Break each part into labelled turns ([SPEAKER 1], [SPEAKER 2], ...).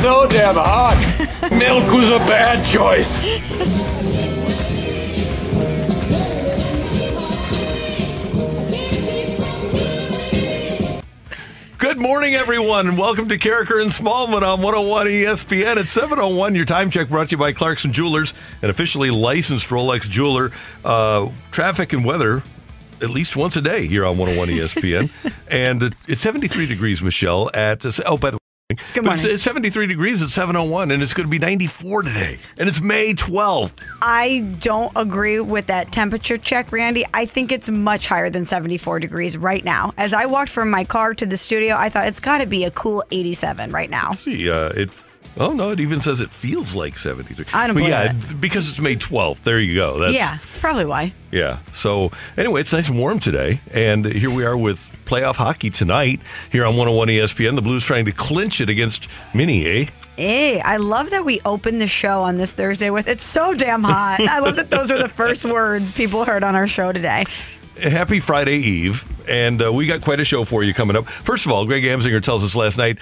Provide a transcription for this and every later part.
[SPEAKER 1] So damn hot. Milk was a bad choice.
[SPEAKER 2] Good morning, everyone, and welcome to Karraker and Smallmon on 101 ESPN at 701. Your time check brought to you by Clarkson Jewelers, an officially licensed Rolex jeweler. Uh, traffic and weather at least once a day here on 101 ESPN. and it's 73 degrees, Michelle, at, oh, by the way,
[SPEAKER 3] Good
[SPEAKER 2] but it's, it's 73 degrees at 701, and it's going to be 94 today. And it's May 12th.
[SPEAKER 3] I don't agree with that temperature check, Randy. I think it's much higher than 74 degrees right now. As I walked from my car to the studio, I thought it's got to be a cool 87 right now.
[SPEAKER 2] See, uh, it. Oh no! It even says it feels like 73.
[SPEAKER 3] I don't
[SPEAKER 2] but
[SPEAKER 3] believe
[SPEAKER 2] yeah,
[SPEAKER 3] it.
[SPEAKER 2] because it's May 12th. There you go. That's,
[SPEAKER 3] yeah, it's probably why.
[SPEAKER 2] Yeah. So anyway, it's nice and warm today, and here we are with playoff hockey tonight here on 101 ESPN. The Blues trying to clinch it against Mini, eh?
[SPEAKER 3] Hey, I love that we opened the show on this Thursday with "It's so damn hot." I love that those are the first words people heard on our show today.
[SPEAKER 2] Happy Friday Eve, and uh, we got quite a show for you coming up. First of all, Greg Amsinger tells us last night.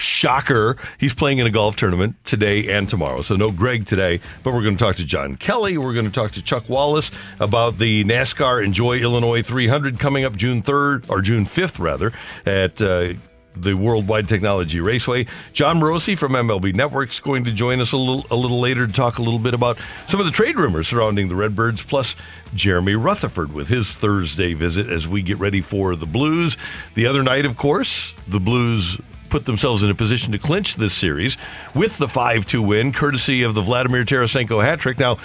[SPEAKER 2] Shocker, he's playing in a golf tournament today and tomorrow. So no Greg today, but we're going to talk to John Kelly. We're going to talk to Chuck Wallace about the NASCAR Enjoy Illinois 300 coming up June 3rd or June 5th rather at uh, the Worldwide Technology Raceway. Jon Morosi from MLB Network is going to join us a little a little later to talk a little bit about some of the trade rumors surrounding the Redbirds, plus Jeremy Rutherford with his Thursday visit as we get ready for the Blues. The other night, of course, the Blues put themselves in a position to clinch this series with the 5-2 win, courtesy of the Vladimir Tarasenko hat trick. Now,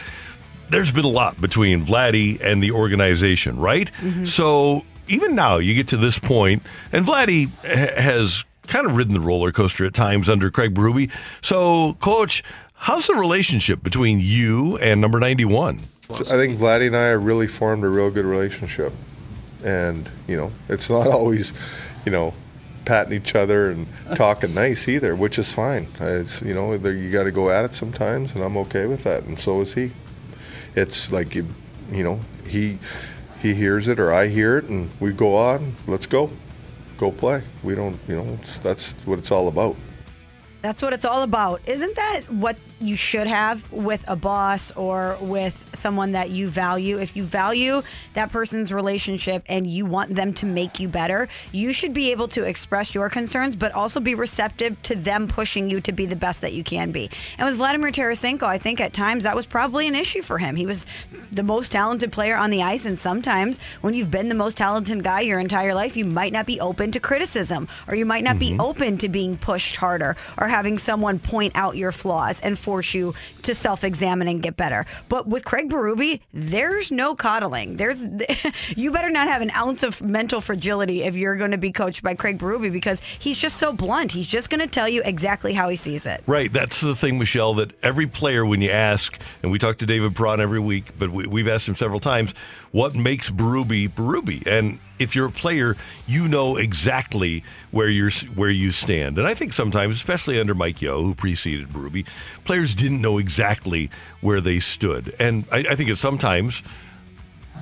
[SPEAKER 2] there's been a lot between Vladdy and the organization, right? Mm-hmm. So even now, you get to this point, and Vladdy ha- has kind of ridden the roller coaster at times under Craig Berube. So, coach, how's the relationship between you and number 91?
[SPEAKER 4] I think Vladdy and I have really formed a real good relationship. And, you know, it's not always, you know, patting each other and talking nice either, which is fine. It's, you know, you got to go at it sometimes, and I'm okay with that, and so is he. It's like, you, you know, he he hears it or I hear it, and we go on, let's go. Go play. We don't, you know, that's what it's all about.
[SPEAKER 3] That's what it's all about. Isn't that what you should have with a boss or with someone that you value? If you value that person's relationship and you want them to make you better, you should be able to express your concerns, but also be receptive to them pushing you to be the best that you can be. And with Vladimir Tarasenko, I think at times that was probably an issue for him. He was the most talented player on the ice, and sometimes when you've been the most talented guy your entire life, you might not be open to criticism or you might not be mm-hmm. open to being pushed harder or having someone point out your flaws and force you to self-examine and get better. But with Craig Berube, there's no coddling. There's you better not have an ounce of mental fragility if you're going to be coached by Craig Berube because he's just so blunt. He's just going to tell you exactly how he sees it.
[SPEAKER 2] Right. That's the thing, Michelle, that every player, when you ask, and we talk to David Braun every week, but we, we've asked him several times, what makes Berube Berube? And if you're a player, you know exactly where you're where you stand. And I think sometimes, especially under Mike Yeo, who preceded Berube, players didn't know exactly where they stood. And I, I think it's sometimes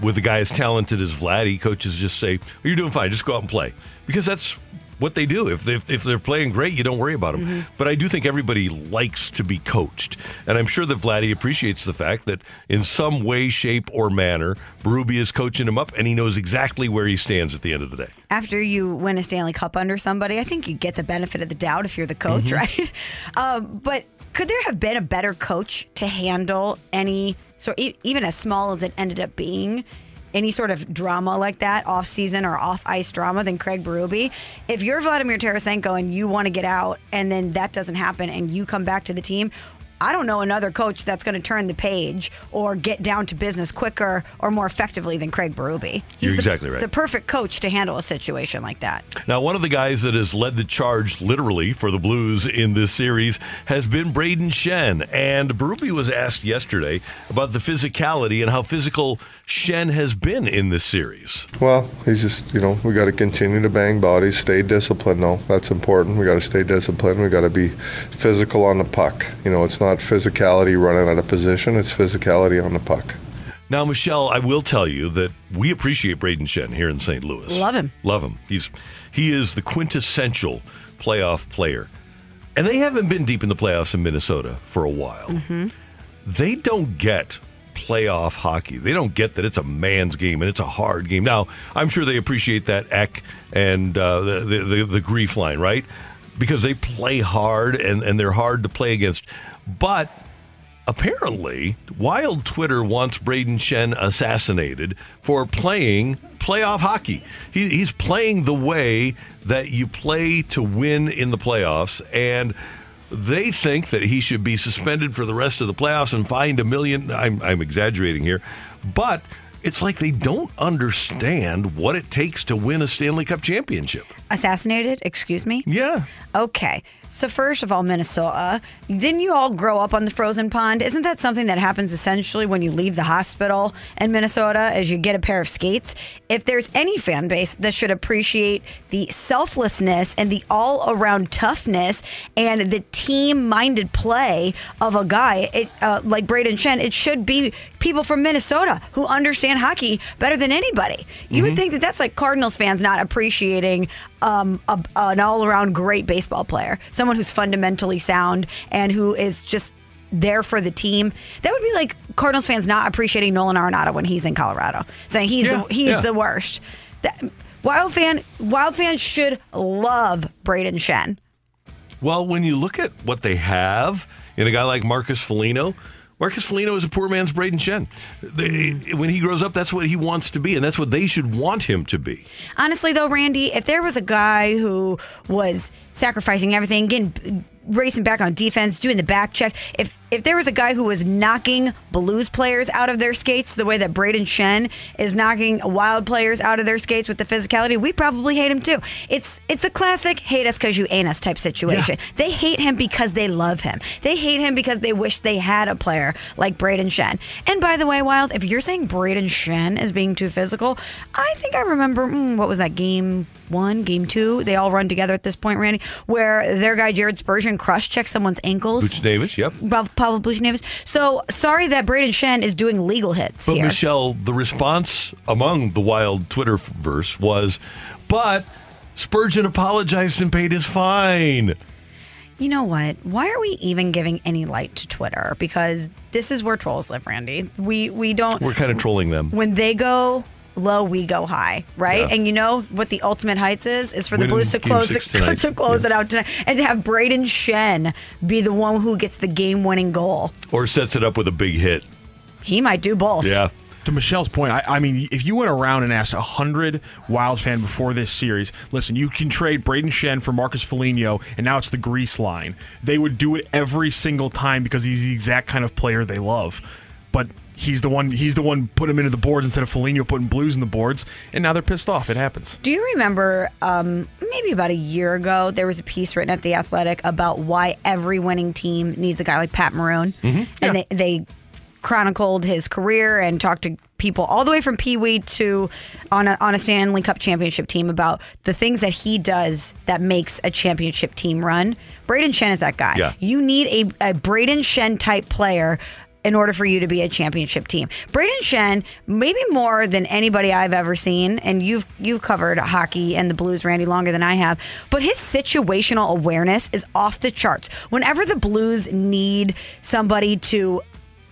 [SPEAKER 2] with a guy as talented as Vladdy, coaches just say, "You're doing fine. Just go out and play," because that's what they do. If they, if they're playing great, you don't worry about them. But I do think everybody likes to be coached, and I'm sure that Vladdy appreciates the fact that in some way, shape, or manner, Berube is coaching him up, and he knows exactly where he stands at the end of the day.
[SPEAKER 3] after you win a Stanley Cup under somebody, I think you get the benefit of the doubt if you're the coach, right? Um, but Could there have been a better coach to handle any so even as small as it ended up being? Any sort of drama like that, off season or off ice drama, than Craig Berube. If you're Vladimir Tarasenko and you want to get out, and then that doesn't happen, and you come back to the team, I don't know another coach that's going to turn the page or get down to business quicker or more effectively than Craig Berube. He's
[SPEAKER 2] You're
[SPEAKER 3] the-
[SPEAKER 2] exactly right.
[SPEAKER 3] The perfect coach to handle a situation like that.
[SPEAKER 2] Now, one of the guys that has led the charge literally for the Blues in this series has been Brayden Schenn. And Berube was asked yesterday about the physicality and how physical Schenn has been in this series.
[SPEAKER 4] Well, he's just, you know, we got to continue to bang bodies, stay disciplined, though. That's important. We got to stay disciplined. We got to be physical on the puck. You know, it's not physicality running out of position, it's physicality on the puck.
[SPEAKER 2] Now, Michelle, I will tell you that we appreciate Brayden Schenn here in St. Louis.
[SPEAKER 3] Love him.
[SPEAKER 2] Love him. He's he is the quintessential playoff player. And they haven't been deep in the playoffs in Minnesota for a while.
[SPEAKER 3] Mm-hmm.
[SPEAKER 2] They don't get playoff hockey. They don't get that it's a man's game and it's a hard game. Now, I'm sure they appreciate that Ek and uh, the, the, the the grief line, right? Because they play hard and, and they're hard to play against. But apparently, Wild Twitter wants Brayden Schenn assassinated for playing playoff hockey. He, he's playing the way that you play to win in the playoffs, and they think that he should be suspended for the rest of the playoffs and fined a million. I'm, I'm exaggerating here, but it's like they don't understand what it takes to win a Stanley Cup championship.
[SPEAKER 3] Assassinated? Excuse me?
[SPEAKER 2] Yeah.
[SPEAKER 3] Okay. So, first of all, Minnesota, didn't you all grow up on the frozen pond? Isn't that something that happens essentially when you leave the hospital in Minnesota as you get a pair of skates? If there's any fan base that should appreciate the selflessness and the all around toughness and the team minded play of a guy it, uh, like Brayden Schenn, it should be people from Minnesota who understand hockey better than anybody. You would think that that's like Cardinals fans not appreciating um, a, an all around great baseball player, someone who's fundamentally sound and who is just there for the team. That would be like Cardinals fans not appreciating Nolan Arenado when he's in Colorado, saying he's
[SPEAKER 2] Yeah,
[SPEAKER 3] the he's
[SPEAKER 2] yeah.
[SPEAKER 3] the worst. That, Wild fan, Wild fans should love Brayden Schenn.
[SPEAKER 2] Well, when you look at what they have in a guy like Marcus Foligno, Marcus Foligno is a poor man's Brayden Schenn. They, when he grows up, that's what he wants to be, and that's what they should want him to be.
[SPEAKER 3] Honestly, though, Randy, if there was a guy who was sacrificing everything, getting racing back on defense, doing the back check, if if there was a guy who was knocking Blues players out of their skates the way that Brayden Schenn is knocking Wild players out of their skates with the physicality, we'd probably hate him too. It's it's a classic hate us because you ain't us type situation. They hate him because they love him. They hate him because they wish they had a player like Brayden Schenn. And by the way, Wild, if you're saying Brayden Schenn is being too physical, I think I remember mm, what was that game one, game two? They all run together at this point, Randy, where their guy Jared Spurgeon crush checked someone's ankles.
[SPEAKER 2] Buchnevich, yep.
[SPEAKER 3] Bob- Pavel Buchnevich. So sorry that Brayden Schenn is doing legal hits
[SPEAKER 2] But
[SPEAKER 3] here.
[SPEAKER 2] Michelle, the response among the wild Twitterverse was, but Spurgeon apologized and paid his fine.
[SPEAKER 3] You know what? Why are we even giving any light to Twitter? Because this is where trolls live, Randy. We we don't.
[SPEAKER 2] We're kind of trolling them.
[SPEAKER 3] when they go low, we go high, right?
[SPEAKER 2] Yeah.
[SPEAKER 3] And you know what the ultimate heights is? Is for the
[SPEAKER 2] Winning
[SPEAKER 3] Blues to close
[SPEAKER 2] six
[SPEAKER 3] it,
[SPEAKER 2] tonight.
[SPEAKER 3] to close
[SPEAKER 2] Yeah.
[SPEAKER 3] it out tonight, and to have Brayden Schenn be the one who gets the game-winning goal.
[SPEAKER 2] Or sets it up with a big hit.
[SPEAKER 3] He might do both.
[SPEAKER 2] Yeah.
[SPEAKER 5] To Michelle's point, I, I mean, if you went around and asked a hundred Wild fan before this series, listen, you can trade Brayden Schenn for Marcus Foligno, and now it's the grease line. They would do it every single time because he's the exact kind of player they love. But he's the one. He's the one put him into the boards instead of Foligno putting Blues in the boards, and now they're pissed off. It happens.
[SPEAKER 3] Do you remember um, maybe about a year ago, there was a piece written at The Athletic about why every winning team needs a guy like Pat Maroon? And they, they chronicled his career and talked to people all the way from Pee Wee to on a, on a Stanley Cup championship team about the things that he does that makes a championship team run. Brayden Schenn is that guy.
[SPEAKER 2] Yeah.
[SPEAKER 3] You need a, a Brayden Schenn type player in order for you to be a championship team. Brayden Schenn, maybe more than anybody I've ever seen, and you've you've covered hockey and the Blues, Randy, longer than I have, but his situational awareness is off the charts. Whenever the Blues need somebody to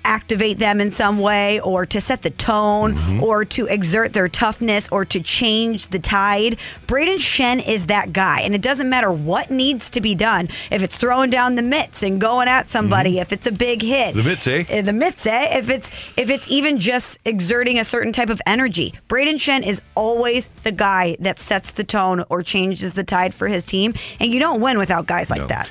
[SPEAKER 3] activate them in some way or to set the tone
[SPEAKER 2] Mm-hmm.
[SPEAKER 3] or to exert their toughness or to change the tide. Brayden Schenn is that guy. And it doesn't matter what needs to be done. If it's throwing down the mitts and going at somebody, if it's a big hit.
[SPEAKER 2] Mm-hmm. The mitts, eh?
[SPEAKER 3] Uh, The mitts, eh? If it's if it's even just exerting a certain type of energy. Brayden Schenn is always the guy that sets the tone or changes the tide for his team. And you don't win without guys like
[SPEAKER 2] No.
[SPEAKER 3] that.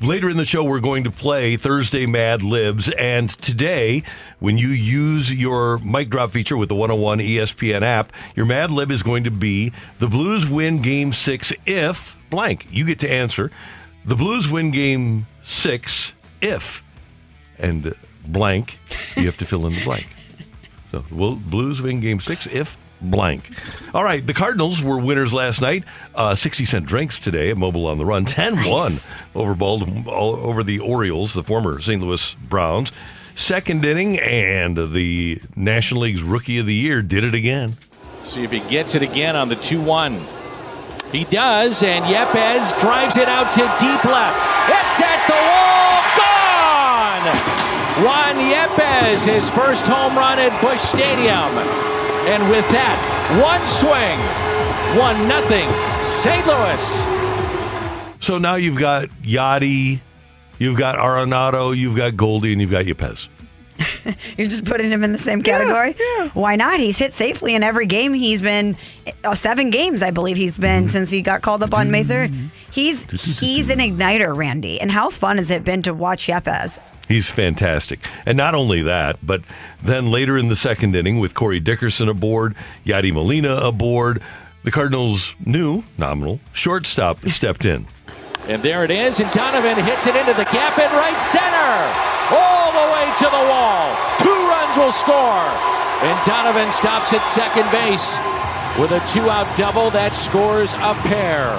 [SPEAKER 2] Later in the show, we're going to play Thursday Mad Libs. And today, when you use your mic drop feature with the 101 ESPN app, your Mad Lib is going to be the Blues win game six if blank. You get to answer. The Blues win game six if and blank. You have to fill in the blank. So, will Blues win game six if blank? All right, the Cardinals were winners last night. Uh, 60 cent drinks today at Mobil on the Run. 10 1 over, Baltimore, over the Orioles, the former St. Louis Browns. Second inning, and the National League's Rookie of the Year did it again.
[SPEAKER 6] See if he gets it again on the 2 1. He does, and Yepez drives it out to deep left. It's at the wall, gone! Juan Yepez, his first home run at Busch Stadium. And with that, one swing, one nothing, St. Louis.
[SPEAKER 2] So now you've got Yadi, you've got Arenado, you've got Goldie, and you've got Yepez.
[SPEAKER 3] You're just putting him in the same category. Yeah. Why not? He's hit safely in every game. He's been uh, seven games, I believe he's been
[SPEAKER 2] Mm-hmm.
[SPEAKER 3] since he got called up on May third. He's he's an igniter, Randy. And how fun has it been to watch Yepez?
[SPEAKER 2] He's fantastic. And not only that, but then later in the second inning with Corey Dickerson aboard, Yadi Molina aboard, the Cardinals' new nominal shortstop stepped in.
[SPEAKER 6] And there it is, and Donovan hits it into the gap in right center. All the way to the wall. Two runs will score. And Donovan stops at second base with a two out double that scores a pair.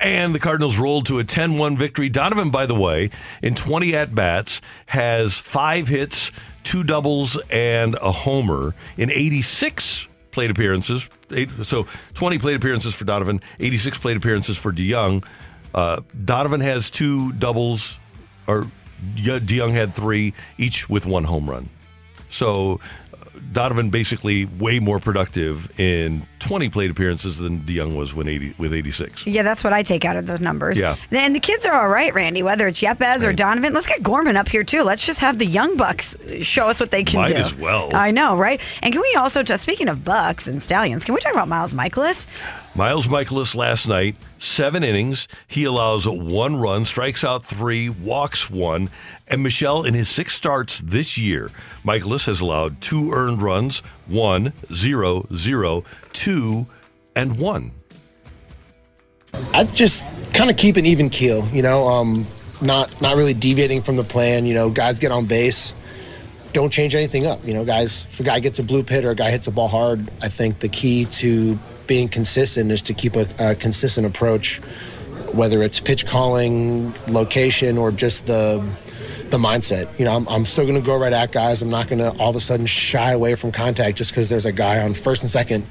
[SPEAKER 2] And the Cardinals rolled to a 10 1 victory. Donovan, by the way, in 20 at bats, has five hits, two doubles, and a homer in 86 plate appearances. Eight, so 20 plate appearances for Donovan, 86 plate appearances for DeJong. Uh, Donovan has two doubles, or DeJong had three, each with one home run. So Donovan basically way more productive in 20 plate appearances than DeJong was when 80, with 86.
[SPEAKER 3] Yeah, that's what I take out of those numbers.
[SPEAKER 2] Yeah.
[SPEAKER 3] And the kids are all right, Randy, whether it's Yepez or Donovan. Let's get Gorman up here, too. Let's just have the young Bucks show us what they can
[SPEAKER 2] Might
[SPEAKER 3] do.
[SPEAKER 2] as well.
[SPEAKER 3] I know, right? And can we also, just speaking of Bucks and Stallions, can we talk about Miles Mikolas?
[SPEAKER 2] Miles Mikolas last night, seven innings. He allows one run, strikes out three, walks one. And Michelle, in his six starts this year, Mikolas has allowed two earned runs, one, zero, zero, two, and one.
[SPEAKER 7] I just kind of keep an even keel, you know, um, not not really deviating from the plan. You know, guys get on base, don't change anything up. You know, guys, if a guy gets a blue pit or a guy hits a ball hard, I think the key to being consistent is to keep a, a consistent approach, whether it's pitch calling, location, or just the the mindset. You know, I'm, I'm still going to go right at guys. I'm not going to all of a sudden shy away from contact just because there's a guy on first and second,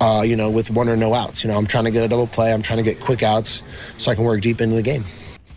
[SPEAKER 7] uh, you know, with one or no outs. You know, I'm trying to get a double play. I'm trying to get quick outs so I can work deep into the game.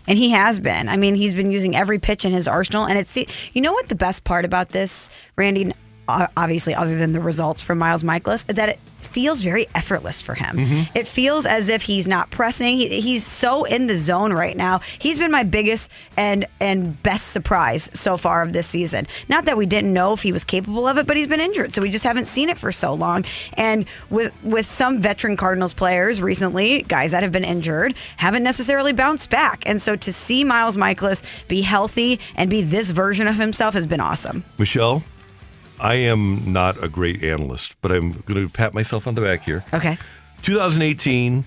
[SPEAKER 3] And he has been. I mean, he's been using every pitch in his arsenal. And it's, you know what the best part about this, Randy, obviously, other than the results from Miles Mikolas, is that it feels very effortless for him.
[SPEAKER 2] Mm-hmm.
[SPEAKER 3] It feels as if he's not pressing. He, he's so in the zone right now. He's been my biggest and and best surprise so far of this season. Not that we didn't know if he was capable of it, but he's been injured, so we just haven't seen it for so long. And with with some veteran Cardinals players recently, guys that have been injured, haven't necessarily bounced back. And so to see Miles Mikolas be healthy and be this version of himself has been awesome.
[SPEAKER 2] Michelle, I am not a great analyst, but I'm going to pat myself on the back here.
[SPEAKER 3] Okay.
[SPEAKER 2] 2018,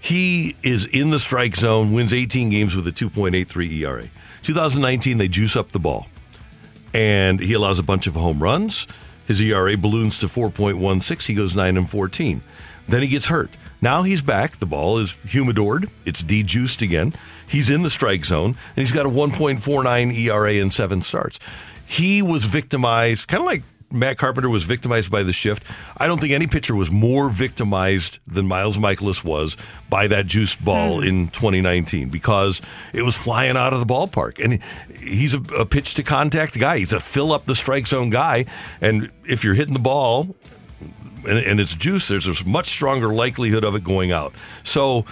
[SPEAKER 2] he is in the strike zone, wins 18 games with a 2.83 ERA. 2019, they juice up the ball, and he allows a bunch of home runs. His ERA balloons to 4.16. He goes 9 and 14. Then he gets hurt. Now he's back. The ball is humidored. It's dejuiced again. He's in the strike zone, and he's got a 1.49 ERA in seven starts. He was victimized, kind of like Matt Carpenter was victimized by the shift. I don't think any pitcher was more victimized than Miles Mikolas was by that juice ball hmm. in 2019 because it was flying out of the ballpark. And he's a, a pitch to contact guy. He's a fill up the strike zone guy. And if you're hitting the ball and, and it's juice, there's a much stronger likelihood of it going out. So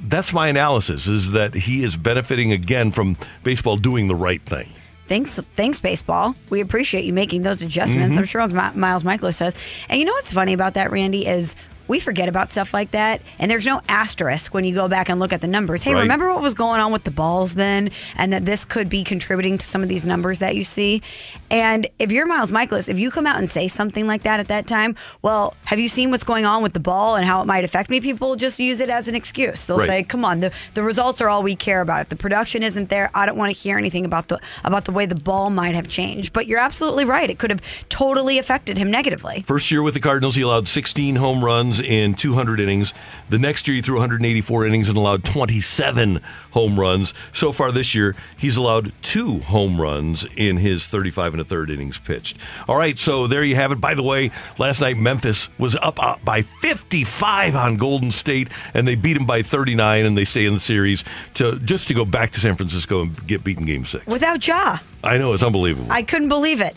[SPEAKER 2] that's my analysis is that he is benefiting again from baseball doing the right thing.
[SPEAKER 3] Thanks, thanks, baseball. We appreciate you making those adjustments.
[SPEAKER 2] Mm-hmm.
[SPEAKER 3] I'm sure as Mi- Miles Mikolas says. And you know what's funny about that, Randy, is we forget about stuff like that, and there's no asterisk when you go back and look at the numbers. Hey,
[SPEAKER 2] Right.
[SPEAKER 3] remember what was going on with the balls then, and that this could be contributing to some of these numbers that you see. And if you're Miles Mikolas, if you come out and say something like that at that time, well, have you seen what's going on with the ball and how it might affect me? People just use it as an excuse. They'll
[SPEAKER 2] Right.
[SPEAKER 3] say, "Come on, the the results are all we care about. If the production isn't there, I don't want to hear anything about the about the way the ball might have changed." But you're absolutely right; it could have totally affected him negatively.
[SPEAKER 2] First year with the Cardinals, he allowed 16 home runs in 200 innings. The next year, he threw 184 innings and allowed 27 home runs. So far this year, he's allowed two home runs in his 35 and a third innings pitched. All right, so there you have it. By the way, last night Memphis was up uh, by 55 on Golden State, and they beat him by 39, and they stay in the series to just to go back to San Francisco and get beaten Game Six.
[SPEAKER 3] Without Ja,
[SPEAKER 2] I know it's unbelievable
[SPEAKER 3] I couldn't believe it.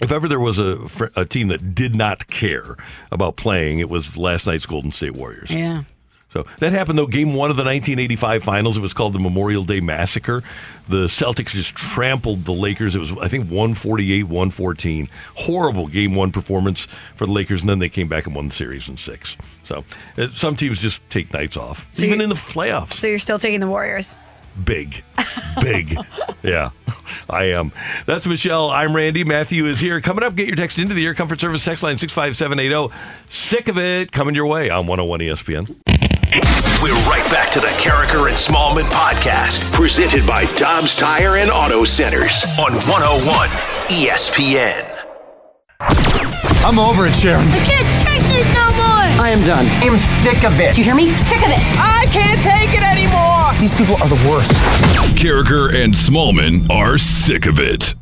[SPEAKER 2] If ever there was a, a team that did not care about playing, it was last night's Golden State Warriors.
[SPEAKER 3] Yeah.
[SPEAKER 2] So that happened though. Game one of the 1985 finals. It was called the Memorial Day Massacre. The Celtics just trampled the Lakers. It was, I think, 148, 114. Horrible game one performance for the Lakers, and then they came back and won the series in six. So some teams just take nights off, even in the playoffs.
[SPEAKER 3] So you're still taking the Warriors.
[SPEAKER 2] Big, big. yeah, I am. That's Michelle. I'm Randy. Matthew is here. Coming up, get your text into the Air Comfort Service text line 65780. Sick of it. Coming your way on 101 ESPN.
[SPEAKER 8] We're right back to the Karraker and Smallmon podcast, presented by Dobbs Tire and Auto Centers on 101 ESPN.
[SPEAKER 9] I'm over it, Sharon.
[SPEAKER 10] I can't take this no more.
[SPEAKER 9] I am done. I'm sick of it.
[SPEAKER 10] Do you hear me? Sick of it.
[SPEAKER 9] I can't take it anymore. These people are the worst.
[SPEAKER 11] Karraker and Smallmon are sick of it.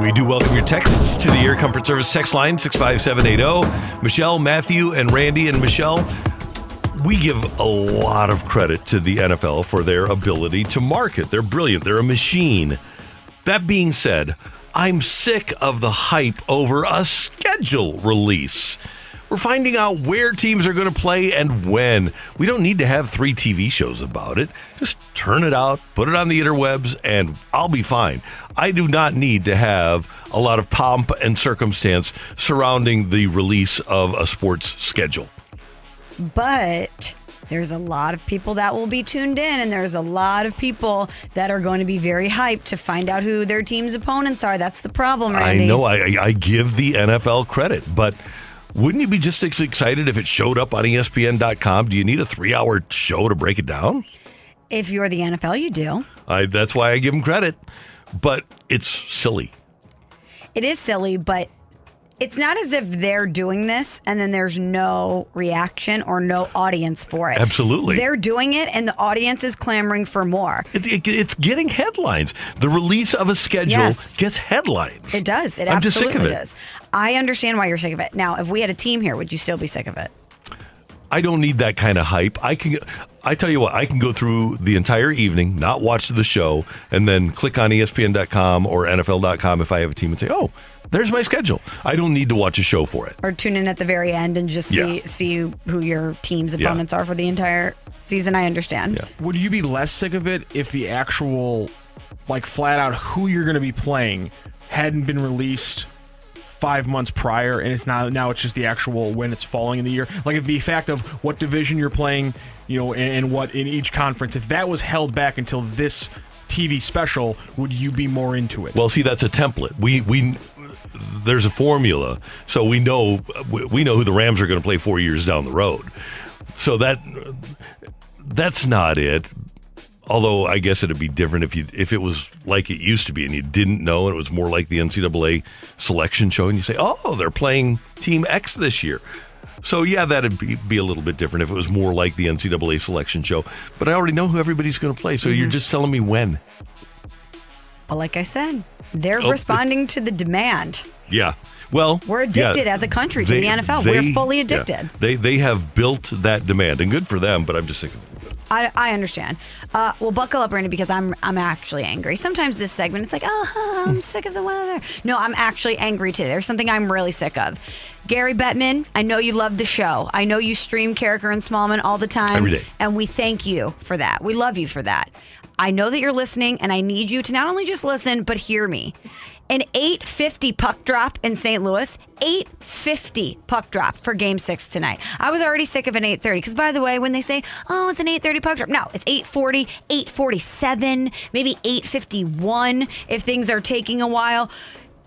[SPEAKER 2] We do welcome your texts to the Air Comfort Service text line 65780. Michelle, Matthew, and Randy. And Michelle, we give a lot of credit to the NFL for their ability to market. They're brilliant, they're a machine. That being said, I'm sick of the hype over a schedule release. We're finding out where teams are going to play and when. We don't need to have three TV shows about it. Just turn it out, put it on the interwebs, and I'll be fine. I do not need to have a lot of pomp and circumstance surrounding the release of a sports schedule.
[SPEAKER 3] But there's a lot of people that will be tuned in, and there's a lot of people that are going to be very hyped to find out who their team's opponents are. That's the problem, Randy.
[SPEAKER 2] I know I, I- I give the NFL credit, but wouldn't you be just as excited if it showed up on ESPN.com? Do you need a three hour show to break it down?
[SPEAKER 3] If you're the NFL, you do.
[SPEAKER 2] I, that's why I give them credit, but it's silly.
[SPEAKER 3] It is silly, but it's not as if they're doing this and then there's no reaction or no audience for it.
[SPEAKER 2] Absolutely.
[SPEAKER 3] They're doing it and the audience is clamoring for more.
[SPEAKER 2] It, it- it's getting headlines. The release of a schedule
[SPEAKER 3] Yes.
[SPEAKER 2] gets headlines.
[SPEAKER 3] It does. It
[SPEAKER 2] I'm just
[SPEAKER 3] absolutely
[SPEAKER 2] sick of it.
[SPEAKER 3] does. I understand why you're sick of it. Now, if we had a team here, would you still be sick of it?
[SPEAKER 2] I don't need that kind of hype. I can. I tell you what, I can go through the entire evening, not watch the show, and then click on ESPN.com or NFL.com if I have a team and say, "Oh, there's my schedule." I don't need to watch a show for it.
[SPEAKER 3] Or tune in at the very end and just see
[SPEAKER 2] Yeah.
[SPEAKER 3] see who your team's
[SPEAKER 2] Yeah.
[SPEAKER 3] opponents are for the entire season. I understand.
[SPEAKER 5] Would you be less sick of it if the actual, like flat out who you're going to be playing hadn't been released five months prior, and it's now now it's just the actual when it's falling in the year? Like the fact of what division you're playing, you know, and, and what in each conference, if that was held back until this TV special, would you be more into it?
[SPEAKER 2] Well, see, that's a template. We we there's a formula, so we know we know who the Rams are going to play four years down the road. So that that's not it. Although I guess it'd be different if you if it was like it used to be and you didn't know and it was more like the NCAA selection show and you say, oh, they're playing Team X this year. So yeah, that'd be, be a little bit different if it was more like the NCAA selection show. But I already know who everybody's going to play, so you're mm-hmm. just telling me when.
[SPEAKER 3] But like I said, they're
[SPEAKER 2] Oh,
[SPEAKER 3] responding to the demand.
[SPEAKER 2] Yeah. Well,
[SPEAKER 3] We're addicted
[SPEAKER 2] yeah,
[SPEAKER 3] as a country to the NFL. We're fully
[SPEAKER 2] yeah,
[SPEAKER 3] addicted.
[SPEAKER 2] they they have built that demand, and good for them. But I'm just thinking,
[SPEAKER 3] I, I understand. Uh, well, buckle up, Randy, because I'm I'm actually angry. Sometimes this segment, it's like, oh, I'm sick of the weather. No, I'm actually angry too. There's something I'm really sick of. Gary Bettman, I know you love the show. I know you stream Karraker and Smallmon all the time.
[SPEAKER 2] Every day.
[SPEAKER 3] And we thank you for that. We love you for that. I know that you're listening, and I need you to not only just listen, but hear me. An 850 puck drop in St. Louis, 850 puck drop for game six tonight. I was already sick of an 830 because, by the way, when they say, oh, it's an 830 puck drop, no, it's 840, 847, maybe 851 if things are taking a while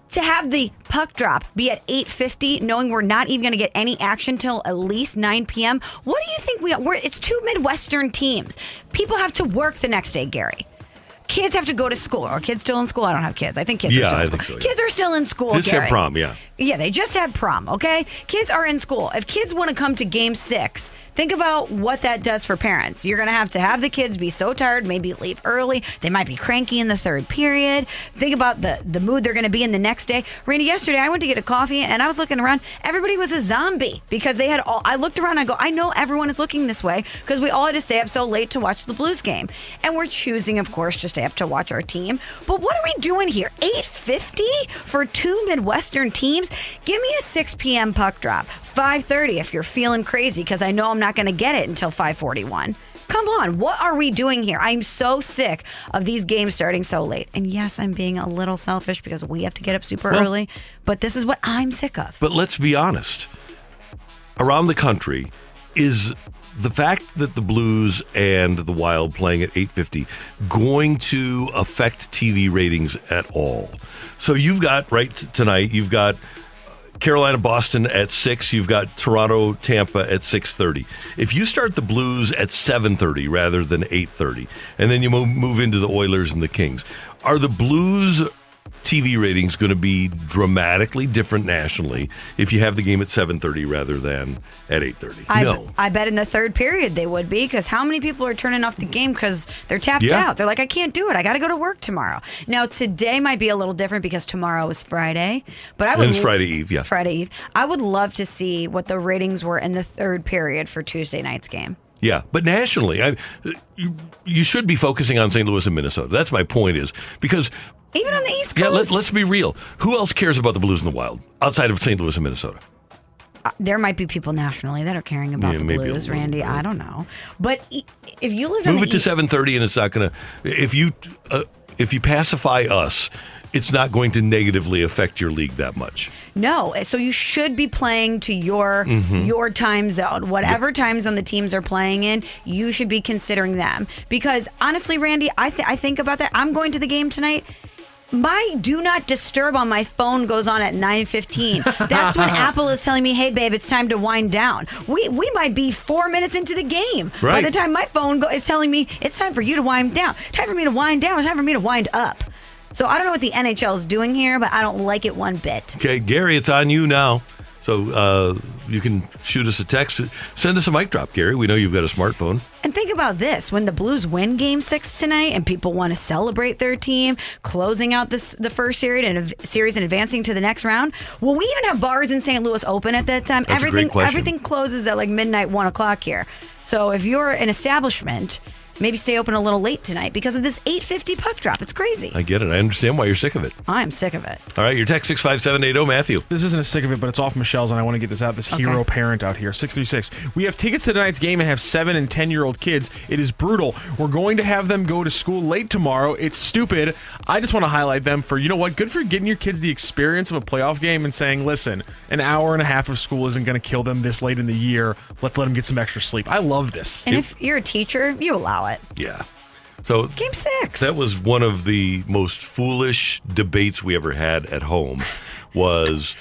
[SPEAKER 3] to have the puck drop be at 8:50 knowing we're not even going to get any action till at least 9 p.m. What do you think we we're it's two midwestern teams. People have to work the next day, Gary. Kids have to go to school. Are kids still in school? I don't have kids. I think kids
[SPEAKER 2] Yeah,
[SPEAKER 3] are still
[SPEAKER 2] I
[SPEAKER 3] in school.
[SPEAKER 2] think so, yeah.
[SPEAKER 3] Kids are still in school,
[SPEAKER 2] Just had prom, yeah.
[SPEAKER 3] Yeah, they just had prom, okay? Kids are in school. If kids want to come to game six, think about what that does for parents. You're going to have to have the kids be so tired, maybe leave early. They might be cranky in the third period. Think about the, the mood they're going to be in the next day. Randy, yesterday I went to get a coffee and I was looking around. Everybody was a zombie because they had all. I looked around and I go, I know everyone is looking this way because we all had to stay up so late to watch the Blues game. And we're choosing, of course, to stay up to watch our team. But what are we doing here? 850 for two Midwestern teams? Give me a 6 p.m. puck drop. 5:30 if you're feeling crazy because I know I'm not going to get it until 5:41. Come on, what are we doing here? I'm so sick of these games starting so late. And yes, I'm being a little selfish because we have to get up super
[SPEAKER 2] Well-
[SPEAKER 3] early, but this is what I'm sick of.
[SPEAKER 2] But let's be honest. Around the country, is the fact that the Blues and the Wild playing at 8:50 going to affect TV ratings at all? So you've got right tonight. You've got Carolina Boston at 6 you've got Toronto Tampa at 6:30 if you start the Blues at 7:30 rather than 8:30 and then you move, move into the Oilers and the Kings are the Blues TV ratings going to be dramatically different nationally if you have the game at 7:30 rather than at 8:30
[SPEAKER 3] I,
[SPEAKER 2] no
[SPEAKER 3] I bet in the third period they would be because how many people are turning off the game because they're tapped
[SPEAKER 2] Yeah.
[SPEAKER 3] out? They're like, I can't do it. I got to go to work tomorrow. Now today might be a little different because tomorrow is Friday, but I would
[SPEAKER 2] and it's Friday Eve yeah
[SPEAKER 3] Friday Eve. I would love to see what the ratings were in the third period for Tuesday night's game.
[SPEAKER 2] Yeah, but nationally, I, you, you should be focusing on St. Louis and Minnesota. That's my point is because
[SPEAKER 3] Even on the East Coast,
[SPEAKER 2] yeah, let, let's be real. Who else cares about the Blues in the Wild outside of St. Louis and Minnesota?
[SPEAKER 3] Uh, there might be people nationally that are caring about
[SPEAKER 2] Yeah,
[SPEAKER 3] the Blues, Randy.
[SPEAKER 2] bit.
[SPEAKER 3] I don't know, but if you live in
[SPEAKER 2] Move it to seven thirty, and it's not going to. If you uh, if you pacify us, it's not going to negatively affect your league that much.
[SPEAKER 3] No, so you should be playing to your
[SPEAKER 2] Mhm.
[SPEAKER 3] your time zone. Whatever time zone the teams are playing in, you should be considering them. Because honestly, Randy, I th- I think about that. I'm going to the game tonight. My do not disturb on my phone goes on at 9:15. That's when Apple is telling me, "Hey babe, it's time to wind down." We we might be 4 minutes into the game by the time my phone go- is telling me it's time for you to wind down. Time for me to wind down. It's time for me to wind up. So I don't know what the NHL is doing here, but I don't like it one bit.
[SPEAKER 2] Okay, Gary, it's on you now. So uh, you can shoot us a text. Send us a mic drop, Gary. We know you've got a smartphone.
[SPEAKER 3] And think about this: when the Blues win Game Six tonight, and people want to celebrate their team, closing out this the first series and series and advancing to the next round. Will we even have bars in St. Louis open at that time?
[SPEAKER 2] That's
[SPEAKER 3] everything everything closes at like midnight, one o'clock here. So if you're an establishment, maybe stay open a little late tonight because of this 8:50 puck drop. It's crazy.
[SPEAKER 2] I get it. I understand why you're sick of it.
[SPEAKER 3] I'm sick of it.
[SPEAKER 2] All right, your text six five seven eight zero, Matthew.
[SPEAKER 5] This isn't a sick of it, but it's off Michelle's, and I want to get this out. This hero parent out here, six three six. We have tickets to tonight's game and have seven and ten year old kids. It is brutal. We're going to have them go to school late tomorrow. It's stupid. I just want to highlight them for you know what? Good for getting your kids the experience of a playoff game and saying, listen, an hour and a half of school isn't going to kill them this late in the year. Let's let them get some extra sleep. I love this.
[SPEAKER 3] And if you're a teacher, you allow it.
[SPEAKER 2] Yeah. So
[SPEAKER 3] Game six.
[SPEAKER 2] That was one of the most foolish debates we ever had at home. Was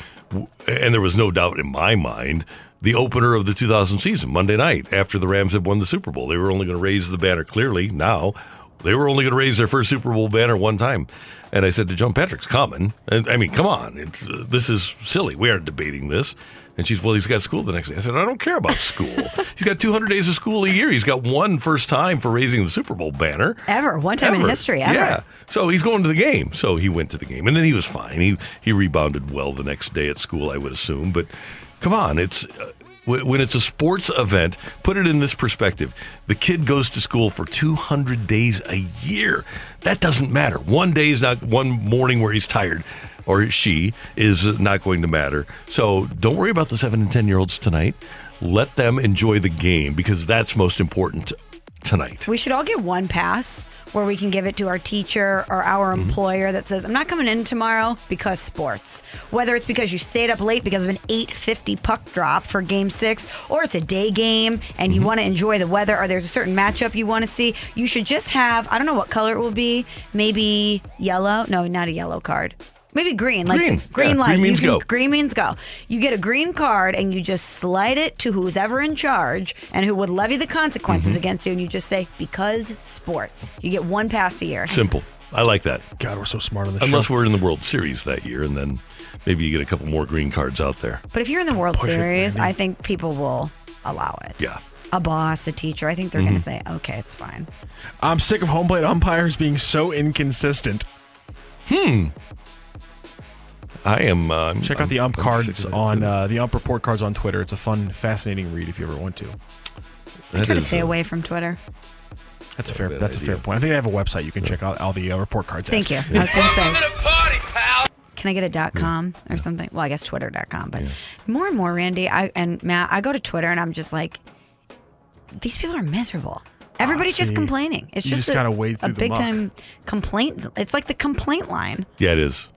[SPEAKER 2] and there was no doubt in my mind the opener of the 2000 season Monday night after the Rams had won the Super Bowl. They were only going to raise the banner clearly now They were only going to raise their first Super Bowl banner one time. And I said to John Patrick's coming. And I mean, come on. It's, uh, this is silly. We aren't debating this. And she's, well, he's got school the next day. I said, I don't care about school. he's got 200 days of school a year. He's got one first time for raising the Super Bowl banner.
[SPEAKER 3] Ever. One time in history, ever.
[SPEAKER 2] Yeah. So he's going to the game. So he went to the game. And then he was fine. He, he rebounded well the next day at school, I would assume. But come on. It's. Uh, when it's a sports event, put it in this perspective. The kid goes to school for 200 days a year. That doesn't matter. One day is not one morning where he's tired or she is not going to matter. So don't worry about the 7 and 10 year olds tonight. Let them enjoy the game because that's most important tonight.
[SPEAKER 3] We should all get one pass where we can give it to our teacher or our
[SPEAKER 2] Mm-hmm.
[SPEAKER 3] employer that says, I'm not coming in tomorrow because sports. Whether it's because you stayed up late because of an 850 puck drop for game six, or it's a day game and
[SPEAKER 2] Mm-hmm.
[SPEAKER 3] you want to enjoy the weather, or there's a certain matchup you want to see, you should just have, I don't know what color it will be, maybe yellow. No, not a yellow card. Maybe green, like
[SPEAKER 2] Green.
[SPEAKER 3] green
[SPEAKER 2] Yeah,
[SPEAKER 3] light.
[SPEAKER 2] green means
[SPEAKER 3] can-
[SPEAKER 2] go.
[SPEAKER 3] Green means go. You get a green card and you just slide it to who's ever in charge and who would levy the consequences
[SPEAKER 2] Mhm.
[SPEAKER 3] against you. And you just say, because sports. You get one pass a year.
[SPEAKER 2] Simple. I like that.
[SPEAKER 5] God, we're so smart on this
[SPEAKER 2] Unless
[SPEAKER 5] show.
[SPEAKER 2] we're in the World Series that year, and then maybe you get a couple more green cards out there.
[SPEAKER 3] But if you're in the World
[SPEAKER 2] Push
[SPEAKER 3] Series,
[SPEAKER 2] Randy.
[SPEAKER 3] I think people will allow it.
[SPEAKER 2] Yeah.
[SPEAKER 3] A boss, a teacher, I think they're
[SPEAKER 5] Mhm.
[SPEAKER 3] going to say, okay, it's fine.
[SPEAKER 5] I'm sick of home plate umpires being so inconsistent.
[SPEAKER 2] Hmm. I am. Uh, I'm-
[SPEAKER 5] Check out the
[SPEAKER 2] I'm-
[SPEAKER 5] ump
[SPEAKER 2] I'm
[SPEAKER 5] cards
[SPEAKER 2] sick of that,
[SPEAKER 5] on uh, the ump report cards on Twitter. It's a fun, fascinating read if you ever want to.
[SPEAKER 3] I try to stay away from Twitter.
[SPEAKER 5] That's a fair. That's a fair point. I think they have a website you can check out all the uh, report cards.
[SPEAKER 3] Thank you.
[SPEAKER 5] at.
[SPEAKER 3] I was going to say. Can I get a dot com or something? Well, I guess twitter.com. But more and more, Randy, I and Matt, I go to Twitter and I'm just like, these people are miserable. Everybody's just complaining. It's
[SPEAKER 5] You
[SPEAKER 3] just,
[SPEAKER 5] just
[SPEAKER 3] a,
[SPEAKER 5] gotta wade
[SPEAKER 3] a
[SPEAKER 5] through the
[SPEAKER 3] big time complaint. It's like the complaint line.
[SPEAKER 2] Yeah, it is.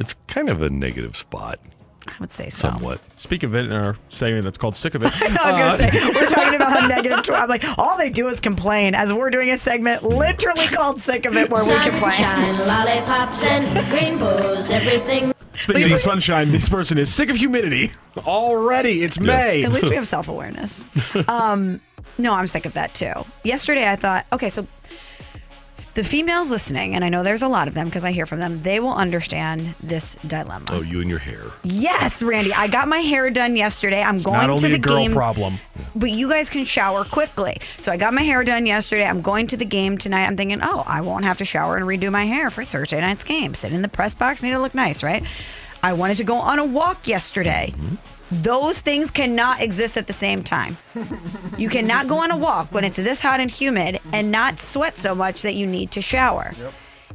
[SPEAKER 2] It's kind of a negative spot.
[SPEAKER 3] I would say so.
[SPEAKER 2] Somewhat.
[SPEAKER 5] Speak of it in our segment that's called "Sick of It."
[SPEAKER 3] I was going
[SPEAKER 5] uh,
[SPEAKER 3] to say, we're talking about how negative. Tw- I'm like, all they do is complain as we're doing a segment literally called Sick of It where we complain.
[SPEAKER 10] Sunshine, lollipops, and rainbows, everything.
[SPEAKER 5] Speaking of sunshine, this person is sick of humidity already. It's May.
[SPEAKER 3] At least we have self awareness. Um, no, I'm sick of that too. Yesterday, I thought, okay, so the females listening, and I know there's a lot of them because I hear from them, they will understand this dilemma.
[SPEAKER 2] Oh, you and your hair.
[SPEAKER 3] Yes, Randy, I got my hair done yesterday. I'm going
[SPEAKER 5] Not
[SPEAKER 3] to the
[SPEAKER 5] a girl
[SPEAKER 3] game.
[SPEAKER 5] problem.
[SPEAKER 3] But you guys can shower quickly. So I got my hair done yesterday. I'm going to the game tonight. I'm thinking, oh, I won't have to shower and redo my hair for Thursday night's game. Sit in the press box, need to look nice, right? I wanted to go on a walk yesterday. Mm-hmm. Those things cannot exist at the same time. You cannot go on a walk when it's this hot and humid and not sweat so much that you need to shower.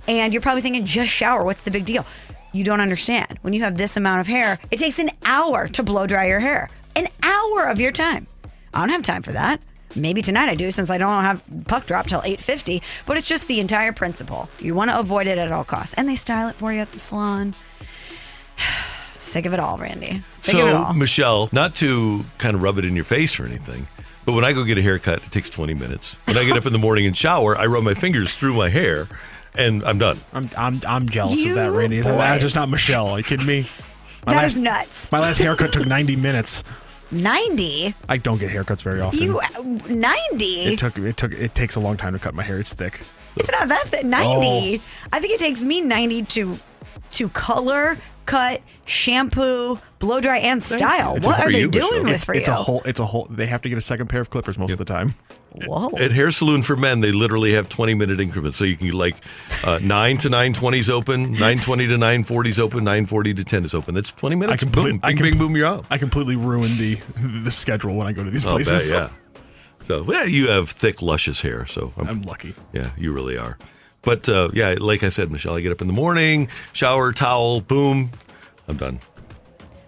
[SPEAKER 3] And you're probably thinking, just shower. What's the big deal? You don't understand. When you have this amount of hair, it takes an hour to blow dry your hair. An hour of your time. I don't have time for that. Maybe tonight I do since I don't have puck drop till 8:50, but it's just the entire principle. You want to avoid it at all costs. And they style it for you at the salon. Sick of it all, Randy. Sick of it
[SPEAKER 2] So,
[SPEAKER 3] all.
[SPEAKER 2] Michelle, not to kind of rub it in your face or anything, but when I go get a haircut, it takes 20 minutes. When I get up in the morning and shower, I rub my fingers through my hair and I'm done.
[SPEAKER 5] I'm I'm I'm jealous
[SPEAKER 3] You
[SPEAKER 5] of that, Randy.
[SPEAKER 3] boy.
[SPEAKER 5] That's just not Michelle. Are you kidding me? My
[SPEAKER 3] That
[SPEAKER 5] last,
[SPEAKER 3] is nuts.
[SPEAKER 5] My last haircut took 90 minutes.
[SPEAKER 3] 90?
[SPEAKER 5] I don't get haircuts very often.
[SPEAKER 3] You 90?
[SPEAKER 5] it took it took it takes a long time to cut my hair. It's thick.
[SPEAKER 3] It's not that th- 90.
[SPEAKER 5] Oh.
[SPEAKER 3] I think it takes me 90 to to color, cut, shampoo, blow dry, and style.
[SPEAKER 5] It's
[SPEAKER 3] what are they
[SPEAKER 5] you,
[SPEAKER 3] doing
[SPEAKER 5] Michelle.
[SPEAKER 3] with
[SPEAKER 5] it's,
[SPEAKER 3] for
[SPEAKER 5] it's
[SPEAKER 3] you?
[SPEAKER 5] a whole. It's a whole. They have to get a second pair of clippers most of the time.
[SPEAKER 3] Whoa.
[SPEAKER 2] At Hair Saloon for Men, they literally have 20 minute increments. So you can like uh, 9 to 920 is open, 920 to 940 is open, 940 to 10 is open. That's 20 minutes.
[SPEAKER 5] I complete-
[SPEAKER 2] boom,
[SPEAKER 5] I
[SPEAKER 2] bing,
[SPEAKER 5] com-
[SPEAKER 2] bing, boom, you're out.
[SPEAKER 5] I completely ruin the the schedule when I go to these
[SPEAKER 2] I'll bet,
[SPEAKER 5] places.
[SPEAKER 2] yeah. So, yeah, you have thick, luscious hair. So I'm,
[SPEAKER 5] I'm lucky.
[SPEAKER 2] Yeah, you really are. But uh, yeah, like I said, Michelle, I get up in the morning, shower, towel, boom, I'm done.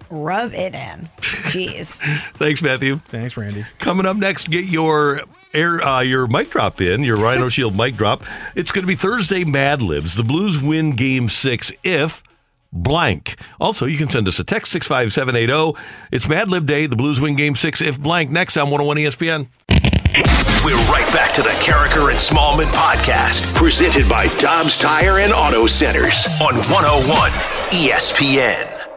[SPEAKER 3] Rub it in. Jeez.
[SPEAKER 2] Thanks, Matthew.
[SPEAKER 5] Thanks, Randy.
[SPEAKER 2] Coming up next, get your air, uh, your mic drop in, your Rhino Shield mic drop. It's going to be Thursday Mad Libs. The Blues win Game Six if blank. Also, you can send us a text six five seven eight zero. It's Mad Lib Day. The Blues win Game Six if blank. Next on one hundred one ESPN.
[SPEAKER 8] We're right back to the Karraker and Smallmon podcast, presented by Dobbs Tire and Auto Centers on 101 ESPN.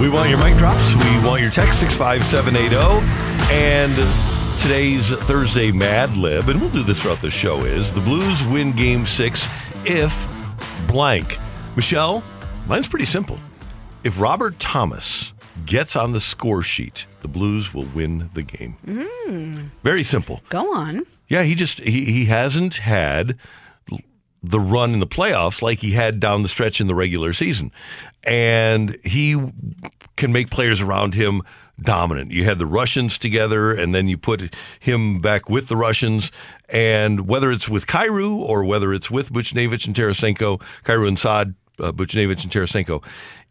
[SPEAKER 2] We We want your mic drops. We want your text 65780. And today's Thursday Mad Lib, and we'll do this throughout the show, is the Blues win game six if blank. Michelle, mine's pretty simple. If Robert Thomas gets on the score sheet, the Blues will win the game.
[SPEAKER 3] Mm,
[SPEAKER 2] Very simple.
[SPEAKER 3] go on.
[SPEAKER 2] Yeah, he just he, he hasn't had the run in the playoffs like he had down the stretch in the regular season. And he can make players around him dominant. You had the Russians together and then you put him back with the Russians and whether it's with Kyrou or whether it's with Buchnevich and Tarasenko, Kyrou and Saad, uh, Buchnevich and Tarasenko,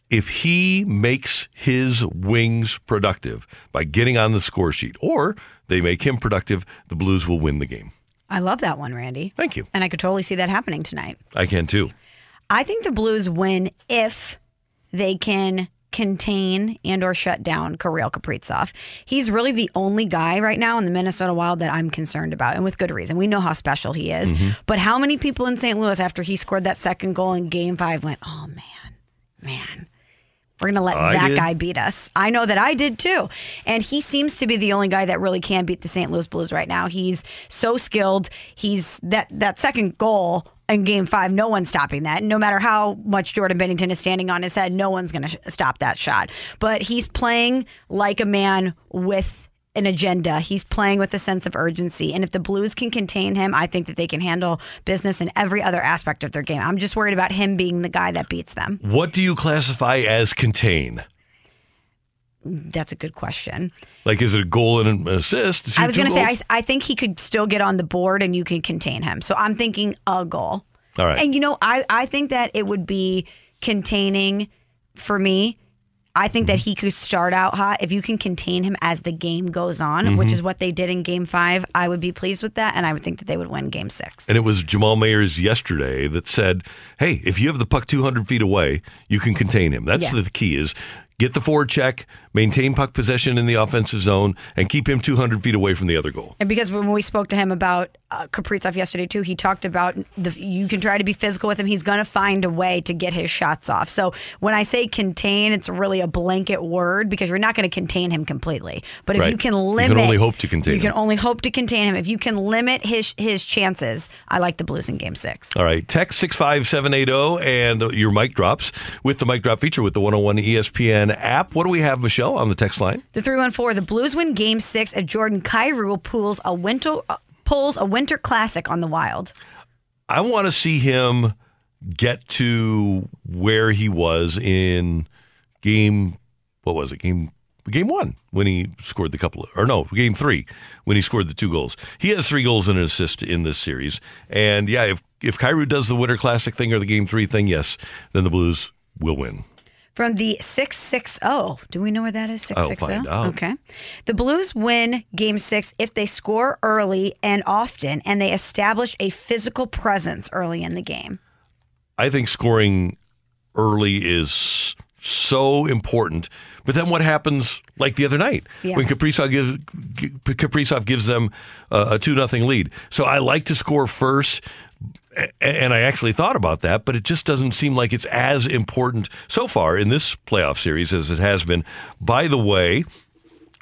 [SPEAKER 2] if he makes his wings productive by getting on the score sheet or they make him productive, the Blues will win the game.
[SPEAKER 3] I love that one, Randy.
[SPEAKER 2] Thank you.
[SPEAKER 3] And I could totally see that happening tonight.
[SPEAKER 2] I can too.
[SPEAKER 3] I think the Blues win if they can contain and or shut down Kirill Kaprizov. He's really the only guy right now in the Minnesota Wild that I'm concerned about, and with good reason. We know how special he is.
[SPEAKER 12] Mhm.
[SPEAKER 3] But how many people in St. Louis after he scored that second goal in game five went, oh man, man, we're going to let
[SPEAKER 12] I
[SPEAKER 3] that
[SPEAKER 12] did.
[SPEAKER 3] guy beat us. I know that I did too. And he seems to be the only guy that really can beat the St. Louis Blues right now. He's so skilled. He's that that second goal in game 5, no one's stopping that. No matter how much Jordan Binnington is standing on his head, no one's going to sh- stop that shot. But he's playing like a man with an agenda. He's playing with a sense of urgency. And if the Blues can contain him, I think that they can handle business in every other aspect of their game. I'm just worried about him being the guy that beats them.
[SPEAKER 2] What do you classify as contain?
[SPEAKER 3] That's a good question.
[SPEAKER 2] Like, is it a goal and an assist?
[SPEAKER 3] I was going to say, I. I think he could still get on the board and you can contain him. So I'm thinking a goal.
[SPEAKER 2] All right.
[SPEAKER 3] And you know, I, I think that it would be containing for me. I think
[SPEAKER 2] Mm-hmm.
[SPEAKER 3] that he could start out hot. If you can contain him as the game goes on, which
[SPEAKER 2] Mhm.
[SPEAKER 3] is what they did in game five, I would be pleased with that. And I would think that they would win game six.
[SPEAKER 2] And it was Jamal Mayers yesterday that said, "Hey, if you have the puck 200 feet away, you can contain him." That's
[SPEAKER 3] Yeah.
[SPEAKER 2] the key: is get the forward check, maintain puck possession in the offensive zone, and keep him 200 feet away from the other goal.
[SPEAKER 3] And because when we spoke to him about uh, Kaprizov yesterday too, he talked about the you can try to be physical with him. He's going to find a way to get his shots off. So when I say contain, it's really a blanket word because you're not going to contain him completely. But if
[SPEAKER 2] Right.
[SPEAKER 3] you can limit,
[SPEAKER 2] You can only hope to contain
[SPEAKER 3] You can
[SPEAKER 2] him.
[SPEAKER 3] only hope to contain him. If you can limit his his chances, I like the Blues in Game Six.
[SPEAKER 2] All right, text 65780 and your mic drops with the mic drop feature with the 101 ESPN app. What do we have, Michelle, on the text line?
[SPEAKER 3] The three one four. The Blues win Game Six. at Jordan Kyrou pulls a winter uh, pulls a winter classic on the Wild.
[SPEAKER 2] I want to see him get to where he was in game. What was it? Game game one when he scored the couple, or no, game three when he scored the two goals. He has three goals and an assist in this series. And yeah, if if Kyrou does the Winter Classic thing or the game three thing, yes, then the Blues will win.
[SPEAKER 3] From the 660. Do we know where that is?
[SPEAKER 2] I'll
[SPEAKER 3] 660.
[SPEAKER 2] find out.
[SPEAKER 3] Okay. The Blues win game six if they score early and often and they establish a physical presence early in the game.
[SPEAKER 2] I think scoring early is so important. But then what happens like the other night
[SPEAKER 3] Yeah.
[SPEAKER 2] when Kaprizov gives Kaprizov gives them uh, a two nothing lead. So I like to score first. And I actually thought about that, but it just doesn't seem like it's as important so far in this playoff series as it has been. By the way,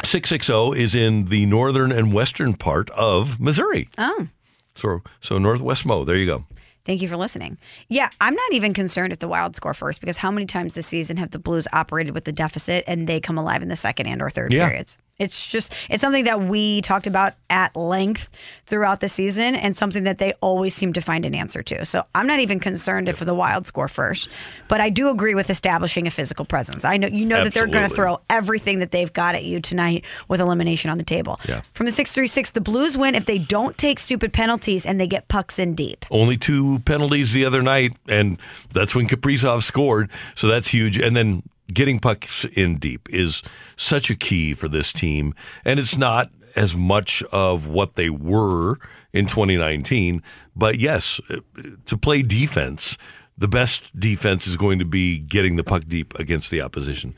[SPEAKER 2] 660 is in the northern and western part of Missouri.
[SPEAKER 3] Oh.
[SPEAKER 2] So, so Northwest Mo. There you go.
[SPEAKER 3] Thank you for listening. Yeah, I'm not even concerned if the Wild score first because how many times this season have the Blues operated with the deficit and they come alive in the second and or third
[SPEAKER 12] Yeah.
[SPEAKER 3] periods? It's just it's something that we talked about at length throughout the season and something that they always seem to find an answer to. So I'm not even concerned if the Wild score first, but I do agree with establishing a physical presence. I know you know that they're going to throw everything that they've got at you tonight with elimination on the table.
[SPEAKER 2] Yeah.
[SPEAKER 3] From the 636, the Blues win if they don't take stupid penalties and they get pucks in deep.
[SPEAKER 2] Only two penalties the other night, and that's when Kaprizov scored. So that's huge. And then getting pucks in deep is such a key for this team. And it's not as much of what they were in 2019. But yes, to play defense, the best defense is going to be getting the puck deep against the opposition.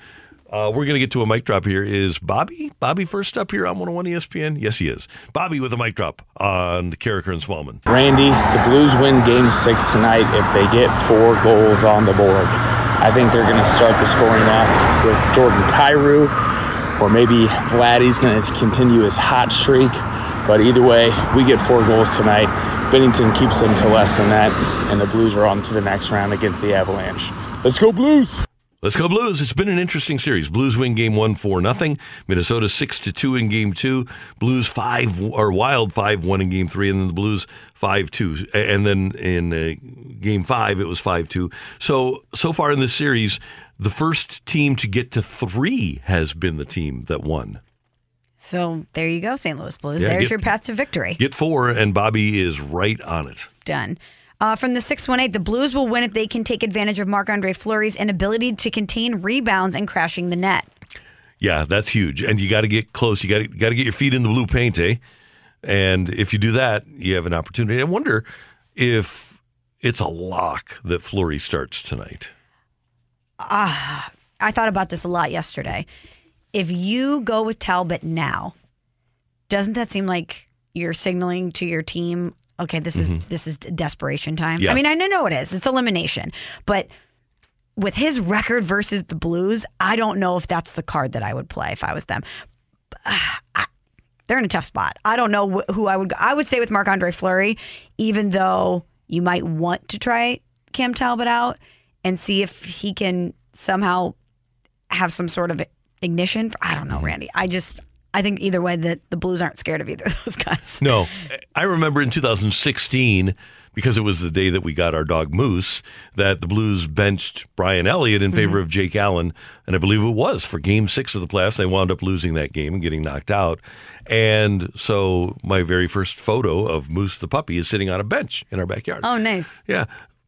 [SPEAKER 2] Uh, we're going to get to a mic drop here. Is Bobby? Bobby first up here on 101 ESPN? Yes, he is. Bobby with a mic drop on Karraker and Smallmon.
[SPEAKER 13] Randy, the Blues win game six tonight if they get four goals on the board.
[SPEAKER 12] I think they're going to start the scoring off with Jordan Kyrou, or maybe Vladdy's going to continue his hot streak. But either way, we get four goals tonight. Binnington keeps them to less than that, and the Blues are on to the next round against the Avalanche. Let's go, Blues!
[SPEAKER 2] Let's go Blues. It's been an interesting series. Blues win game one four nothing. Minnesota six to two in game two. Blues five or Wild five one in game three, and then the Blues five two. And then in uh, game five it was five two. So so far in this series, the first team to get to three has been the team that won.
[SPEAKER 3] So there you go, St. Louis Blues.
[SPEAKER 2] Yeah,
[SPEAKER 3] There's
[SPEAKER 2] get-
[SPEAKER 3] your path to victory.
[SPEAKER 2] Get four, and Bobby is right on it.
[SPEAKER 3] Done. Uh, from the 618, the Blues will win if they can take advantage of Marc Andre Fleury's inability to contain rebounds and crashing the net.
[SPEAKER 2] Yeah, that's huge, and you got to get close. You got to got to get your feet in the blue paint, eh? And if you do that, you have an opportunity. I wonder if it's a lock that Fleury starts tonight.
[SPEAKER 3] Ah, I thought about this a lot yesterday. If you go with Talbot now, doesn't that seem like you're signaling to your team, okay, this is mm-hmm. this is desperation time?
[SPEAKER 13] Yeah.
[SPEAKER 3] I mean, I know it is. It's elimination. But with his record versus the Blues, I don't know if that's the card that I would play if I was them. I- they're in a tough spot. I don't know wh- who I would. go- I would say with Marc Andre Fleury, even though you might want to try Cam Talbot out and see if he can somehow have some sort of ignition. I don't know, mm-hmm. Randy. I just I think either way that the Blues aren't scared of either of those guys.
[SPEAKER 2] No, I remember in 2016 because it was the day that we got our dog Moose that the Blues benched Brian Elliott in favor mm-hmm. of Jake Allen, and I believe it was for Game Six of the playoffs. They wound up losing that game and getting knocked out, and so my very first photo of Moose the puppy is sitting on a bench in our backyard.
[SPEAKER 3] Oh, nice.
[SPEAKER 2] Yeah,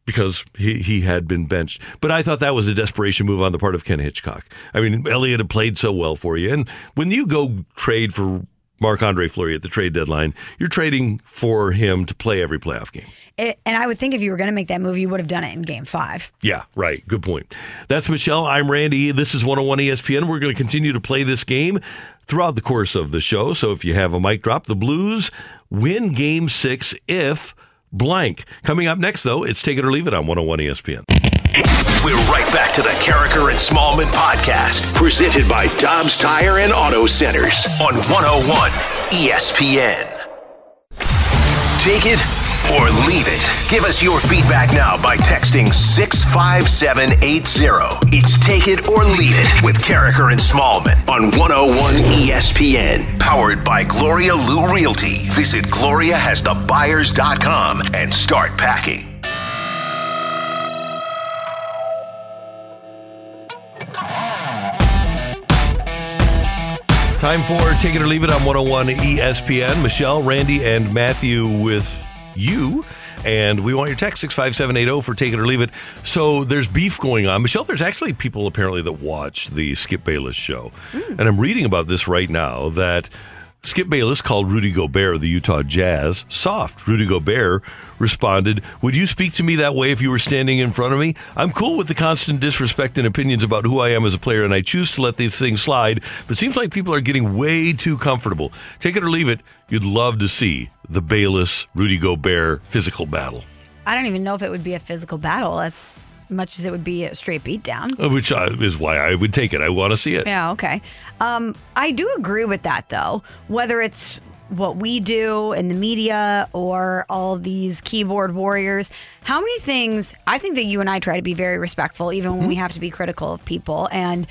[SPEAKER 2] because he, he had been benched. But I thought that was a desperation move on the part of Ken Hitchcock. I mean, Elliott had played so well for you. And when you go trade for Marc Andre Fleury at the trade deadline, you're trading for him to play every playoff game.
[SPEAKER 3] It, and I would think if you were going to make that move, you would have done it in Game Five.
[SPEAKER 2] Yeah, right. Good point. That's Michelle. I'm Randy. This is 101 ESPN. We're going to continue to play this game throughout the course of the show. So if you have a mic drop, the Blues win game six if blank. Coming up next, though, it's Take It or Leave It on 101 ESPN.
[SPEAKER 8] We're right back to the Karraker and Smallmon podcast, presented by Dobbs Tire and Auto Centers on 101 ESPN. Take it or leave it. Give us your feedback now by texting 65780. It's Take It or Leave It with Karraker and Smallmon on 101 ESPN. Powered by Gloria Lou Realty. Visit GloriaHasTheBuyers.com and start packing.
[SPEAKER 2] Time for Take It or Leave It on 101 ESPN. Michelle, Randy, and Matthew with you. And we want your text 65780 for Take It or Leave It. So there's beef going on. Michelle, there's actually people apparently that watch the Skip Bayless show. Hmm. And I'm reading about this right now that Skip Bayless called Rudy Gobert of the Utah Jazz soft. Rudy Gobert responded, Would you speak to me that way if you were standing in front of me? I'm cool with the constant disrespect and opinions about who I am as a player, and I choose to let these things slide, but seems like people are getting way too comfortable. Take it or leave it, you'd love to see the Bayless Rudy Gobert physical battle.
[SPEAKER 3] I don't even know if it would be a physical battle as much as it would be a straight beatdown.
[SPEAKER 2] uh, Which uh, is why I would take it. I want to see it.
[SPEAKER 3] Yeah, okay. Um, I do agree with that though. Whether it's what we do in the media or all these keyboard warriors, how many things I think that you and I try to be very respectful, even when we have to be critical of people. And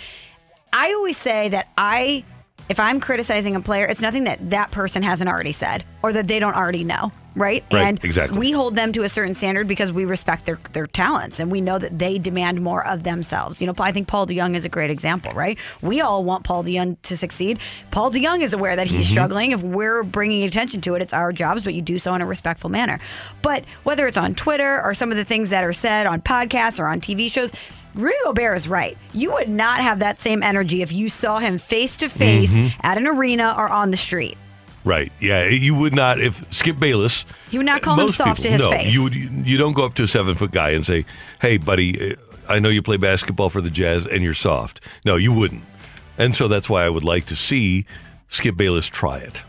[SPEAKER 3] I always say that I, if I'm criticizing a player, it's nothing that that person hasn't already said or that they don't already know. Right?
[SPEAKER 2] Right,
[SPEAKER 3] and
[SPEAKER 2] exactly.
[SPEAKER 3] we hold them to a certain standard because we respect their their talents and we know that they demand more of themselves. You know, I think Paul DeJong is a great example, right? We all want Paul DeJong to succeed. Paul DeJong is aware that he's
[SPEAKER 13] Mhm.
[SPEAKER 3] struggling. If we're bringing attention to it, it's our jobs, but you do so in a respectful manner. But whether it's on Twitter or some of the things that are said on podcasts or on TV shows, Rudy Gobert is right. You would not have that same energy if you saw him face to face
[SPEAKER 2] Mhm.
[SPEAKER 3] at an arena or on the street.
[SPEAKER 2] Right. Yeah. You would not if Skip Bayless.
[SPEAKER 3] He would not call him soft
[SPEAKER 2] people-
[SPEAKER 3] to his
[SPEAKER 2] no,
[SPEAKER 3] face.
[SPEAKER 2] You would. You don't go up to a seven foot guy and say, "Hey, buddy, uh, I know you play basketball for the Jazz and you're soft." No, you wouldn't. And so that's why I would like to see Skip Bayless try it.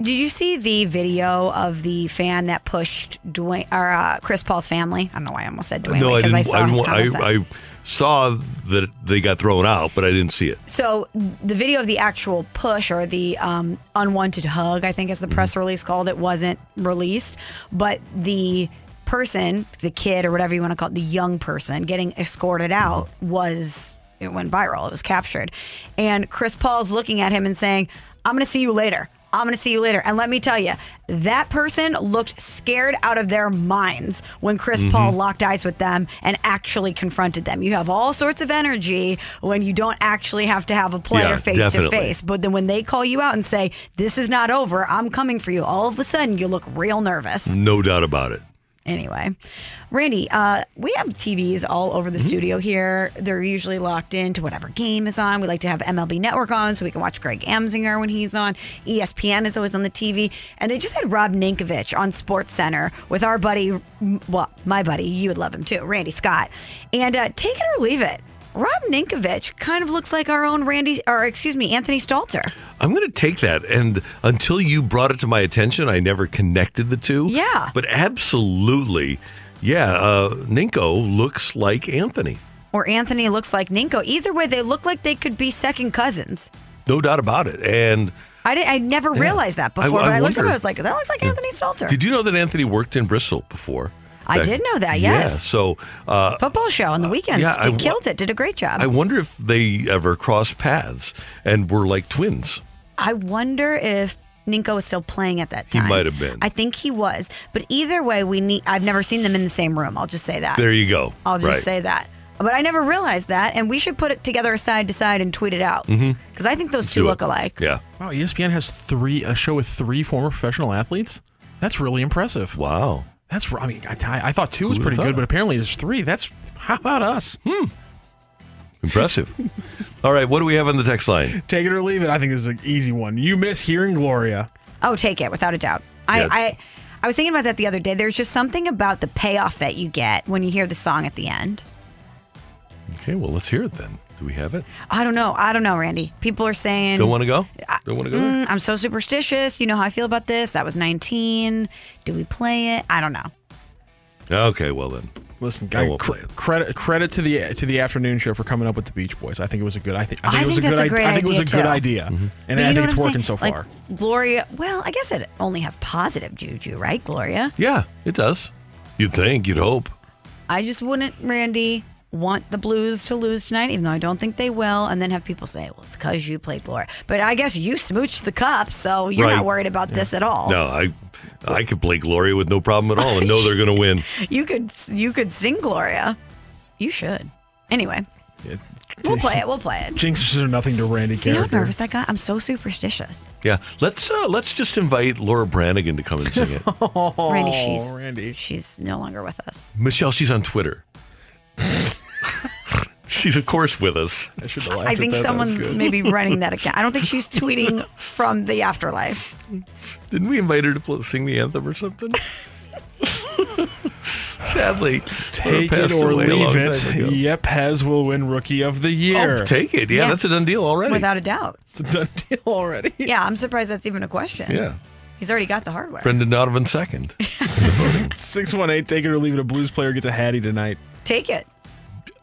[SPEAKER 3] Did you see the video of the fan that pushed Dwayne or uh, Chris Paul's family? I don't know why I almost said Dwayne
[SPEAKER 2] no, I
[SPEAKER 3] because
[SPEAKER 2] didn't.
[SPEAKER 3] I, saw
[SPEAKER 2] I,
[SPEAKER 3] his
[SPEAKER 2] I, I saw that they got thrown out, but I didn't see it.
[SPEAKER 3] So the video of the actual push or the um, unwanted hug, I think, as the
[SPEAKER 2] Mm-hmm.
[SPEAKER 3] press release called it, wasn't released. But the person, the kid or whatever you want to call it, the young person getting escorted out was it went viral. It was captured, and Chris Paul's looking at him and saying, "I'm going to see you later." I'm going to see you later. And let me tell you, that person looked scared out of their minds when Chris
[SPEAKER 2] Mm-hmm.
[SPEAKER 3] Paul locked eyes with them and actually confronted them. You have all sorts of energy when you don't actually have to have a player face to face. But then when they call you out and say, This is not over, I'm coming for you, all of a sudden you look real nervous.
[SPEAKER 2] No doubt about it.
[SPEAKER 3] Anyway, Randy, uh, we have TVs all over the
[SPEAKER 2] Mm-hmm.
[SPEAKER 3] studio here. They're usually locked into whatever game is on. We like to have MLB Network on so we can watch Greg Amsinger when he's on. ESPN is always on the TV. And they just had Rob Ninkovich on Sports Center with our buddy, well, my buddy, you would love him too, Randy Scott. And uh, take it or leave it. Rob Ninkovich kind of looks like our own Randy, or excuse me, Anthony Stalter.
[SPEAKER 2] I'm going to take that. And until you brought it to my attention, I never connected the two.
[SPEAKER 3] Yeah.
[SPEAKER 2] But absolutely, yeah, uh, Ninko looks like Anthony.
[SPEAKER 3] Or Anthony looks like Ninko. Either way, they look like they could be second cousins.
[SPEAKER 2] No doubt about it. And
[SPEAKER 3] I, did, I never realized that before,
[SPEAKER 2] I
[SPEAKER 3] but I looked at him. I was like, that looks like Anthony Stalter.
[SPEAKER 2] did you know that Anthony worked in Bristol before?
[SPEAKER 3] I
[SPEAKER 2] Back-
[SPEAKER 3] did know that,
[SPEAKER 2] Yeah.
[SPEAKER 3] yes.
[SPEAKER 2] So uh,
[SPEAKER 3] Football show on the weekends.
[SPEAKER 2] yeah, I
[SPEAKER 3] Did-
[SPEAKER 2] wa-
[SPEAKER 3] killed it. Did a great job.
[SPEAKER 2] I wonder if they ever crossed paths and were like twins.
[SPEAKER 3] I wonder if Ninko was still playing at that time.
[SPEAKER 2] He might have been.
[SPEAKER 3] I think he was. But either way, we need. I've never seen them in the same room. I'll just say that.
[SPEAKER 2] There you go.
[SPEAKER 3] I'll just
[SPEAKER 2] Right.
[SPEAKER 3] say that. But I never realized that, and we should put it together side to side and tweet it out because
[SPEAKER 2] Mhm.
[SPEAKER 3] I think those two
[SPEAKER 2] Do it.
[SPEAKER 3] look alike.
[SPEAKER 2] Yeah.
[SPEAKER 5] Wow, ESPN has three a show with three former professional athletes. That's really impressive.
[SPEAKER 2] Wow.
[SPEAKER 5] That's I mean I, I thought two was pretty
[SPEAKER 2] would've
[SPEAKER 5] good, but apparently there's three. That's how about us?
[SPEAKER 2] Hmm. Impressive. All right, what do we have on the text line?
[SPEAKER 5] Take it or leave it. I think this is an easy one. You miss hearing Gloria.
[SPEAKER 3] Oh, take it without a doubt. I,
[SPEAKER 5] Yeah,
[SPEAKER 3] I I was thinking about that the other day. There's just something about the payoff that you get when you hear the song at the end.
[SPEAKER 2] Okay, well, let's hear it then. Do we have it?
[SPEAKER 3] I don't know. I don't know, Randy. People are saying
[SPEAKER 2] Don't want to go? Don't want to go there?
[SPEAKER 3] "Mm, I'm so superstitious. You know how I feel about this. That was 19. Do we play it? I don't know.
[SPEAKER 2] Okay, well then.
[SPEAKER 5] Listen,
[SPEAKER 2] I
[SPEAKER 5] guy,
[SPEAKER 2] won't
[SPEAKER 5] cr-
[SPEAKER 2] play it.
[SPEAKER 5] credit credit to the to the afternoon show for coming up with the Beach Boys. I think it was a good. I think I think
[SPEAKER 3] I
[SPEAKER 5] it was
[SPEAKER 3] think
[SPEAKER 5] a good.
[SPEAKER 3] that's a
[SPEAKER 5] id-
[SPEAKER 3] great
[SPEAKER 5] I think it was a
[SPEAKER 3] idea,
[SPEAKER 5] good
[SPEAKER 3] too.
[SPEAKER 5] idea,
[SPEAKER 2] Mm-hmm.
[SPEAKER 5] and
[SPEAKER 3] But
[SPEAKER 5] I
[SPEAKER 3] you know
[SPEAKER 5] think
[SPEAKER 3] what
[SPEAKER 5] it's
[SPEAKER 3] I'm
[SPEAKER 5] working
[SPEAKER 3] saying?
[SPEAKER 5] so
[SPEAKER 3] Like,
[SPEAKER 5] far.
[SPEAKER 3] Gloria, well, I guess it only has positive juju, right, Gloria?
[SPEAKER 2] Yeah, it does. You'd think, you'd hope.
[SPEAKER 3] I just wouldn't, Randy, want the Blues to lose tonight, even though I don't think they will, and then have people say, well, it's because you played Gloria. But I guess you smooched the cup, so you're
[SPEAKER 2] Right.
[SPEAKER 3] not worried about this at all.
[SPEAKER 2] No, I I could play Gloria with no problem at all and know they're going to win.
[SPEAKER 3] You could you could sing Gloria. You should. Anyway, we'll play it. We'll play it.
[SPEAKER 5] Jinxes are nothing to Randy
[SPEAKER 3] See how
[SPEAKER 5] character.
[SPEAKER 3] nervous I got? I'm so superstitious.
[SPEAKER 2] Yeah, let's uh, let's just invite Laura Branigan to come and sing it.
[SPEAKER 3] Randy, she's
[SPEAKER 5] Oh, Randy.
[SPEAKER 3] she's no longer with us.
[SPEAKER 2] Michelle, she's on Twitter. she's of course with us.
[SPEAKER 5] I should have
[SPEAKER 3] I think someone may be running that account. I don't think she's tweeting from the afterlife.
[SPEAKER 2] Didn't we invite her to pl- sing the anthem or something? Sadly,
[SPEAKER 5] Take it or
[SPEAKER 2] away a long
[SPEAKER 5] leave
[SPEAKER 2] it. Yep,
[SPEAKER 5] it. Yepez will win Rookie of the Year.
[SPEAKER 2] Oh, take it. Yeah,
[SPEAKER 3] Yeah.
[SPEAKER 2] that's a done deal already.
[SPEAKER 3] Without a doubt.
[SPEAKER 5] It's a done deal already.
[SPEAKER 3] Yeah, I'm surprised that's even a question.
[SPEAKER 2] yeah,
[SPEAKER 3] He's already got the hardware.
[SPEAKER 2] Brendan Donovan second.
[SPEAKER 5] Six one eight. Take it or leave it. A Blues player gets a Hattie tonight.
[SPEAKER 3] Take it.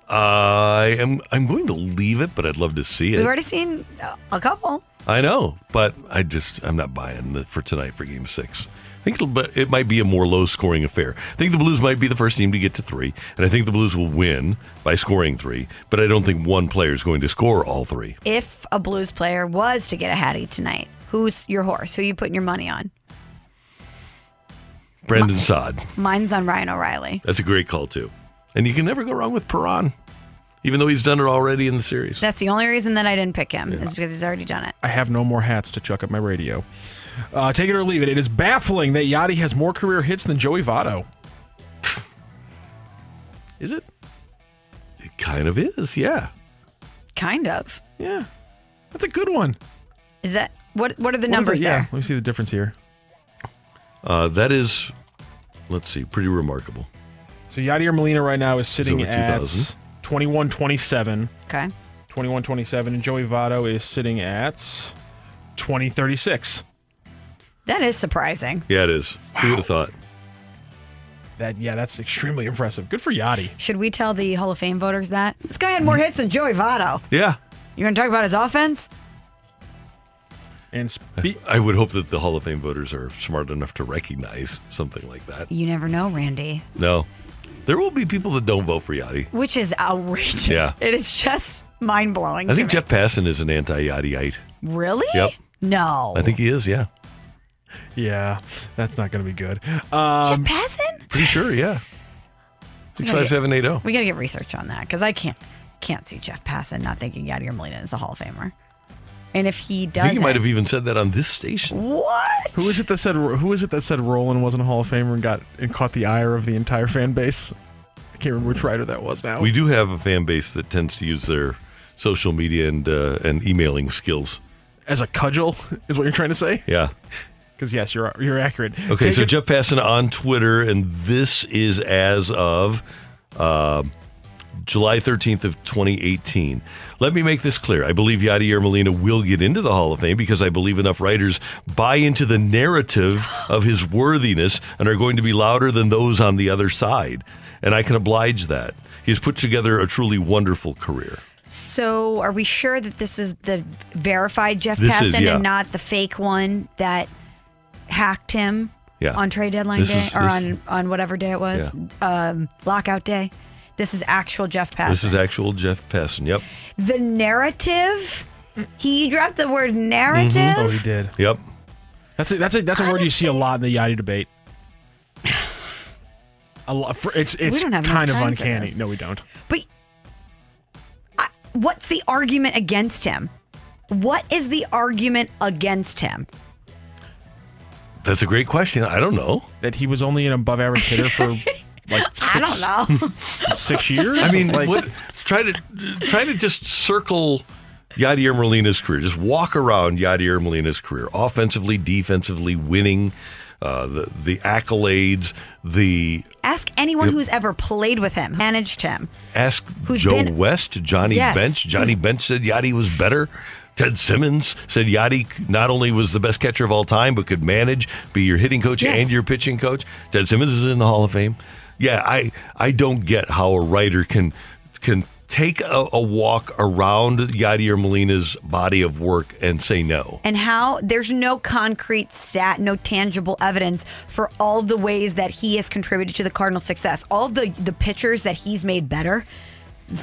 [SPEAKER 2] I am. I'm going to leave it, but I'd love to see it.
[SPEAKER 3] We've already seen a couple.
[SPEAKER 2] I know, but I just I'm not buying it for tonight for Game Six. I think it'll, it might be a more low-scoring affair. I think the Blues might be the first team to get to three, and I think the Blues will win by scoring three. But I don't think one player is going to score all three.
[SPEAKER 3] If a Blues player was to get a Hattie tonight, who's your horse? Who are you putting your money on?
[SPEAKER 2] Brendan Sod.
[SPEAKER 3] Mine's on Ryan O'Reilly.
[SPEAKER 2] That's a great call too, and you can never go wrong with Perron, even though he's done it already in the series.
[SPEAKER 3] That's the only reason that I didn't pick him is because he's already done it.
[SPEAKER 5] I have no more hats to chuck at my radio. Uh, take it or leave it. It is baffling that Yadi has more career hits than Joey Votto. Is it?
[SPEAKER 2] It kind of is, yeah.
[SPEAKER 3] Kind of.
[SPEAKER 5] Yeah. That's a good one.
[SPEAKER 3] Is that what? What are the
[SPEAKER 5] What is
[SPEAKER 3] numbers
[SPEAKER 5] it? Yeah.
[SPEAKER 3] there?
[SPEAKER 5] Let me see the difference here.
[SPEAKER 2] Uh, that is, let's see, pretty remarkable.
[SPEAKER 5] So Yadier Molina right now is sitting
[SPEAKER 2] over
[SPEAKER 5] at
[SPEAKER 2] 2,000.
[SPEAKER 5] 21 27.
[SPEAKER 3] Okay.
[SPEAKER 5] 21 27. And Joey Votto is sitting at 20 36.
[SPEAKER 3] That is surprising.
[SPEAKER 2] Yeah, it is. Who would have thought?
[SPEAKER 5] That yeah, that's extremely impressive. Good for Yadi.
[SPEAKER 3] Should we tell the Hall of Fame voters that this guy had more hits than Joey Votto?
[SPEAKER 2] Yeah.
[SPEAKER 3] You're going to talk about his offense?
[SPEAKER 5] And spe-
[SPEAKER 2] I would hope that the Hall of Fame voters are smart enough to recognize something like that.
[SPEAKER 3] You never know, Randy.
[SPEAKER 2] No. There will be people that don't vote for Yadi.
[SPEAKER 3] Which is outrageous.
[SPEAKER 2] Yeah.
[SPEAKER 3] It is just mind blowing.
[SPEAKER 2] I think Jeff Passan is an anti Yachtyite.
[SPEAKER 3] Really?
[SPEAKER 2] Yep.
[SPEAKER 3] No.
[SPEAKER 2] I think he is, yeah.
[SPEAKER 5] yeah, that's not going to be good. Um,
[SPEAKER 3] Jeff Passan?
[SPEAKER 2] Pretty sure, yeah.
[SPEAKER 3] We gotta
[SPEAKER 2] 65780.
[SPEAKER 3] We got to get research on that because I can't can't see Jeff Passan not thinking Yadier Molina is a Hall of Famer. And if he
[SPEAKER 2] I
[SPEAKER 3] does,
[SPEAKER 2] think he might have even said that on this station.
[SPEAKER 3] What?
[SPEAKER 5] Who is it that said? Who is it that said Rolen wasn't a Hall of Famer and got and caught the ire of the entire fan base? I can't remember which writer that was now.
[SPEAKER 2] We do have a fan base that tends to use their social media and uh, and emailing skills.
[SPEAKER 5] As a cudgel, is what you're trying to say?
[SPEAKER 2] Yeah.
[SPEAKER 5] Because yes, you're you're accurate.
[SPEAKER 2] Okay,
[SPEAKER 5] Take
[SPEAKER 2] so
[SPEAKER 5] it-
[SPEAKER 2] Jeff Passan on Twitter, and this is as of uh, July 13th of 2018. Let me make this clear. I believe Yadier Molina will get into the Hall of Fame because I believe enough writers buy into the narrative of his worthiness and are going to be louder than those on the other side. And I can oblige that. He's put together a truly wonderful career.
[SPEAKER 3] So, are we sure that this is the verified Jeff
[SPEAKER 2] This
[SPEAKER 3] Passan
[SPEAKER 2] yeah.
[SPEAKER 3] and not the fake one that hacked him
[SPEAKER 2] Yeah.
[SPEAKER 3] on trade deadline
[SPEAKER 2] This
[SPEAKER 3] day
[SPEAKER 2] is-
[SPEAKER 3] or on on whatever day it was, um, lockout day? This is actual Jeff Passan.
[SPEAKER 2] This is actual Jeff Passan. Yep.
[SPEAKER 3] the narrative. He dropped the word narrative. Mm-hmm.
[SPEAKER 5] Oh, he did.
[SPEAKER 2] Yep.
[SPEAKER 5] That's a, that's a, that's a word you see a lot in the Yadi debate. A lot. For, it's it's
[SPEAKER 3] don't have enough
[SPEAKER 5] kind of uncanny. No, we don't.
[SPEAKER 3] But I, what's the argument against him? What is the argument against him?
[SPEAKER 2] That's a great question. I don't know.
[SPEAKER 5] That he was only an above average hitter for like six,
[SPEAKER 3] I don't know.
[SPEAKER 5] six years.
[SPEAKER 2] I mean,
[SPEAKER 5] like,
[SPEAKER 2] what, try to try to just circle Yadier Molina's career. Just walk around Yadier Molina's career, offensively, defensively, winning, uh, the the accolades, the
[SPEAKER 3] Ask anyone
[SPEAKER 2] Yep.
[SPEAKER 3] who's ever played with him, managed him.
[SPEAKER 2] ask
[SPEAKER 3] Who's
[SPEAKER 2] Joe
[SPEAKER 3] been-
[SPEAKER 2] West, Johnny
[SPEAKER 3] Yes.
[SPEAKER 2] Bench. Johnny Bench said Yadi was better. Ted Simmons said Yadi not only was the best catcher of all time, but could manage, be your hitting coach
[SPEAKER 3] Yes.
[SPEAKER 2] and your pitching coach. Ted Simmons is in the Hall of Fame. Yeah, I I don't get how a writer can can take a, a walk around Yadier Molina's body of work and say no.
[SPEAKER 3] and how there's no concrete stat, no tangible evidence for all the ways that he has contributed to the Cardinals' success. All of the the pitchers that he's made better,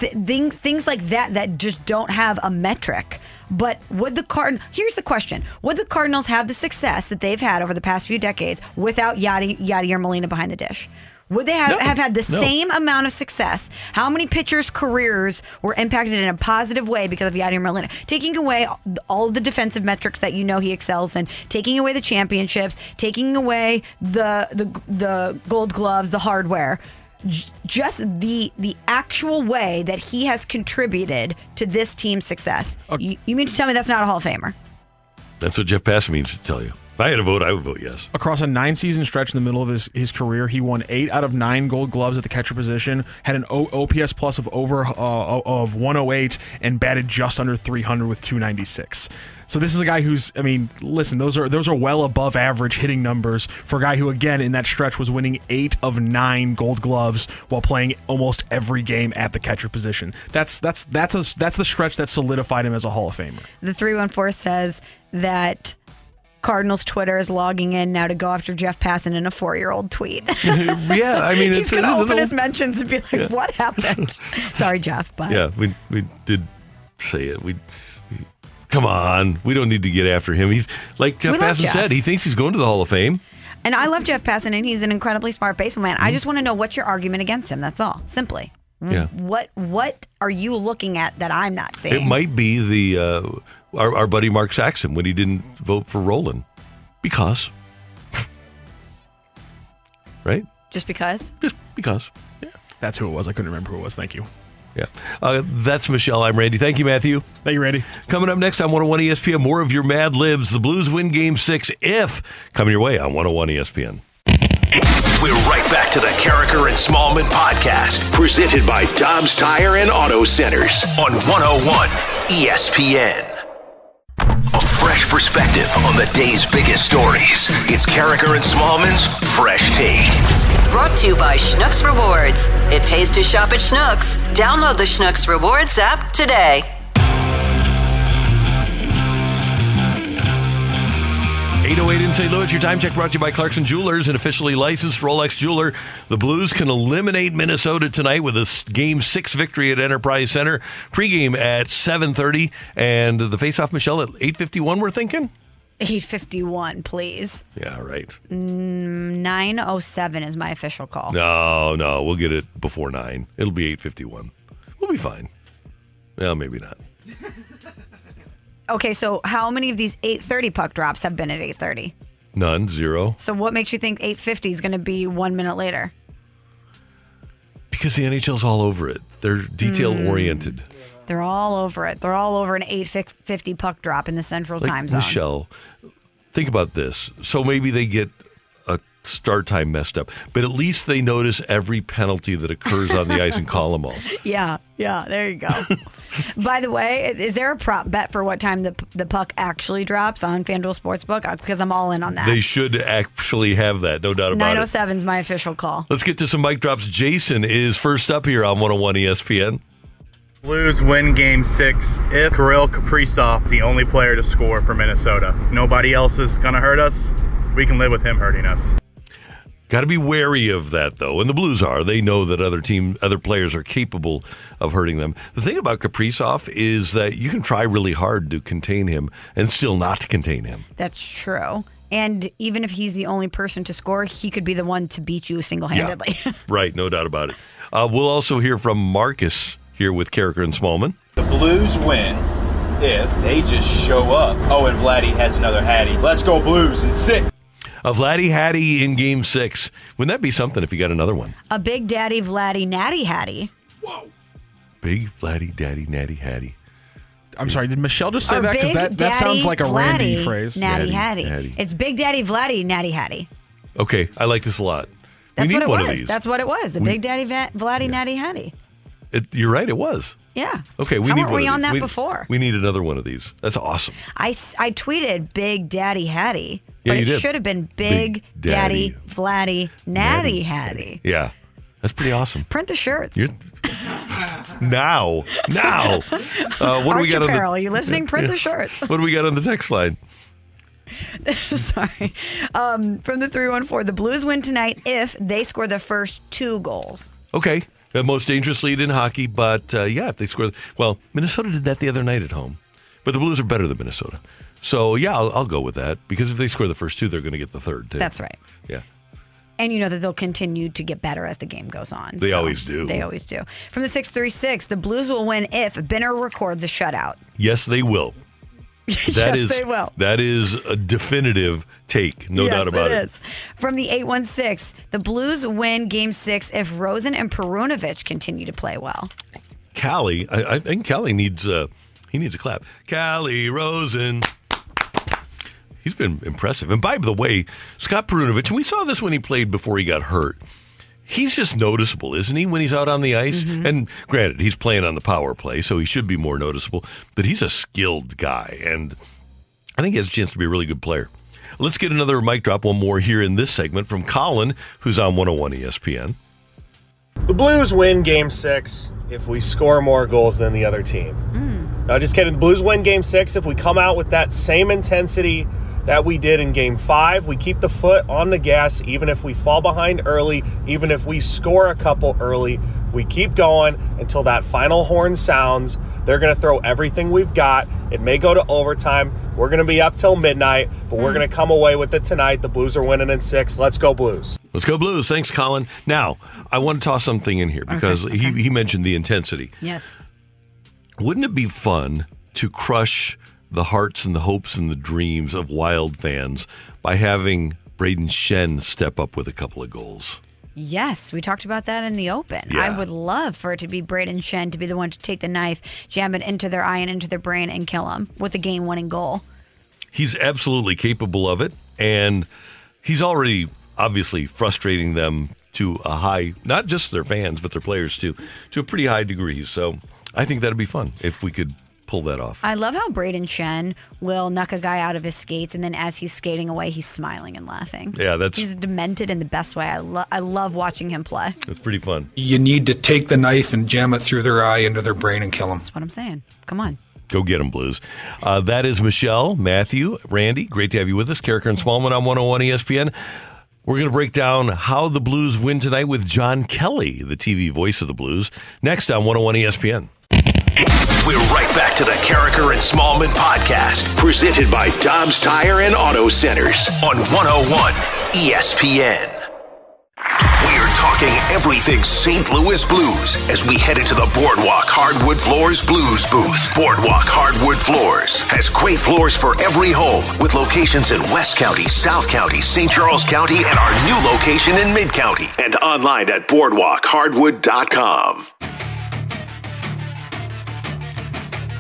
[SPEAKER 3] th- things things like that that just don't have a metric. But would the Card? Here's the question: Would the Cardinals have the success that they've had over the past few decades without Yadi Yadier Molina behind the dish? Would they have,
[SPEAKER 13] No.
[SPEAKER 3] have had the
[SPEAKER 13] No.
[SPEAKER 3] same amount of success? How many pitchers' careers were impacted in a positive way because of Yadier Molina? Taking away all the defensive metrics that you know he excels in, taking away the championships, taking away the the the gold gloves, the hardware. j- Just the the actual way that he has contributed to this team's success. Uh, you, you mean to tell me that's not a Hall of Famer?
[SPEAKER 2] That's what Jeff Passan means to tell you. If I had a vote, I would vote yes.
[SPEAKER 5] Across a nine season stretch in the middle of his, his career, he won eight out of nine gold gloves at the catcher position, had an o- OPS plus of over uh, of 108, and batted just under 300 with 296. So this is a guy who's, I mean, listen, those are those are well above average hitting numbers for a guy who, again, in that stretch was winning eight of nine gold gloves while playing almost every game at the catcher position. That's that's that's a, that's the stretch that solidified him as a Hall of Famer.
[SPEAKER 3] The 314 says that Cardinals Twitter is logging in now to go after Jeff Passan in a four year old tweet.
[SPEAKER 2] yeah, I mean,
[SPEAKER 3] he's
[SPEAKER 2] it's-
[SPEAKER 3] going to
[SPEAKER 2] it is an
[SPEAKER 3] open his mentions and be like,
[SPEAKER 2] Yeah.
[SPEAKER 3] what happened? Sorry, Jeff, but
[SPEAKER 2] Yeah, we we did say it. We, we- come on. We don't need to get after him. He's like Jeff Passan
[SPEAKER 3] Jeff.
[SPEAKER 2] said. He thinks he's going to the Hall of Fame.
[SPEAKER 3] And I love Jeff Passan, and he's an incredibly smart baseball man.
[SPEAKER 2] Mm-hmm.
[SPEAKER 3] I just want to know what's your argument against him. That's all, simply.
[SPEAKER 2] Yeah.
[SPEAKER 3] What What are you looking at that I'm not seeing?
[SPEAKER 2] It might be the uh, our, our buddy Mark Saxon when he didn't vote for Rolen because, right?
[SPEAKER 3] Just because?
[SPEAKER 2] Just because. Yeah.
[SPEAKER 5] That's who it was. I couldn't remember who it was. Thank you.
[SPEAKER 2] Yeah. Uh, that's Michelle. I'm Randy. Thank you, Matthew.
[SPEAKER 5] Thank you, Randy.
[SPEAKER 2] Coming up next on 101 ESPN, more of your Mad Libs. The Blues win game six if coming your way on 101 ESPN.
[SPEAKER 8] We're right back to the Karraker and Smallmon podcast, presented by Dobbs Tire and Auto Centers on 101 ESPN. A fresh perspective on the day's biggest stories. It's Karraker and Smallmon's Fresh Take.
[SPEAKER 13] Brought to you by Schnucks Rewards. It pays to shop at Schnucks. Download the Schnucks Rewards app today.
[SPEAKER 2] 808 in St. Louis, your time check brought to you by Clarkson Jewelers, an officially licensed Rolex jeweler. The Blues can eliminate Minnesota tonight with a game six victory at Enterprise Center. Pregame at 7.30 and the face-off, Michelle, at 8.51, we're thinking?
[SPEAKER 3] 851, please.
[SPEAKER 2] Yeah, right.
[SPEAKER 3] Mm, 907 is my official call.
[SPEAKER 2] No, no, we'll get it before 9. It'll be 8.51. We'll be fine. Well, maybe not.
[SPEAKER 3] Okay, so how many of these 830 puck drops have been at 830?
[SPEAKER 2] None, zero.
[SPEAKER 3] So what makes you think 850 is going to be one minute later?
[SPEAKER 2] Because the NHL's all over it. They're detail-oriented. Hmm.
[SPEAKER 3] They're all over it. They're all over an 850 puck drop in the central
[SPEAKER 2] Like
[SPEAKER 3] time zone.
[SPEAKER 2] Michelle, think about this. So maybe they get start time messed up, but at least they notice every penalty that occurs on the ice and call them all.
[SPEAKER 3] Yeah, yeah, there you go. By the way, is there a prop bet for what time the the puck actually drops on FanDuel Sportsbook? Uh, Because I'm all in on that.
[SPEAKER 2] They should actually have that, no doubt about it.
[SPEAKER 3] 907 is my official call.
[SPEAKER 2] Let's get to some mic drops. Jason is first up here on 101 ESPN.
[SPEAKER 14] Blues win game six if Kirill Kaprizov the only player to score for Minnesota. Nobody else is going to hurt us. We can live with him hurting us.
[SPEAKER 2] Got to be wary of that, though. And the Blues are. They know that other team, other players are capable of hurting them. The thing about Kaprizov is that you can try really hard to contain him and still not contain him.
[SPEAKER 3] That's true. And even if he's the only person to score, he could be the one to beat you single handedly.
[SPEAKER 2] Right, no doubt about it. Uh, we'll also hear from Marcus here with Karraker and Smallmon.
[SPEAKER 15] The Blues win if they just show up. Oh, and Vladdy has another Hattie. Let's go Blues and sit.
[SPEAKER 2] A Vladdy Hattie in Game Six. Wouldn't that be something if you got another one?
[SPEAKER 3] A Big Daddy Vladdy Natty Hattie. Whoa.
[SPEAKER 2] Big Vladdy Daddy Natty Hattie.
[SPEAKER 5] I'm sorry, did Michelle just say
[SPEAKER 3] Or
[SPEAKER 5] that? Because that, that sounds like a Randy
[SPEAKER 3] Vladdy
[SPEAKER 5] phrase.
[SPEAKER 3] Natty
[SPEAKER 2] Natty
[SPEAKER 3] Hattie.
[SPEAKER 2] Hattie.
[SPEAKER 3] It's Big Daddy Vladdy Natty Hattie.
[SPEAKER 2] Okay, I like this a lot.
[SPEAKER 3] That's
[SPEAKER 2] we need
[SPEAKER 3] what it
[SPEAKER 2] one
[SPEAKER 3] was.
[SPEAKER 2] of these.
[SPEAKER 3] That's what it was. The
[SPEAKER 2] We-
[SPEAKER 3] Big Daddy Va- Vladdy Natty Hattie.
[SPEAKER 2] It, you're right. It was.
[SPEAKER 3] Yeah.
[SPEAKER 2] Okay, we
[SPEAKER 3] How
[SPEAKER 2] need
[SPEAKER 3] weren't
[SPEAKER 2] one
[SPEAKER 3] we
[SPEAKER 2] of
[SPEAKER 3] on
[SPEAKER 2] these.
[SPEAKER 3] that
[SPEAKER 2] we,
[SPEAKER 3] before?
[SPEAKER 2] We need another one of these. That's awesome.
[SPEAKER 3] I, I tweeted Big Daddy Hattie,
[SPEAKER 2] Yeah,
[SPEAKER 3] but
[SPEAKER 2] you
[SPEAKER 3] it
[SPEAKER 2] did.
[SPEAKER 3] should have been Big,
[SPEAKER 2] Daddy
[SPEAKER 3] Daddy, Vladdy Natty Hattie.
[SPEAKER 2] Yeah, that's pretty awesome.
[SPEAKER 3] Print the shirts.
[SPEAKER 2] You're now, now. Uh, what do we got on
[SPEAKER 3] Apparel,
[SPEAKER 2] the?
[SPEAKER 3] are you listening? Print the shirts.
[SPEAKER 2] What do we got on the text line?
[SPEAKER 3] Sorry. Um, from the 314, the Blues win tonight if they score the first two goals.
[SPEAKER 2] Okay, most dangerous lead in hockey, but uh, yeah, if they score, well, Minnesota did that the other night at home, but the Blues are better than Minnesota. So yeah, I'll, I'll go with that because if they score the first two, they're going to get the third too.
[SPEAKER 3] That's right.
[SPEAKER 2] Yeah.
[SPEAKER 3] And you know that they'll continue to get better as the game goes on.
[SPEAKER 2] They always do.
[SPEAKER 3] They always do. From the 636, the Blues will win if Benner records a shutout.
[SPEAKER 2] Yes, they will. That
[SPEAKER 3] Yes,
[SPEAKER 2] is
[SPEAKER 3] they will.
[SPEAKER 2] that is a definitive take, no
[SPEAKER 3] yes,
[SPEAKER 2] doubt about it.
[SPEAKER 3] is. From the 816, the Blues win game six if Rosen and Perunovich continue to play well.
[SPEAKER 2] Calle, I, I think Calle needs uh, he needs a clap. Calle Rosen. He's been impressive. And by the way, Scott Perunovich, and we saw this when he played before he got hurt. He's just noticeable, isn't he, when he's out on the ice? Mm-hmm. And granted, he's playing on the power play, so he should be more noticeable. But he's a skilled guy, and I think he has a chance to be a really good player. Let's get another mic drop, one more here in this segment from Colin, who's on 101 ESPN.
[SPEAKER 16] The Blues win game six if we score more goals than the other team. Mm. No, just kidding. The Blues win game six if we come out with that same intensity that we did in game five. We keep the foot on the gas, even if we fall behind early, even if we score a couple early. We keep going until that final horn sounds. They're going to throw everything we've got. It may go to overtime. We're going to be up till midnight, but we're hmm. going to come away with it tonight. The Blues are winning in six. Let's go, Blues.
[SPEAKER 2] Let's go Blues. Thanks, Colin. Now, I want to toss something in here because He, he mentioned the intensity.
[SPEAKER 3] Yes.
[SPEAKER 2] Wouldn't it be fun to crush the hearts and the hopes and the dreams of Wild fans by having Brayden Schenn step up with a couple of goals?
[SPEAKER 3] Yes, we talked about that in the open.
[SPEAKER 2] Yeah.
[SPEAKER 3] I would love for it to be Brayden Schenn to be the one to take the knife, jam it into their eye and into their brain, and kill them with a game winning goal.
[SPEAKER 2] He's absolutely capable of it, and he's already obviously frustrating them to a high, not just their fans, but their players too, to a pretty high degree. So I think that'd be fun if we could pull that off.
[SPEAKER 3] I love how Brayden Schenn will knock a guy out of his skates, and then as he's skating away, he's smiling and laughing.
[SPEAKER 2] Yeah, that's
[SPEAKER 3] He's demented in the best way. I, lo- I love watching him play.
[SPEAKER 2] that's pretty fun.
[SPEAKER 17] You need to take the knife and jam it through their eye into their brain and kill them.
[SPEAKER 3] That's what I'm saying. Come on.
[SPEAKER 2] Go get them, Blues. Uh, that is Michelle, Matthew, Randy. Great to have you with us. Karraker and Smallmon on 101 ESPN. We're going to break down how the Blues win tonight with John Kelly, the TV voice of the Blues, next on 101 ESPN.
[SPEAKER 8] We're right back to the Karraker and Smallmon podcast, presented by Dobbs Tire and Auto Centers on 101 ESPN. We are talking everything St. Louis Blues as we head into the Boardwalk Hardwood Floors Blues booth. Boardwalk Hardwood Floors has great floors for every home with locations in West County, South County, St. Charles County, and our new location in Mid County and online at boardwalkhardwood.com.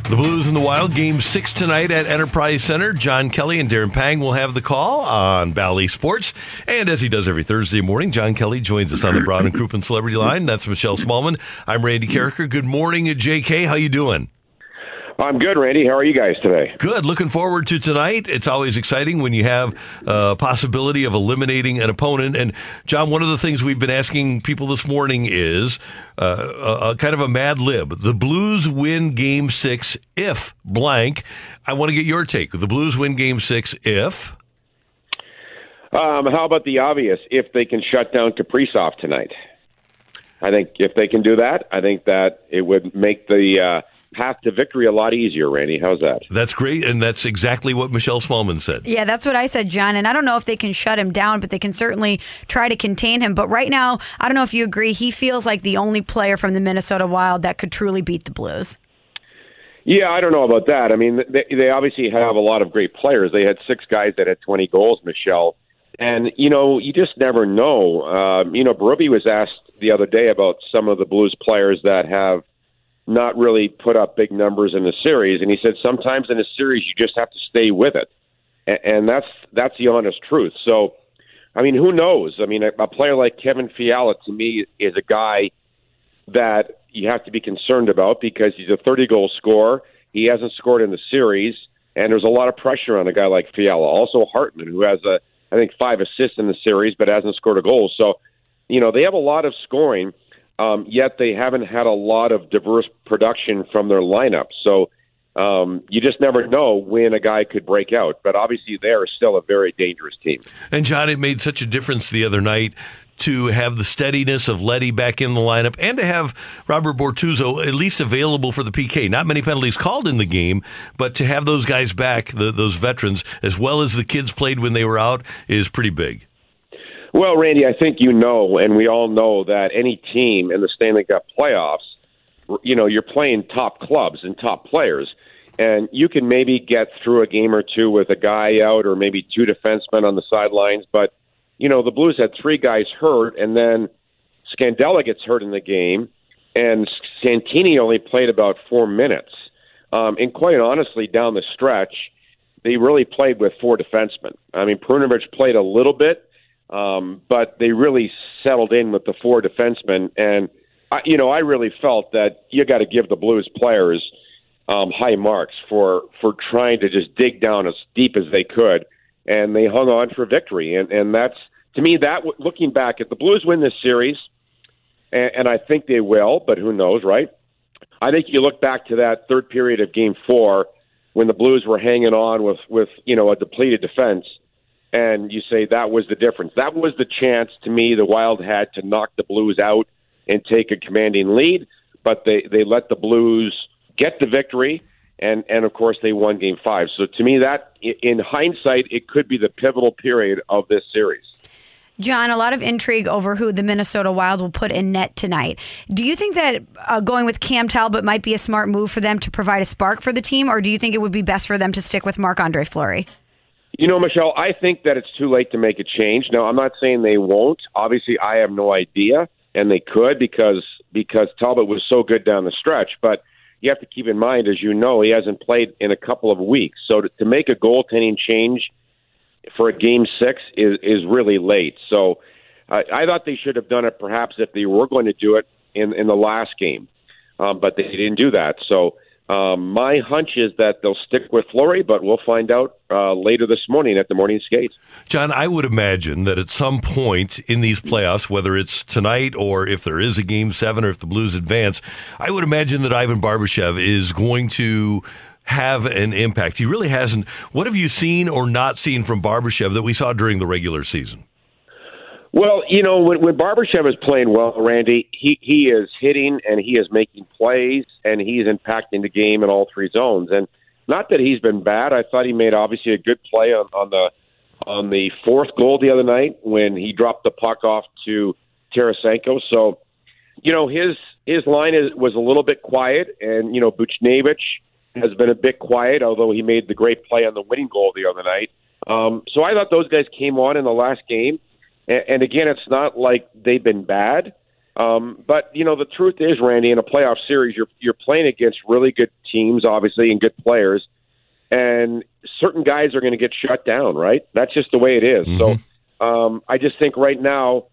[SPEAKER 2] The Blues and the Wild, game six tonight at Enterprise Center. John Kelly and Darren Pang will have the call on Bally Sports. And as he does every Thursday morning, John Kelly joins us on the Brown and Crouppen Celebrity Line. That's Michelle Smallmon. I'm Randy Karraker. Good morning, JK. How you doing?
[SPEAKER 18] I'm good, Randy. How are you guys today?
[SPEAKER 2] Good. Looking forward to tonight. It's always exciting when you have a possibility of eliminating an opponent. And John, one of the things we've been asking people this morning is uh, a, a kind of a mad lib. The Blues win Game Six if blank. I want to get your take. The Blues win Game Six if.
[SPEAKER 18] Um, how about the obvious? If they can shut down Kaprizov tonight, I think if they can do that, I think that it would make the uh, path to victory a lot easier. Randy, how's that?
[SPEAKER 2] That's great, and that's exactly what Michelle Smallmon said.
[SPEAKER 3] Yeah, that's what I said, John. And I don't know if they can shut him down, but they can certainly try to contain him. But right now, I don't know if you agree, he feels like the only player from the Minnesota Wild that could truly beat the Blues.
[SPEAKER 18] Yeah, I don't know about that. I mean, they, they obviously have a lot of great players. They had six guys that had 20 goals, Michelle. And, you know, you just never know. Um, you know, Berube was asked the other day about some of the Blues players that have not really put up big numbers in the series. And he said sometimes in a series, you just have to stay with it. And, and that's, that's the honest truth. So, I mean, who knows? I mean, a, a player like Kevin Fiala, to me, is a guy that you have to be concerned about because he's a 30 goal scorer. He hasn't scored in the series, and there's a lot of pressure on a guy like Fiala. Also, Hartman, who has a I think five assists in the series, but hasn't scored a goal. So, you know, they have a lot of scoring, um, yet they haven't had a lot of diverse production from their lineup. So, um, you just never know when a guy could break out. But obviously, they are still a very dangerous team.
[SPEAKER 2] And John, it made such a difference the other night to have the steadiness of Leddy back in the lineup and to have Robert Bortuzzo at least available for the PK. Not many penalties called in the game, but to have those guys back, the, those veterans, as well as the kids played when they were out, is pretty big.
[SPEAKER 18] Well, Randy, I think you know, and we all know that any team in the Stanley Cup playoffs, you know, you're playing top clubs and top players. And you can maybe get through a game or two with a guy out or maybe two defensemen on the sidelines, but you know, the Blues had three guys hurt, and then Scandella gets hurt in the game, and Santini only played about four minutes. Um, and quite honestly, down the stretch, they really played with four defensemen. I mean, Perunovich played a little bit, um, but they really settled in with the four defensemen. And, I, you know, I really felt that you got to give the Blues players um, high marks for, for trying to just dig down as deep as they could and they hung on for victory. And and that's to me that looking back, if the Blues win this series, and, and I think they will, but who knows, right? I think you look back to that third period of Game Four when the Blues were hanging on with with you know a depleted defense, and you say that was the difference. That was the chance to me the Wild had to knock the Blues out and take a commanding lead, but they they let the Blues get the victory and and of course they won game five so to me that in hindsight it could be the pivotal period of this series
[SPEAKER 3] John, a lot of intrigue over who the Minnesota Wild will put in net tonight. Do you think that uh, going with Cam Talbot might be a smart move for them to provide a spark for the team, or do you think it would be best for them to stick with Marc Andre Fleury?
[SPEAKER 18] You know, Michelle, I think that it's too late to make a change. Now, I'm not saying they won't. Obviously, I have no idea, and they could because because Talbot was so good down the stretch. But you have to keep in mind, as you know, he hasn't played in a couple of weeks. So to, to make a goaltending change for a game six is is really late. So uh, I thought they should have done it perhaps if they were going to do it in in the last game, um, but they didn't do that. So Um, my hunch is that they'll stick with Fleury, but we'll find out uh, later this morning at the morning skate.
[SPEAKER 2] John, I would imagine that at some point in these playoffs, whether it's tonight or if there is a game seven or if the Blues advance, I would imagine that Ivan Barbashev is going to have an impact. He really hasn't. What have you seen or not seen from Barbashev that we saw during the regular season?
[SPEAKER 18] Well, you know, when, when Barbashev is playing well, Randy, he, he is hitting and he is making plays and he's impacting the game in all three zones. And not that he's been bad. I thought he made obviously a good play on, on the on the fourth goal the other night when he dropped the puck off to Tarasenko. So, you know, his his line is, was a little bit quiet, and you know, Buchnevich has been a bit quiet, although he made the great play on the winning goal the other night. Um, so I thought those guys came on in the last game and, and again, it's not like they've been bad. Um, but you know, the truth is, Randy, in a playoff series, you're you're playing against really good teams, obviously, and good players, and certain guys are going to get shut down. Right? That's just the way it is.
[SPEAKER 2] Mm-hmm.
[SPEAKER 18] So, um, I just think right now,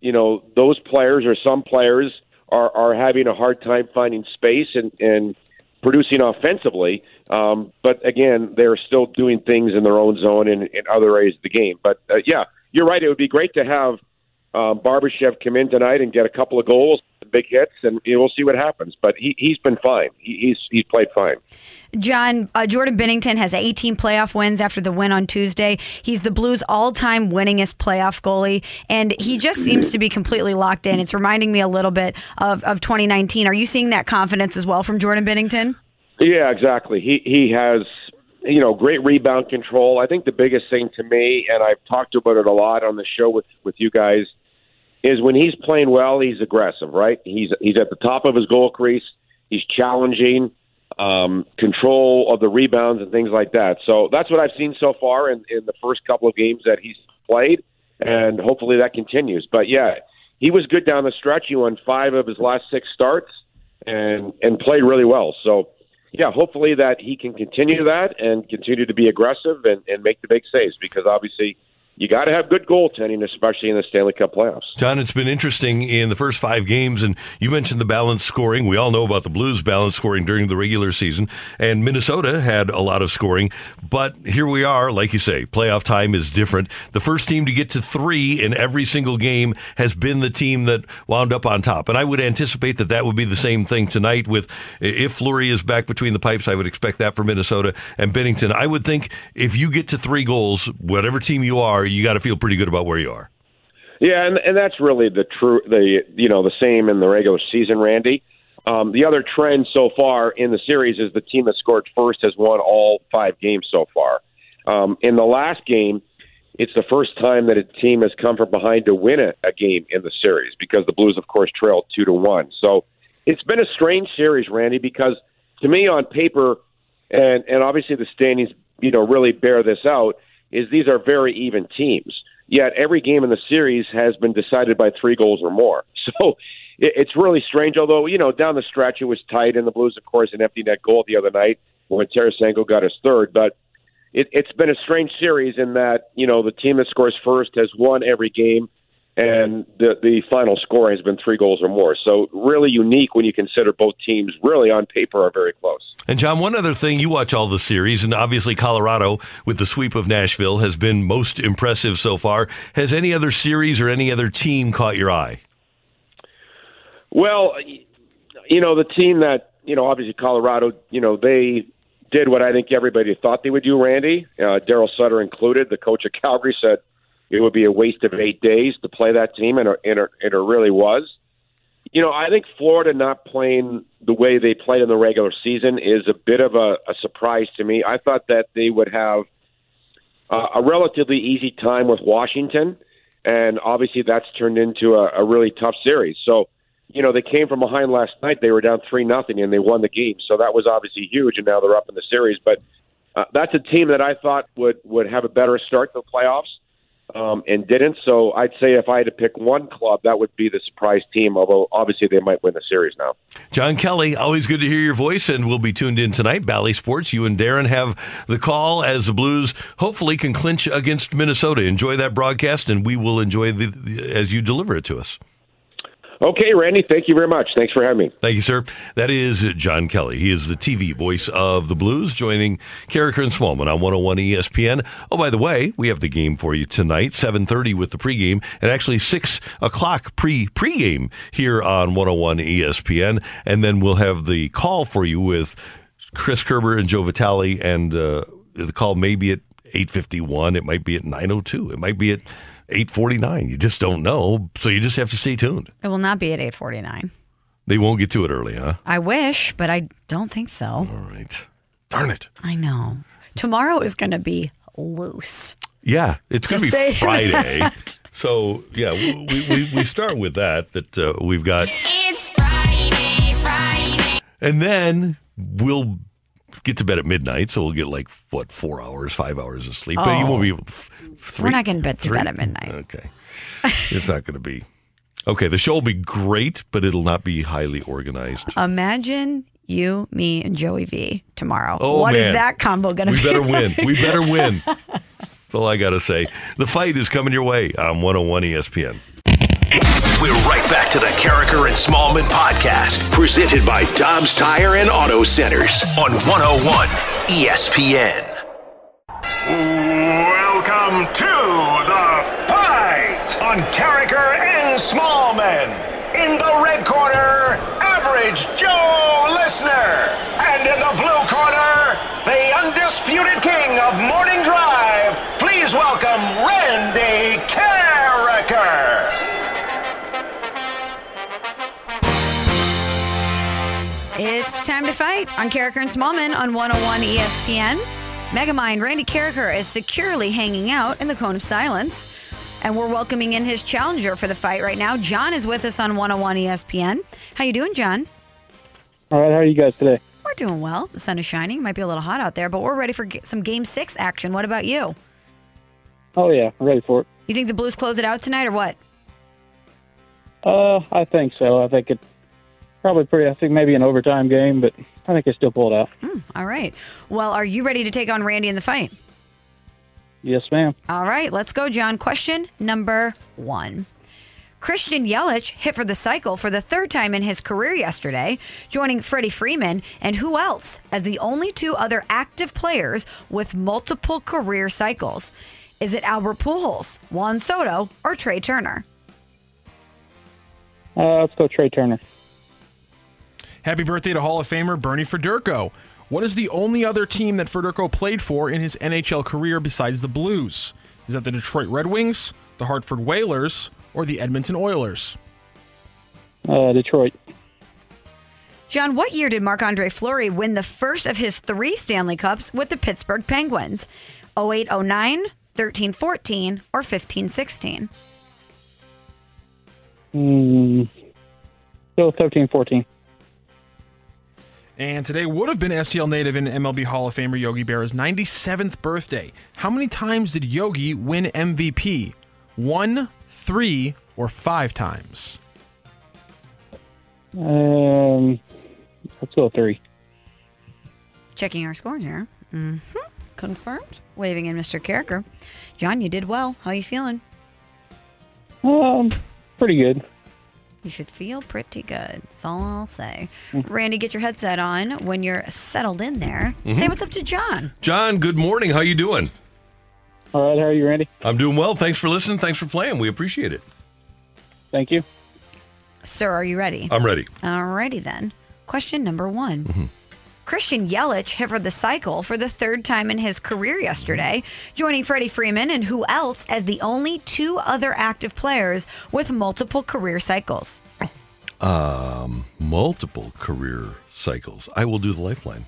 [SPEAKER 18] you know, those players or some players are are having a hard time finding space and and producing offensively. Um, but again, they're still doing things in their own zone and in other areas of the game. But uh, yeah, you're right. It would be great to have um, Barbashev come in tonight and get a couple of goals, big hits, and we'll see what happens. But he, he's been fine. He, he's he's played fine.
[SPEAKER 3] John uh, Jordan Binnington has 18 playoff wins after the win on Tuesday. He's the Blues' all-time winningest playoff goalie, and he just seems to be completely locked in. It's reminding me a little bit of, of 2019. Are you seeing that confidence as well from Jordan Binnington?
[SPEAKER 18] Yeah, exactly. He he has you know, great rebound control. I think the biggest thing to me, and I've talked about it a lot on the show with with you guys, is when he's playing well, he's aggressive, right? He's he's at the top of his goal crease. He's challenging, um, control of the rebounds and things like that. So that's what I've seen so far in, in the first couple of games that he's played, and hopefully that continues. But yeah, he was good down the stretch. He won five of his last six starts, and and played really well. So yeah, hopefully that he can continue that and continue to be aggressive and, and make the big saves because obviously you got to have good goaltending, especially in the Stanley Cup playoffs.
[SPEAKER 2] John, it's been interesting in the first five games, and you mentioned the balanced scoring. We all know about the Blues' balanced scoring during the regular season, and Minnesota had a lot of scoring. But here we are, like you say, playoff time is different. The first team to get to three in every single game has been the team that wound up on top. And I would anticipate that that would be the same thing tonight with if Fleury is back between the pipes, I would expect that for Minnesota and Binnington. I would think if you get to three goals, whatever team you are, you got to feel pretty good about where you are.
[SPEAKER 18] Yeah, and and that's really the true the you know the same in the regular season, Randy. Um, the other trend so far in the series is the team that scored first has won all five games so far. Um, in the last game, it's the first time that a team has come from behind to win a, a game in the series because the Blues, of course, trailed two to one. So it's been a strange series, Randy, because to me, on paper, and and obviously the standings, you know, really bear this out is these are very even teams. Yet every game in the series has been decided by three goals or more. So it's really strange. Although you know down the stretch it was tight, and the Blues, of course, an empty net goal the other night when Tarasenko got his third. But it, it's been a strange series in that you know the team that scores first has won every game and the the final score has been three goals or more. So really unique when you consider both teams really on paper are very close.
[SPEAKER 2] And John, one other thing, you watch all the series, and obviously Colorado with the sweep of Nashville has been most impressive so far. Has any other series or any other team caught your eye?
[SPEAKER 18] Well, you know the team that you know obviously Colorado, you know they did what I think everybody thought they would do. Randy, uh, Darryl Sutter included, the coach of Calgary said it would be a waste of eight days to play that team, and it, and it really was. You know, I think Florida not playing the way they played in the regular season is a bit of a, a surprise to me. I thought that they would have uh, a relatively easy time with Washington, and obviously that's turned into a, a really tough series. So, you know, they came from behind last night. They were down three nothing, and they won the game. So that was obviously huge, and now they're up in the series. But uh, that's a team that I thought would would have a better start to the playoffs um, and didn't. So I'd say if I had to pick one club, that would be the surprise team, although obviously they might win the series now.
[SPEAKER 2] John Kelly, always good to hear your voice, and we'll be tuned in tonight. Bally Sports, you and Darren have the call as the Blues hopefully can clinch against Minnesota. Enjoy that broadcast, and we will enjoy the, the as you deliver it to us.
[SPEAKER 18] Okay, Randy, thank you very much. Thanks for having me.
[SPEAKER 2] Thank you, sir. That is John Kelly. He is the TV voice of the Blues, joining Karraker and Smallmon on 101 ESPN. Oh, by the way, we have the game for you tonight, 7.30 with the pregame, and actually 6 o'clock pre pregame here on 101 ESPN. And then we'll have the call for you with Chris Kerber and Joe Vitale, and uh, the call may be at 8.51. It might be at 9.02. It might be at 8.49. You just don't know, so you just have to stay tuned.
[SPEAKER 3] It will not be at 8:49.
[SPEAKER 2] They won't get to it early, huh?
[SPEAKER 3] I wish, but I don't think so.
[SPEAKER 2] All right. Darn it.
[SPEAKER 3] I know. Tomorrow is going to be loose.
[SPEAKER 2] Yeah, it's going to be Friday.
[SPEAKER 3] that.
[SPEAKER 2] So, yeah, we, we, we start with that, that uh, we've got.
[SPEAKER 10] It's Friday, Friday.
[SPEAKER 2] And then we'll get to bed at midnight, so we'll get like, what, four hours, five hours of sleep. But you won't be. Oh. f- Three,
[SPEAKER 3] We're not getting bed to
[SPEAKER 2] three-
[SPEAKER 3] bed at midnight.
[SPEAKER 2] Okay. it's not going to be. Okay, the show will be great, but it'll not be highly organized.
[SPEAKER 3] Imagine you, me, and Joey V tomorrow.
[SPEAKER 2] Oh,
[SPEAKER 3] What is
[SPEAKER 2] man.
[SPEAKER 3] that combo going to be?
[SPEAKER 2] We
[SPEAKER 3] be?
[SPEAKER 2] better win. We better win. That's all I got to say. The fight is coming your way on 101 ESPN.
[SPEAKER 8] We're right back to the Karraker and Smallmon podcast, presented by Dobbs Tire and Auto Centers on 101 ESPN. Welcome to the fight on Karraker and Smallmon. In the red corner, Average Joe Listener. And in the blue corner, the undisputed king of morning drive. Please welcome Randy
[SPEAKER 3] time to fight on Karraker and Smallmon on 101 ESPN. Megamind Randy Karraker is securely hanging out in the cone of silence. And we're welcoming in his challenger for the fight right now. John is with us on 101 ESPN. How you doing, John?
[SPEAKER 19] All right, how are you guys today?
[SPEAKER 3] We're doing well. The sun is shining. Might be a little hot out there, but we're ready for some game six action. What about you?
[SPEAKER 19] Oh yeah, I'm ready for it.
[SPEAKER 3] You think the Blues close it out tonight or what?
[SPEAKER 19] Uh, I think so. I think it probably pretty. I think maybe an overtime game, but I think they still pulled it out.
[SPEAKER 3] All right. Well, are you ready to take on Randy in the fight?
[SPEAKER 19] Yes, ma'am.
[SPEAKER 3] All right, let's go, John. Question number one. Christian Yelich hit for the cycle for the third time in his career yesterday, joining Freddie Freeman and who else as the only two other active players with multiple career cycles. Is it Albert Pujols, Juan Soto, or Trea Turner?
[SPEAKER 19] Uh, let's go Trea Turner.
[SPEAKER 5] Happy birthday to Hall of Famer Bernie Federko. What is the only other team that Federko played for in his NHL career besides the Blues? Is that the Detroit Red Wings, the Hartford Whalers, or the Edmonton Oilers?
[SPEAKER 19] Uh, Detroit.
[SPEAKER 3] John, what year did Marc Andre Fleury win the first of his three Stanley Cups with the Pittsburgh Penguins? 08 09, 13 14, or 15 16?
[SPEAKER 19] Mm, go 13, 14.
[SPEAKER 5] And today would have been STL native and MLB Hall of Famer Yogi Berra's 97th birthday. How many times did Yogi win MVP? One, three, or five times?
[SPEAKER 19] Um, let's go three.
[SPEAKER 3] Checking our score here. hmm Confirmed. Waving in Mr. Karraker. John, you did well. How are you feeling?
[SPEAKER 19] Um, pretty good.
[SPEAKER 3] You should feel pretty good. That's all I'll say. Randy, get your headset on when you're settled in there. Say
[SPEAKER 2] Mhm.
[SPEAKER 3] what's up to John.
[SPEAKER 2] John, good morning. How you doing?
[SPEAKER 19] All right, how are you, Randy?
[SPEAKER 2] I'm doing well. Thanks for listening. Thanks for playing. We appreciate it.
[SPEAKER 19] Thank you.
[SPEAKER 3] Sir, are you ready?
[SPEAKER 2] I'm ready.
[SPEAKER 3] Alrighty then. Question number one.
[SPEAKER 2] Mm-hmm.
[SPEAKER 3] Christian Yelich hit for the cycle for the third time in his career yesterday, joining Freddie Freeman and who else as the only two other active players with multiple career cycles.
[SPEAKER 2] Um, multiple career cycles. I will do the lifeline.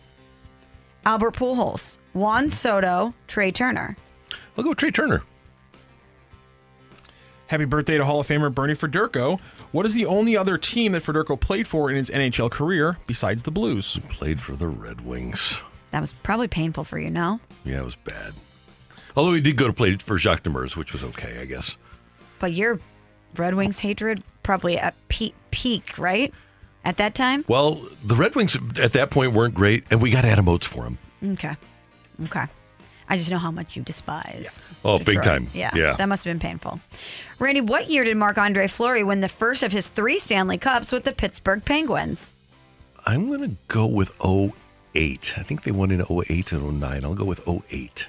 [SPEAKER 3] Albert Pujols, Juan Soto, Trea Turner.
[SPEAKER 2] I'll go Trea Turner.
[SPEAKER 5] Happy birthday to Hall of Famer Bernie Federko. What is the only other team that Federko played for in his NHL career besides the Blues?
[SPEAKER 2] Played for the Red Wings.
[SPEAKER 3] That was probably painful for you, no?
[SPEAKER 2] Yeah, it was bad. Although he did go to play for Jacques Demers, which was okay, I guess.
[SPEAKER 3] But your Red Wings hatred probably at peak, peak, right? At that time?
[SPEAKER 2] Well, the Red Wings at that point weren't great, and we got Adam Oates for him.
[SPEAKER 3] Okay. Okay. I just know how much you despise.
[SPEAKER 2] Oh, big time.
[SPEAKER 3] Yeah,
[SPEAKER 2] Yeah.
[SPEAKER 3] that must have been painful. Randy, what year did Marc Andre Fleury win the first of his three Stanley Cups with the Pittsburgh Penguins?
[SPEAKER 2] I'm going to go with 08. I think they won in 08 and 09. I'll go with 08.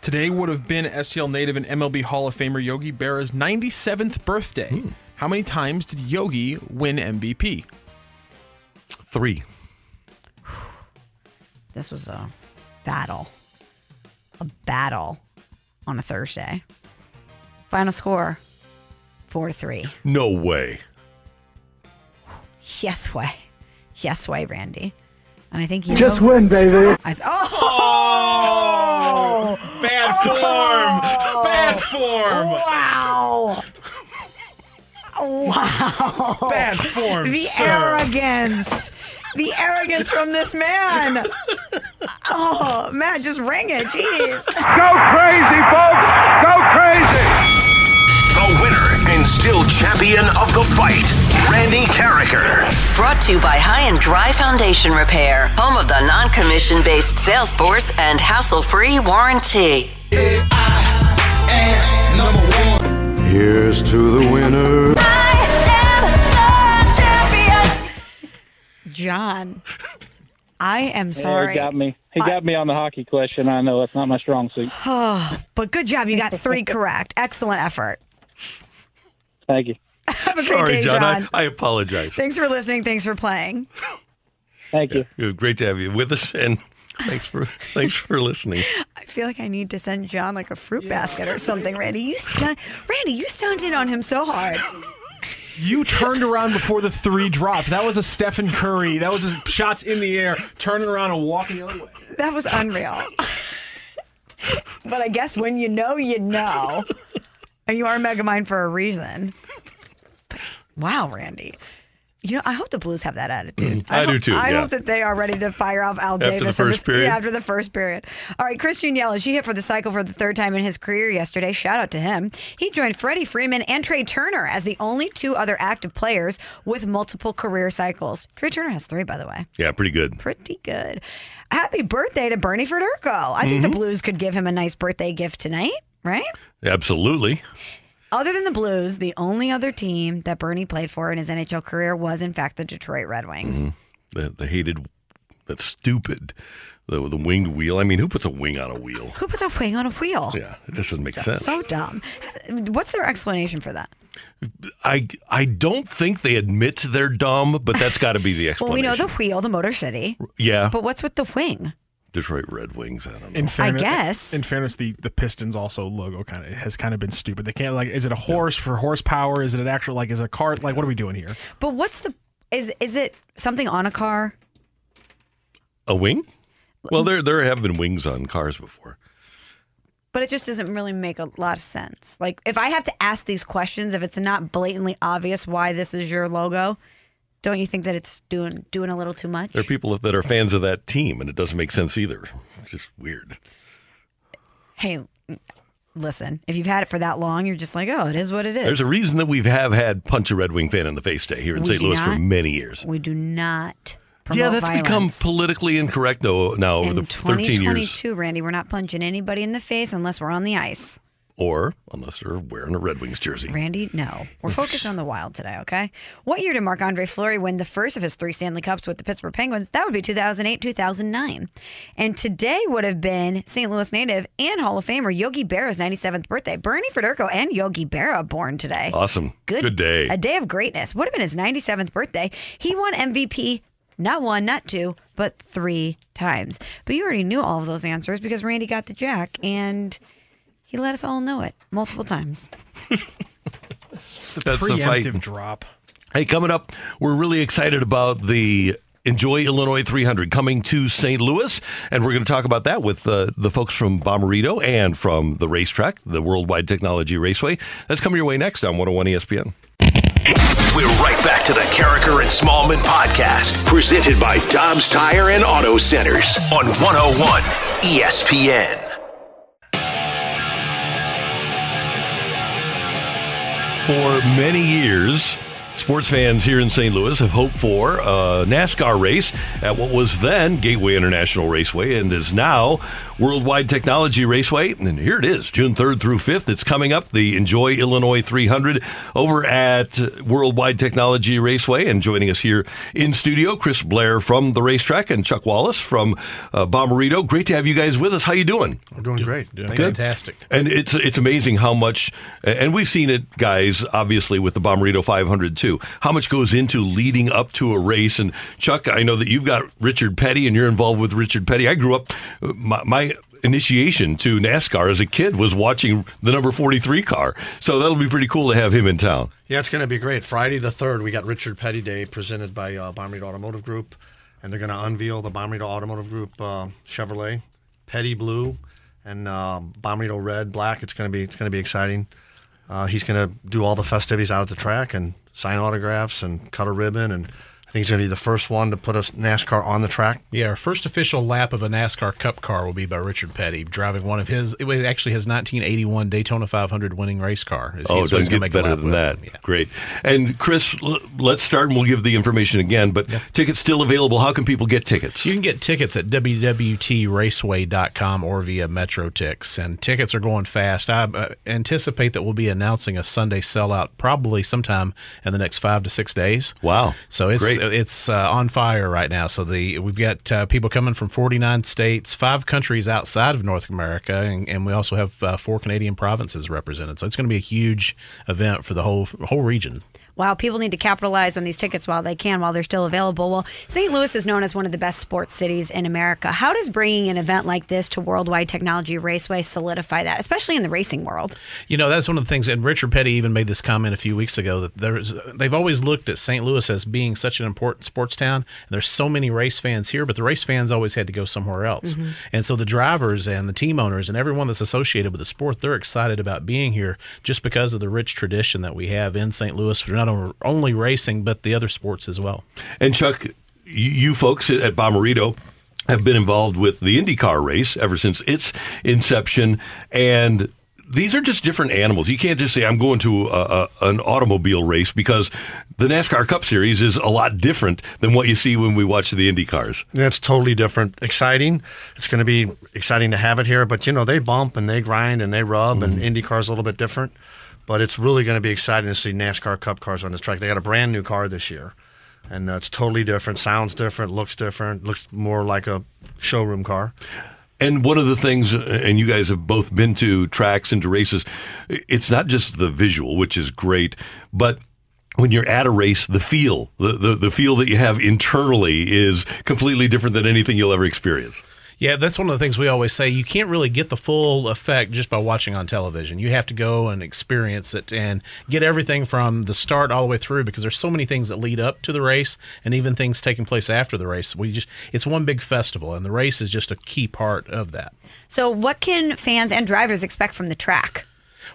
[SPEAKER 5] Today would have been STL native and MLB Hall of Famer Yogi Berra's 97th birthday.
[SPEAKER 2] Hmm.
[SPEAKER 5] How many times did Yogi win MVP?
[SPEAKER 2] Three.
[SPEAKER 3] This was a battle. A battle on a Thursday. Final score four to three.
[SPEAKER 2] No way.
[SPEAKER 3] Yes way. Yes way, Randy. And I think you
[SPEAKER 9] Just
[SPEAKER 3] know-
[SPEAKER 9] win, baby.
[SPEAKER 3] I th- oh! oh!
[SPEAKER 5] Bad oh! form! Bad form!
[SPEAKER 3] Wow! Wow!
[SPEAKER 5] Bad form,
[SPEAKER 3] The
[SPEAKER 5] sir.
[SPEAKER 3] arrogance. The arrogance from this man. Oh, Matt, just ring it. Jeez.
[SPEAKER 9] Go crazy, folks! Go crazy!
[SPEAKER 8] The winner and still champion of the fight, Randy Karraker.
[SPEAKER 13] Brought to you by High and Dry Foundation Repair, home of the non commission based Salesforce and hassle free warranty.
[SPEAKER 20] Here's to the winner.
[SPEAKER 3] John, I am
[SPEAKER 19] Yeah,
[SPEAKER 3] sorry.
[SPEAKER 19] he got me. He got me on the hockey question. I know that's not my strong suit.
[SPEAKER 3] Oh, but good job. You got three correct. Excellent effort.
[SPEAKER 19] Thank you.
[SPEAKER 3] Have a great day,
[SPEAKER 2] John.
[SPEAKER 3] John.
[SPEAKER 2] I, I apologize.
[SPEAKER 3] Thanks for listening. Thanks for playing.
[SPEAKER 19] Thank you.
[SPEAKER 2] Yeah, Great to have you with us, and thanks for thanks for listening.
[SPEAKER 3] I feel like I need to send John like a fruit basket or something, Randy. You stun- Randy, you stunted on him so hard.
[SPEAKER 5] You turned around before the three dropped. That was a Stephen Curry. That was just shots in the air, turning around and walking the other way.
[SPEAKER 3] That was unreal. but I guess when you know, you know. And you are Megamind for a reason. But, wow, Randy. You know, I hope the Blues have that attitude.
[SPEAKER 2] Mm, I do
[SPEAKER 3] hope-
[SPEAKER 2] too,
[SPEAKER 3] I
[SPEAKER 2] yeah.
[SPEAKER 3] hope that they are ready to fire off Al
[SPEAKER 2] After the
[SPEAKER 3] Davis. in
[SPEAKER 2] first
[SPEAKER 3] this-
[SPEAKER 2] period?
[SPEAKER 3] Yeah, after the first period. All right, Christian Yelich, he hit for the cycle for the third time in his career yesterday. Shout out to him. He joined Freddie Freeman and Trea Turner as the only two other active players with multiple career cycles. Trea Turner has three, by the way
[SPEAKER 2] Yeah, pretty good.
[SPEAKER 3] pretty good. Happy birthday to Bernie Federko. I think the
[SPEAKER 2] Mhm.
[SPEAKER 3] Blues could give him a nice birthday gift tonight, right?
[SPEAKER 2] Absolutely.
[SPEAKER 3] Other than the Blues, the only other team that Bernie played for in his NHL career was, in fact, the Detroit Red Wings.
[SPEAKER 2] Mhm. The, the hated, that's stupid. The, the winged wheel. I mean, who puts a wing on a wheel?
[SPEAKER 3] Who puts a wing on a wheel?
[SPEAKER 2] Yeah, it doesn't make sense.
[SPEAKER 3] So dumb. What's their explanation for that?
[SPEAKER 2] I I don't think they admit they're dumb, but that's got to be the explanation.
[SPEAKER 3] Well, we know the wheel, the Motor City.
[SPEAKER 2] yeah,
[SPEAKER 3] But what's with the wing?
[SPEAKER 2] Detroit Red Wings. I don't know.
[SPEAKER 5] In fairness,
[SPEAKER 3] guess.
[SPEAKER 5] In fairness, the, the Pistons also logo kind of has kind of been stupid. They can't like. Is it a horse for horsepower? Is it an actual like? Is it a car? Like, what are we doing here?
[SPEAKER 3] But what's the is is it something on a car?
[SPEAKER 2] A wing? Well, there there have been wings on cars before.
[SPEAKER 3] But it just doesn't really make a lot of sense. Like if I have to ask these questions, if it's not blatantly obvious why this is your logo, don't you think that it's doing doing a little too much?
[SPEAKER 2] There are people that are fans of that team, and it doesn't make sense either. It's just weird.
[SPEAKER 3] Hey, listen, if you've had it for that long, you're just like, oh, it is what it is.
[SPEAKER 2] There's a reason that we have had punch a Red Wing fan in the face day here in
[SPEAKER 3] We
[SPEAKER 2] St. Louis for many years.
[SPEAKER 3] We do not. Promote
[SPEAKER 2] yeah, that's
[SPEAKER 3] violence.
[SPEAKER 2] become politically incorrect though now over
[SPEAKER 3] in
[SPEAKER 2] the 13 years.
[SPEAKER 3] 2022, Randy. We're not punching anybody in the face unless we're on the ice.
[SPEAKER 2] Or unless they're wearing a Red Wings jersey.
[SPEAKER 3] Randy, no. We're focused on the wild today, okay? What year did Marc Andre Fleury win the first of his three Stanley Cups with the Pittsburgh Penguins? That would be 2008, 2009. And today would have been St. Louis native and Hall of Famer Yogi Berra's 97th birthday. Bernie Federko and Yogi Berra born today.
[SPEAKER 2] Awesome.
[SPEAKER 3] Good,
[SPEAKER 2] Good day.
[SPEAKER 3] A day of greatness. Would have been his 97th birthday. He won MVP not one, not two, but three times. But you already knew all of those answers because Randy got the jack and he let us all know it multiple times.
[SPEAKER 2] That's the fight.
[SPEAKER 5] Preemptive drop.
[SPEAKER 2] Hey, coming up, we're really excited about the Enjoy Illinois 300 coming to St. Louis, and we're going to talk about that with uh, the folks from Bommarito and from the racetrack, the Worldwide Technology Raceway. That's coming your way next on 101 ESPN.
[SPEAKER 8] We're right back to the Karraker and Smallmon podcast, presented by Dobbs Tire and Auto Centers on 101 ESPN.
[SPEAKER 2] For many years, Sports fans here in St. Louis have hoped for a NASCAR race at what was then Gateway International Raceway and is now Worldwide Technology Raceway. And here it is, June 3rd through 5th. It's coming up, the Enjoy Illinois 300 over at Worldwide Technology Raceway. And joining us here in studio, Chris Blair from the racetrack and Chuck Wallace from uh, Bommarito. Great to have you guys with us. How are you doing?
[SPEAKER 21] We're doing great.
[SPEAKER 22] Doing
[SPEAKER 21] Thank you.
[SPEAKER 22] fantastic.
[SPEAKER 2] And it's it's amazing how much, and we've seen it, guys. Obviously, with the Bommarito 500 too. How much goes into leading up to a race? And Chuck, I know that you've got Richard Petty, and you're involved with Richard Petty. I grew up, my, my initiation to NASCAR as a kid was watching the number 43 car. So that'll be pretty cool to have him in town.
[SPEAKER 21] Yeah, it's going to be great. Friday the 3rd, we got Richard Petty Day presented by uh, Bommarito Automotive Group, and they're going to unveil the Bommarito Automotive Group uh, Chevrolet Petty Blue and um, Bommarito Red Black. It's going to be it's going to be exciting. Uh, he's going to do all the festivities out at the track and sign autographs and cut a ribbon and I think he's going to be the first one to put a NASCAR on the track.
[SPEAKER 22] Yeah, our first official lap of a NASCAR Cup car will be by Richard Petty, driving one of his. It was actually his 1981 Daytona 500 winning race car. Is-
[SPEAKER 2] Oh, it doesn't get
[SPEAKER 22] make
[SPEAKER 2] better than
[SPEAKER 22] with.
[SPEAKER 2] that. Great. And Chris, let's start and we'll give the information again. But tickets still available. How can people get tickets?
[SPEAKER 22] You can get tickets at www.raceway.com or via MetroTix, and tickets are going fast. I uh, anticipate that we'll be announcing a Sunday sellout probably sometime in the next five to six days.
[SPEAKER 2] Wow!
[SPEAKER 22] So it's
[SPEAKER 2] Great.
[SPEAKER 22] It's uh, on fire right now. So the we've got uh, people coming from 49 states, five countries outside of North America, and, and we also have uh, four Canadian provinces represented. So it's going to be a huge event for the whole whole region.
[SPEAKER 3] Wow, people need to capitalize on these tickets while they can, while they're still available. Well, St. Louis is known as one of the best sports cities in America. How does bringing an event like this to Worldwide Technology Raceway solidify that, especially in the racing world?
[SPEAKER 22] You know, that's one of the things, and Richard Petty even made this comment a few weeks ago that there's they've always looked at St. Louis as being such an important sports town. And there's so many race fans here, but the race fans always had to go somewhere else.
[SPEAKER 23] Mhm.
[SPEAKER 22] And so the drivers and the team owners and everyone that's associated with the sport, they're excited about being here just because of the rich tradition that we have in St. Louis for not only- only racing but the other sports as well.
[SPEAKER 2] And Chuck, you, you folks at Bommarito have been involved with the IndyCar race ever since its inception, and these are just different animals. You can't just say I'm going to a, a, an automobile race because the NASCAR Cup Series is a lot different than what you see when we watch the Indy cars.
[SPEAKER 21] Yeah, totally different. Exciting. It's going to be exciting to have it here, but you know they bump and they grind and they rub, and mm-hmm. IndyCar's is a little bit different. But it's really going to be exciting to see NASCAR Cup cars on this track. They got a brand new car this year, and uh, it's totally different. Sounds different, looks different, looks more like a showroom car.
[SPEAKER 2] And one of the things, and you guys have both been to tracks and to races, it's not just the visual, which is great, but when you're at a race, the feel, the, the, the feel that you have internally is completely different than anything you'll ever experience.
[SPEAKER 22] Yeah, that's one of the things we always say. You can't really get the full effect just by watching on television. You have to go and experience it and get everything from the start all the way through because there's so many things that lead up to the race and even things taking place after the race. We just it's one big festival and the race is just a key part of that.
[SPEAKER 3] So, what can fans and drivers expect from the track?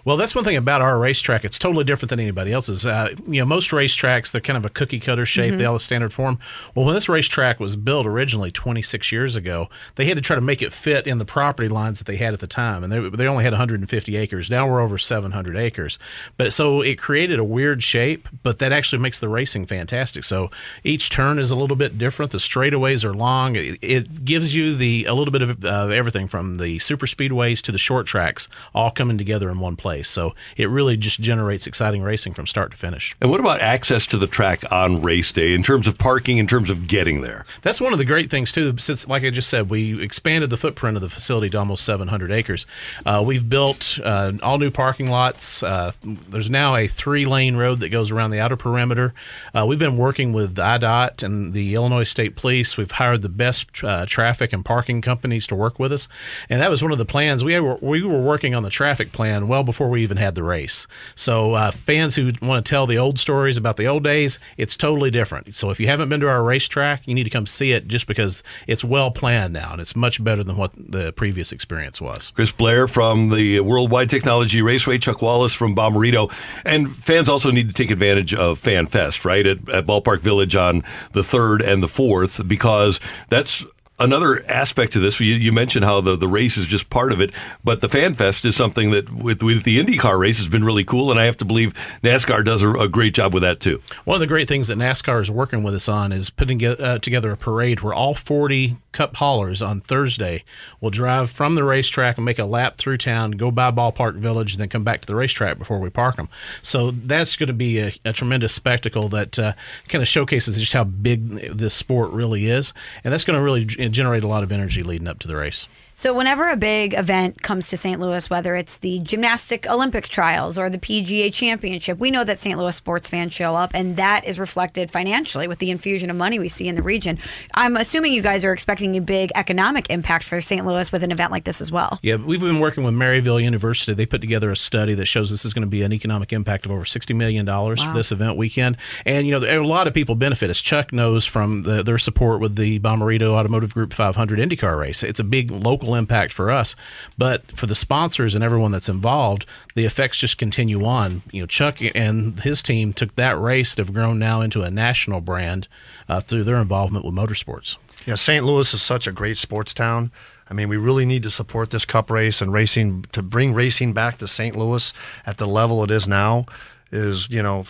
[SPEAKER 22] Well, that's one thing about our racetrack. It's totally different than anybody else's. Uh, you know, most racetracks they're kind of a cookie cutter shape.
[SPEAKER 3] Mhm.
[SPEAKER 22] They all have standard form. Well, when this racetrack was built originally 26 years ago, they had to try to make it fit in the property lines that they had at the time, and they, they only had 150 acres. Now we're over 700 acres. But so it created a weird shape, but that actually makes the racing fantastic. So each turn is a little bit different. The straightaways are long. It, it gives you the a little bit of uh, everything from the super speedways to the short tracks all coming together in one place. So it really just generates exciting racing from start to finish.
[SPEAKER 2] And what about access to the track on race day in terms of parking, in terms of getting there?
[SPEAKER 22] That's one of the great things too. Since, like I just said, we expanded the footprint of the facility to almost 700 acres. Uh, we've built uh, all new parking lots. Uh, there's now a three-lane road that goes around the outer perimeter. Uh, we've been working with IDOT and the Illinois State Police. We've hired the best uh, traffic and parking companies to work with us, and that was one of the plans. We were we were working on the traffic plan well before we even had the race. So uh, fans who want to tell the old stories about the old days, it's totally different. So if you haven't been to our racetrack, you need to come see it just because it's well planned now and it's much better than what the previous experience was.
[SPEAKER 2] Chris Blair from the Worldwide Technology Raceway, Chuck Wallace from Bommarito. And fans also need to take advantage of Fan Fest, right, at, at Ballpark Village on the 3rd and the 4th, because that's another aspect to this, you, you mentioned how the, the race is just part of it, but the Fan Fest is something that with, with the IndyCar race has been really cool, and I have to believe NASCAR does a, a great job with that too.
[SPEAKER 22] One of the great things that NASCAR is working with us on is putting uh, together a parade where all 40 Cup haulers on Thursday will drive from the racetrack and make a lap through town, go by Ballpark Village, and then come back to the racetrack before we park them. So that's going to be a, a tremendous spectacle that uh, kind of showcases just how big this sport really is, and that's going to really generate a lot of energy leading up to the race.
[SPEAKER 3] So, whenever a big event comes to St. Louis, whether it's the gymnastic Olympic trials or the PGA championship, we know that St. Louis sports fans show up, and that is reflected financially with the infusion of money we see in the region. I'm assuming you guys are expecting a big economic impact for St. Louis with an event like this as well.
[SPEAKER 22] Yeah, we've been working with Maryville University. They put together a study that shows this is going to be an economic impact of over $60 million
[SPEAKER 3] Wow.
[SPEAKER 22] for this event weekend. And, you know, a lot of people benefit, as Chuck knows from the, their support with the Bommarito Automotive Group 500 IndyCar race. It's a big local impact for us. But for the sponsors and everyone that's involved, the effects just continue on. You know, Chuck and his team took that race that have grown now into a national brand uh, through their involvement with motorsports.
[SPEAKER 21] Yeah, St. Louis is such a great sports town. I mean, we really need to support this cup race and racing to bring racing back to St. Louis at the level it is now. Is you know,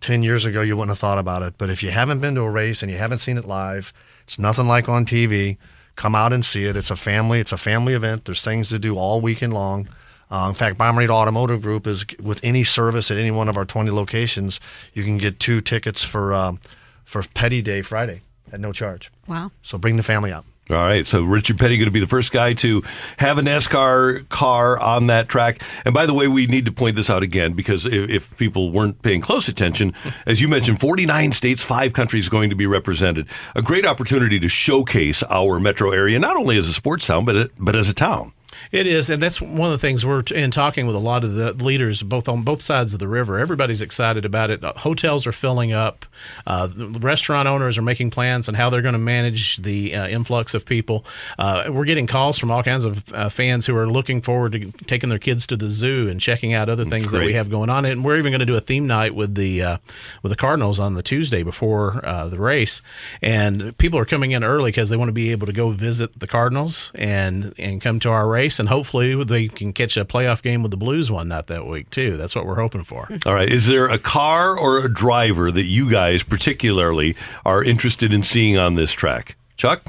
[SPEAKER 21] ten years ago you wouldn't have thought about it, but if you haven't been to a race and you haven't seen it live, it's nothing like on TV. Come out and see it. It's a family. It's a family event. There's things to do all weekend long. Uh, in fact, Bommarito Automotive Group is with any service at any one of our 20 locations. You can get two tickets for um, for Petty Day Friday at no charge.
[SPEAKER 3] Wow.
[SPEAKER 21] So bring the family out.
[SPEAKER 2] All right, so Richard Petty going to be the first guy to have a NASCAR car on that track. And by the way, we need to point this out again because if, if people weren't paying close attention, as you mentioned, 49 states, five countries going to be represented. A great opportunity to showcase our metro area, not only as a sports town, but but as a town.
[SPEAKER 22] It is, and that's one of the things we're in talking with a lot of the leaders, both on both sides of the river. Everybody's excited about it. Uh, Hotels are filling up. Uh, restaurant owners are making plans on how they're going to manage the uh, influx of people. Uh, we're getting calls from all kinds of uh, fans who are looking forward to taking their kids to the zoo and checking out other things that we have going on. And we're even going to do a theme night with the uh, with the Cardinals on the Tuesday before uh, the race. And people are coming in early because they want to be able to go visit the Cardinals and and come to our race. And hopefully they can catch a playoff game with the Blues one night that week too. That's what we're hoping for.
[SPEAKER 2] All right, is there a car or a driver that you guys particularly are interested in seeing on this track? Chuck?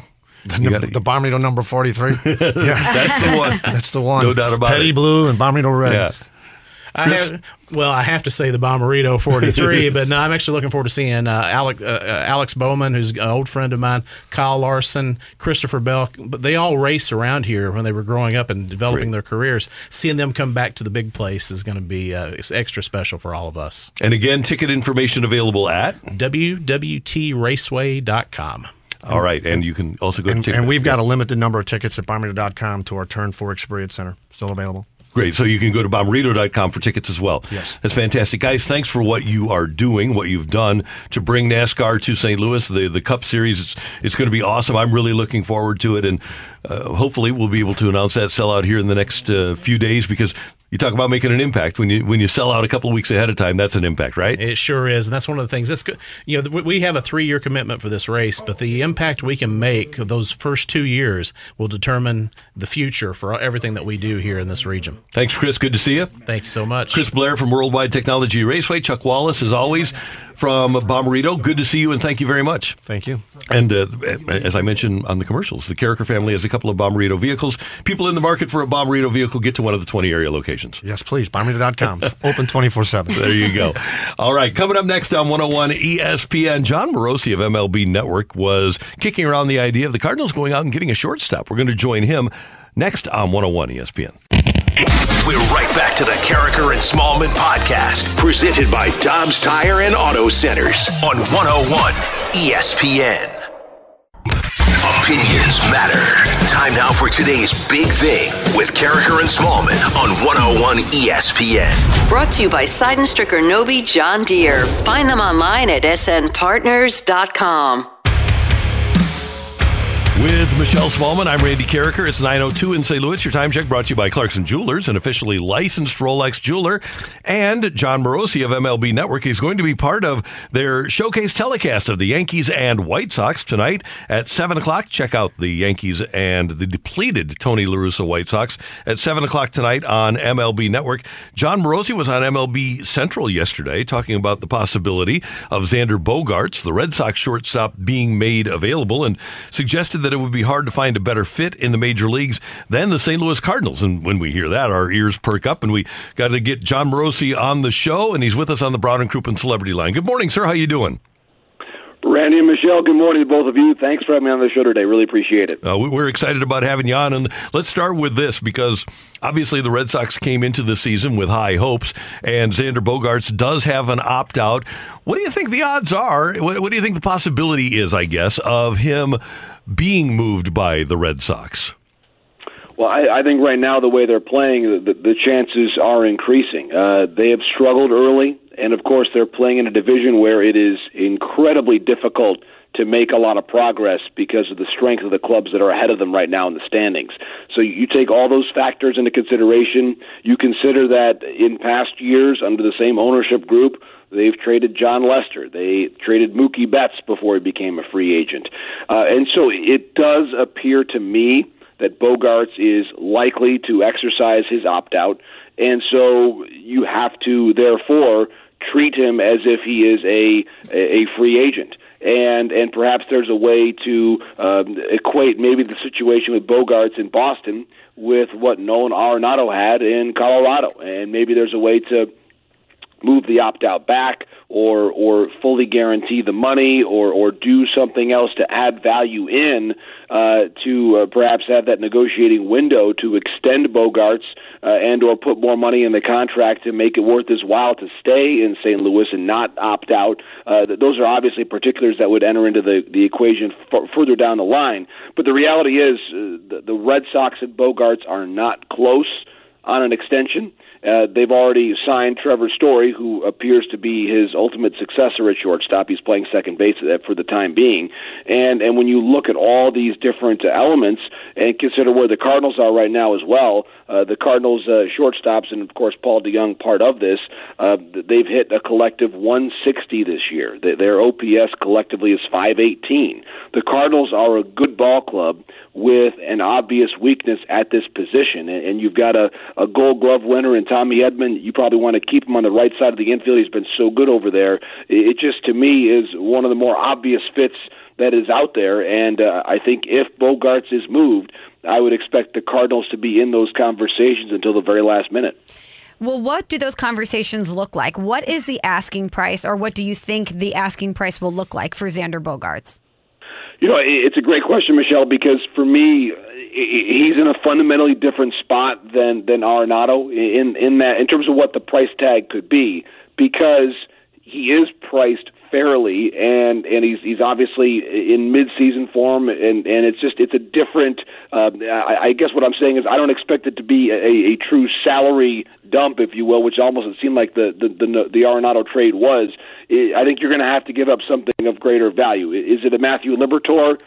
[SPEAKER 2] You
[SPEAKER 21] The,
[SPEAKER 2] gotta-
[SPEAKER 21] the Bommarito number 43. yeah.
[SPEAKER 2] That's the one.
[SPEAKER 21] That's the one.
[SPEAKER 2] No doubt about
[SPEAKER 21] Petty
[SPEAKER 2] it.
[SPEAKER 21] Blue and Bommarito Red.
[SPEAKER 2] Yeah.
[SPEAKER 22] I have, well, I have to say the Bommarito 43, but no, I'm actually looking forward to seeing uh, Alec, uh, uh, Alex Bowman, who's an old friend of mine, Kyle Larson, Christopher Bell. But they all race around here when they were growing up and developing their careers. Seeing them come back to the big place is going to be uh, it's extra special for all of us.
[SPEAKER 2] And again, ticket information available at
[SPEAKER 22] WWTRaceway.com.
[SPEAKER 2] All right, and you can also go
[SPEAKER 21] And,
[SPEAKER 2] to
[SPEAKER 21] and we've got a limited number of tickets at Bommarito.com to our Turn 4 Experience Center. Still available.
[SPEAKER 2] Great. So you can go to bommarito.com for tickets as well.
[SPEAKER 21] Yes.
[SPEAKER 2] That's fantastic. Guys, thanks for what you are doing, what you've done to bring NASCAR to St. Louis. The the Cup Series, it's, it's going to be awesome. I'm really looking forward to it. And uh, hopefully we'll be able to announce that sellout here in the next uh, few days because you talk about making an impact. When you when you sell out a couple of weeks ahead of time, that's an impact, right?
[SPEAKER 22] It sure is, and that's one of the things. That's good. You know, we- have a three-year commitment for this race, but the impact we can make those first two years will determine the future for everything that we do here in this region.
[SPEAKER 2] Thanks, Chris. Good to see you.
[SPEAKER 22] Thank you so much.
[SPEAKER 2] Chris Blair from Worldwide Technology Raceway. Chuck Wallace, as always, from Bommarito. Good to see you, and thank you very much.
[SPEAKER 21] Thank you.
[SPEAKER 2] And uh, as I mentioned on the commercials, the Karraker family has a couple of Bommarito vehicles. People in the market for a Bommarito vehicle get to one of the 20 area locations.
[SPEAKER 21] Yes, please. Bommarito.com. Open 24 7.
[SPEAKER 2] There you go. All right, coming up next on 101 ESPN, Jon Morosi of MLB Network was kicking around the idea of the Cardinals going out and getting a shortstop. We're going to join him next on 101 ESPN.
[SPEAKER 8] We're right back to the Karraker and Smallmon podcast, presented by Dobbs Tire and Auto Centers on 101 ESPN. Opinions matter. Time now for today's big thing with Karraker and Smallmon on 101 ESPN.
[SPEAKER 13] Brought to you by Sydenstricker Nobbe John Deere. Find them online at snpartners.com.
[SPEAKER 2] With Michelle Smallmon, I'm Randy Karraker. It's 9.02 in St. Louis. Your time check brought to you by Clarkson Jewelers, an officially licensed Rolex jeweler. And Jon Morosi of MLB Network is going to be part of their showcase telecast of the Yankees and White Sox tonight at 7 o'clock. Check out the Yankees and the depleted Tony La Russa White Sox at 7 o'clock tonight on MLB Network. Jon Morosi was on MLB Central yesterday talking about the possibility of Xander Bogaerts, the Red Sox shortstop, being made available and suggested that it would be hard to find a better fit in the major leagues than the St. Louis Cardinals. And when we hear that, our ears perk up, and we got to get Jon Morosi on the show, and he's with us on the Brown and Crouppen Celebrity Line. Good morning, sir. How you doing?
[SPEAKER 24] Randy and Michelle, good morning to both of you. Thanks for having me on the show today. Really appreciate it.
[SPEAKER 2] Uh, we- we're excited about having you on, and let's start with this because obviously the Red Sox came into the season with high hopes, and Xander Bogaerts does have an opt out. What do you think the odds are? What, what do you think the possibility is, I guess, of him being moved by the Red Sox?
[SPEAKER 24] Well, I, I think right now the way they're playing, the, the chances are increasing. Uh, they have struggled early, and of course they're playing in a division where it is incredibly difficult to make a lot of progress because of the strength of the clubs that are ahead of them right now in the standings. So you take all those factors into consideration. You consider that in past years, under the same ownership group, They've traded Jon Lester. They traded Mookie Betts before he became a free agent. Uh, and so it does appear to me that Bogaerts is likely to exercise his opt out. And so you have to, therefore, treat him as if he is a, a free agent. And and perhaps there's a way to um, equate maybe the situation with Bogaerts in Boston with what Nolan Arenado had in Colorado, and maybe there's a way to move the opt out back or or fully guarantee the money or or do something else to add value in uh, to uh, perhaps have that negotiating window to extend Bogaerts uh, and or put more money in the contract to make it worth his while to stay in St. Louis and not opt out. Uh, those are obviously particulars that would enter into the the equation f- further down the line. But the reality is uh, the, the Red Sox and Bogaerts are not close on an extension. Uh, they've already signed Trevor Story, who appears to be his ultimate successor at shortstop. He's playing second base for the time being. And and when you look at all these different uh, elements and consider where the Cardinals are right now as well, uh, the Cardinals uh, shortstops and of course Paul DeJong part of this, uh, they've hit a collective 160 this year. Their OPS collectively is 518. The Cardinals are a good ball club with an obvious weakness at this position, and you've got a, a Gold Glove winner in Tommy Edman. You probably want to keep him on the right side of the infield. He's been so good over there. It just to me is one of the more obvious fits that is out there, and uh, I think if Bogaerts is moved, I would expect the Cardinals to be in those conversations until the very last minute.
[SPEAKER 3] Well, what do those conversations look like? What is the asking price, or what do you think the asking price will look like for Xander Bogaerts?
[SPEAKER 24] You know, it's a great question, Michelle, because for me, he's in a fundamentally different spot than than Arenado in in that in terms of what the price tag could be, because he is priced fairly, and and he's he's obviously in mid-season form, and and it's just it's a different. Uh, I, I guess what I'm saying is I don't expect it to be a, a true salary dump, if you will, which almost it seemed like the the the, the Arenado trade was. I think you're going to have to give up something of greater value. Is it a Matthew Liberatore?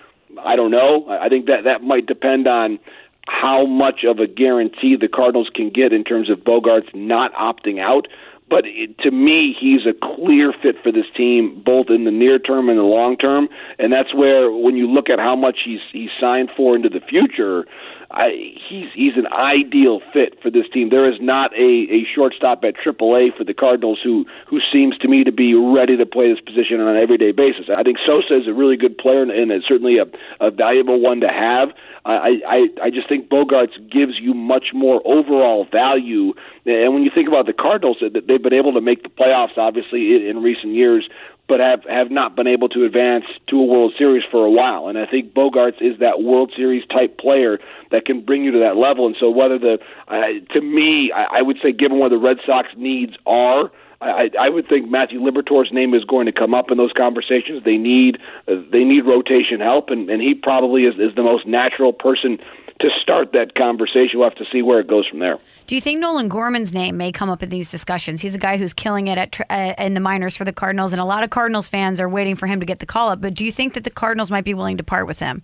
[SPEAKER 24] I don't know. I think that that might depend on how much of a guarantee the Cardinals can get in terms of Bogaerts not opting out. But to me, he's a clear fit for this team, both in the near term and the long term. And that's where, when you look at how much he's he's signed for into the future, I, he's he's an ideal fit for this team. There is not a, a shortstop at AAA for the Cardinals who who seems to me to be ready to play this position on an everyday basis. I think Sosa is a really good player and, and certainly a, a valuable one to have. I, I I just think Bogaerts gives you much more overall value. And when you think about the Cardinals, that they've been able to make the playoffs, obviously in, in recent years but have have not been able to advance to a World Series for a while. And I think Bogaerts is that World Series type player that can bring you to that level. And so, whether the uh, to me, I, I would say, given where the Red Sox needs are. I, I would think Matthew Liberatore's name is going to come up in those conversations. They need uh, they need rotation help, and, and he probably is, is the most natural person to start that conversation. We'll have to see where it goes from there.
[SPEAKER 3] Do you think Nolan Gorman's name may come up in these discussions? He's a guy who's killing it at uh, in the minors for the Cardinals, and a lot of Cardinals fans are waiting for him to get the call up. But do you think that the Cardinals might be willing to part with him?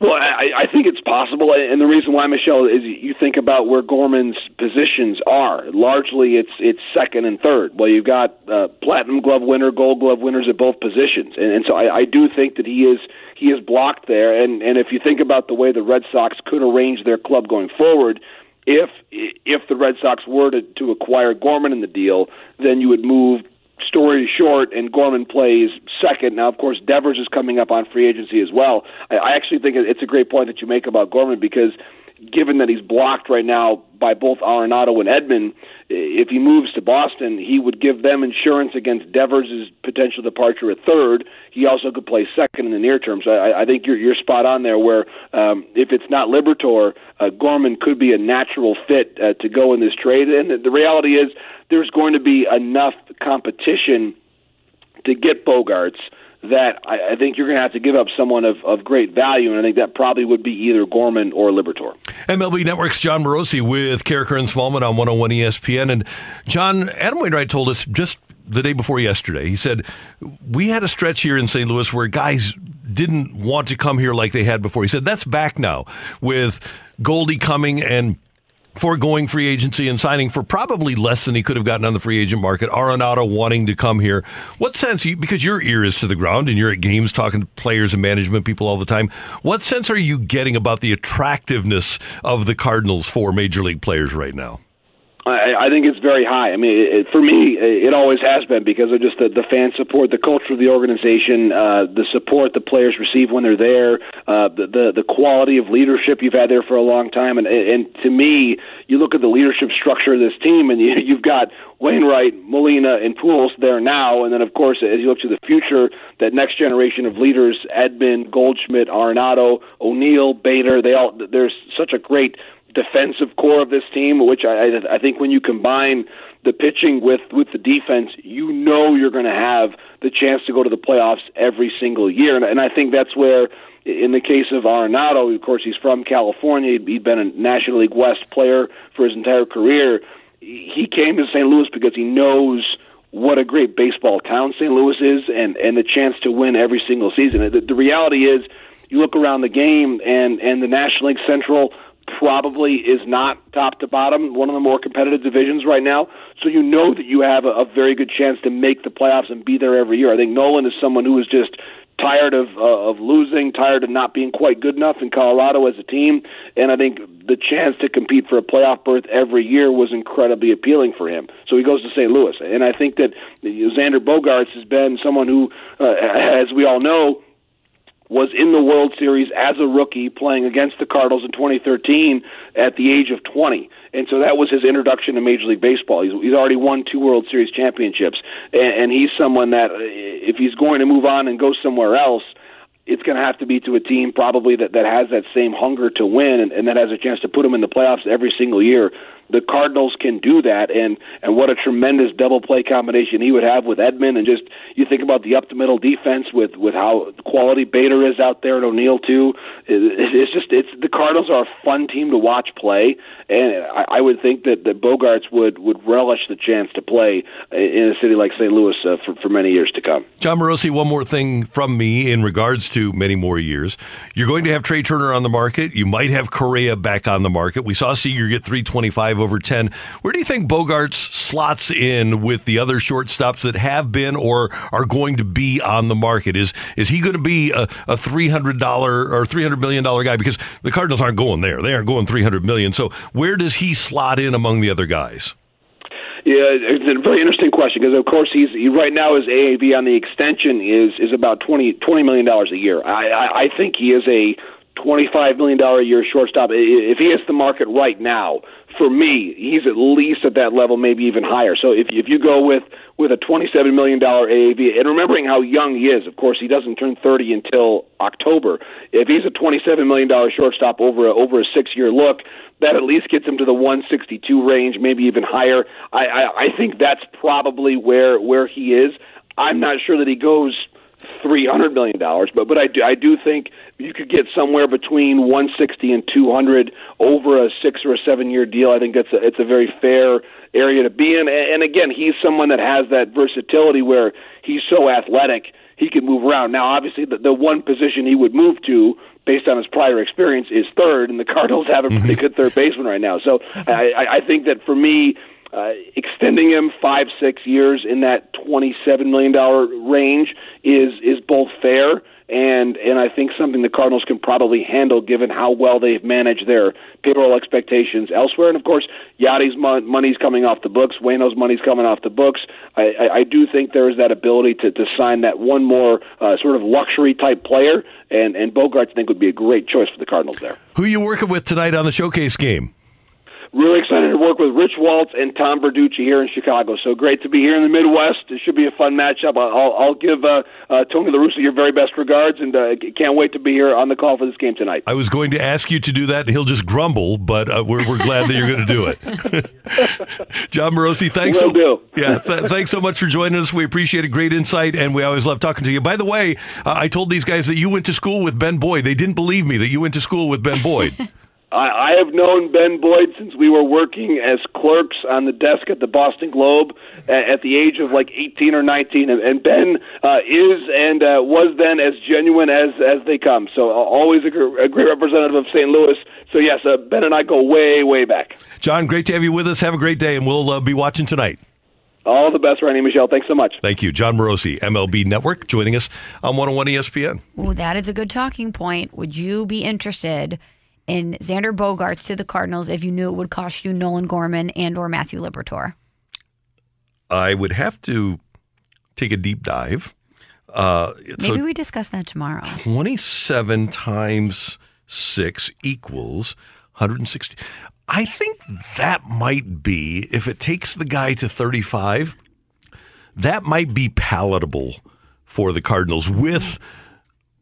[SPEAKER 24] Well, I, I think it's possible, and the reason why, Michelle, is you think about where Gorman's positions are. Largely, it's it's second and third. Well, you've got uh, platinum glove winner, gold glove winners at both positions, and, and so I, I do think that he is he is blocked there. And and if you think about the way the Red Sox could arrange their club going forward, if if the Red Sox were to, to acquire Gorman in the deal, then you would move Story short, and Gorman plays second. Now, of course, Devers is coming up on free agency as well. I, I actually think it's a great point that you make about Gorman because given that he's blocked right now by both Arenado and Edman, if he moves to Boston, he would give them insurance against Devers' potential departure at third. He also could play second in the near term. So I, I think you're, you're spot on there. Where um, if it's not Liberatore, uh, Gorman could be a natural fit uh, to go in this trade. And the, the reality is, there's going to be enough competition to get Bogaerts that I, I think you're going to have to give up someone of, of great value, and I think that probably would be either Gorman or Liberatore.
[SPEAKER 2] MLB Network's Jon Morosi with Karraker and Smallmon on 101 ESPN. And John, Adam Wainwright told us just the day before yesterday, he said, We had a stretch here in St. Louis where guys didn't want to come here like they had before. He said, That's back now with Goldie coming and foregoing free agency and signing for probably less than he could have gotten on the free agent market. Arenado wanting to come here. What sense, because your ear is to the ground and you're at games talking to players and management people all the time, what sense are you getting about the attractiveness of the Cardinals for major league players right now?
[SPEAKER 24] I, I think it's very high. I mean, it, for me, it always has been because of just the, the fan support, the culture of the organization, uh, the support the players receive when they're there, uh, the, the the quality of leadership you've had there for a long time, and and to me, you look at the leadership structure of this team, and you, you've got Wainwright, Molina, and Pujols there now, and then of course, as you look to the future, that next generation of leaders: Edman, Goldschmidt, Arenado, O'Neill, Bader. They all there's such a great defensive core of this team, which I, I think when you combine the pitching with with the defense, you know you're going to have the chance to go to the playoffs every single year, and, and I think that's where. In the case of Arenado, of course, he's from California. He'd been a National League West player for his entire career. He came to St. Louis because he knows what a great baseball town St. Louis is, and and the chance to win every single season. The, the reality is, you look around the game, and and the National League Central probably is not top to bottom one of the more competitive divisions right now. So you know that you have a, a very good chance to make the playoffs and be there every year. I think Nolan is someone who is just tired of uh, of losing, tired of not being quite good enough in Colorado as a team, and I think the chance to compete for a playoff berth every year was incredibly appealing for him. So he goes to St. Louis, and I think that Xander Bogaerts has been someone who, uh, as we all know, was in the World Series as a rookie playing against the Cardinals in 2013 at the age of 20. And so that was his introduction to Major League Baseball. He's, he's already won two World Series championships. And, and he's someone that, uh, if he's going to move on and go somewhere else, it's going to have to be to a team probably that, that has that same hunger to win and, and that has a chance to put him in the playoffs every single year the Cardinals can do that, and and what a tremendous double play combination he would have with Edman, and just you think about the up the middle defense with with how quality Bader is out there and O'Neill too. It, it's just it's the Cardinals are a fun team to watch play, and I, I would think that that Bogaerts would would relish the chance to play in a city like St. Louis uh, for for many years to come.
[SPEAKER 2] Jon Morosi, one more thing from me in regards to many more years. You're going to have Trea Turner on the market. You might have Correa back on the market. We saw Seager get 325 over 10. Where do you think Bogaerts slots in with the other shortstops that have been or are going to be on the market? Is is he going to be a, a $300 or $300 million guy? Because the Cardinals aren't going there. They aren't going 300 million. So where does he slot in among the other guys?
[SPEAKER 24] Yeah, it's a very interesting question because, of course, he's he, right now his AAV on the extension is is about twenty twenty million dollars a year. I, I I think he is a twenty-five million dollar a year shortstop. If he hits the market right now, for me, he's at least at that level, maybe even higher. So if if you go with with a twenty-seven million dollar AAV, and remembering how young he is, of course, he doesn't turn thirty until October. If he's a twenty-seven million dollar shortstop over a, over a six-year look, that at least gets him to the one sixty-two range, maybe even higher. I, I I think that's probably where where he is. I'm not sure that he goes three hundred million dollars, but but I do I do think you could get somewhere between one sixty and two hundred over a six or a seven year deal. I think that's a, it's a very fair area to be in. And, and again, he's someone that has that versatility where he's so athletic he could move around. Now, obviously, the, the one position he would move to, based on his prior experience, is third, and the Cardinals have a pretty mm-hmm. good third baseman right now. So I, I- I think that for me, uh, extending him five, six years in that twenty-seven million dollar range is is both fair and and I think something the Cardinals can probably handle given how well they've managed their payroll expectations elsewhere. And of course, Yadi's mon- money's coming off the books, Waino's money's coming off the books. I, I, I do think there is that ability to, to sign that one more uh, sort of luxury type player, and and Bogaerts I think would be a great choice for the Cardinals there.
[SPEAKER 2] Who you working with tonight on the showcase game?
[SPEAKER 24] Really excited to work with Rich Waltz and Tom Verducci here in Chicago. So great to be here in the Midwest. It should be a fun matchup. I'll, I'll give uh, uh, Tony La Russa your very best regards, and uh, can't wait to be here on the call for this game tonight.
[SPEAKER 2] I was going to ask you to do that, he'll just grumble, but uh, we're, we're glad that you're going to do it. Jon Morosi, thanks
[SPEAKER 24] Will
[SPEAKER 2] so
[SPEAKER 24] do.
[SPEAKER 2] Yeah, th- thanks so much for joining us. We appreciate a great insight, and we always love talking to you. By the way, uh, I told these guys that you went to school with Ben Boyd. They didn't believe me that you went to school with Ben Boyd.
[SPEAKER 24] I, I have known Ben Boyd since we were working as clerks on the desk at the Boston Globe at, at the age of like 18 or 19, and, and Ben uh, is and uh, was then as genuine as as they come. So uh, always a, gr- a great representative of St. Louis. So yes, uh, Ben and I go way way back.
[SPEAKER 2] John, great to have you with us. Have a great day, and we'll uh, be watching tonight.
[SPEAKER 24] All the best, Randy Michelle. Thanks so much.
[SPEAKER 2] Thank you. Jon Morosi, MLB Network, joining us on 101 ESPN.
[SPEAKER 3] Ooh, that is a good talking point. Would you be interested in Xander Bogaerts to the Cardinals if you knew it would cost you Nolan Gorman and or Matthew Liberatore?
[SPEAKER 2] I would have to take a deep dive. Uh,
[SPEAKER 3] Maybe we discuss that tomorrow.
[SPEAKER 2] 27 times 6 equals 160. I think that might be, if it takes the guy to 35, that might be palatable for the Cardinals with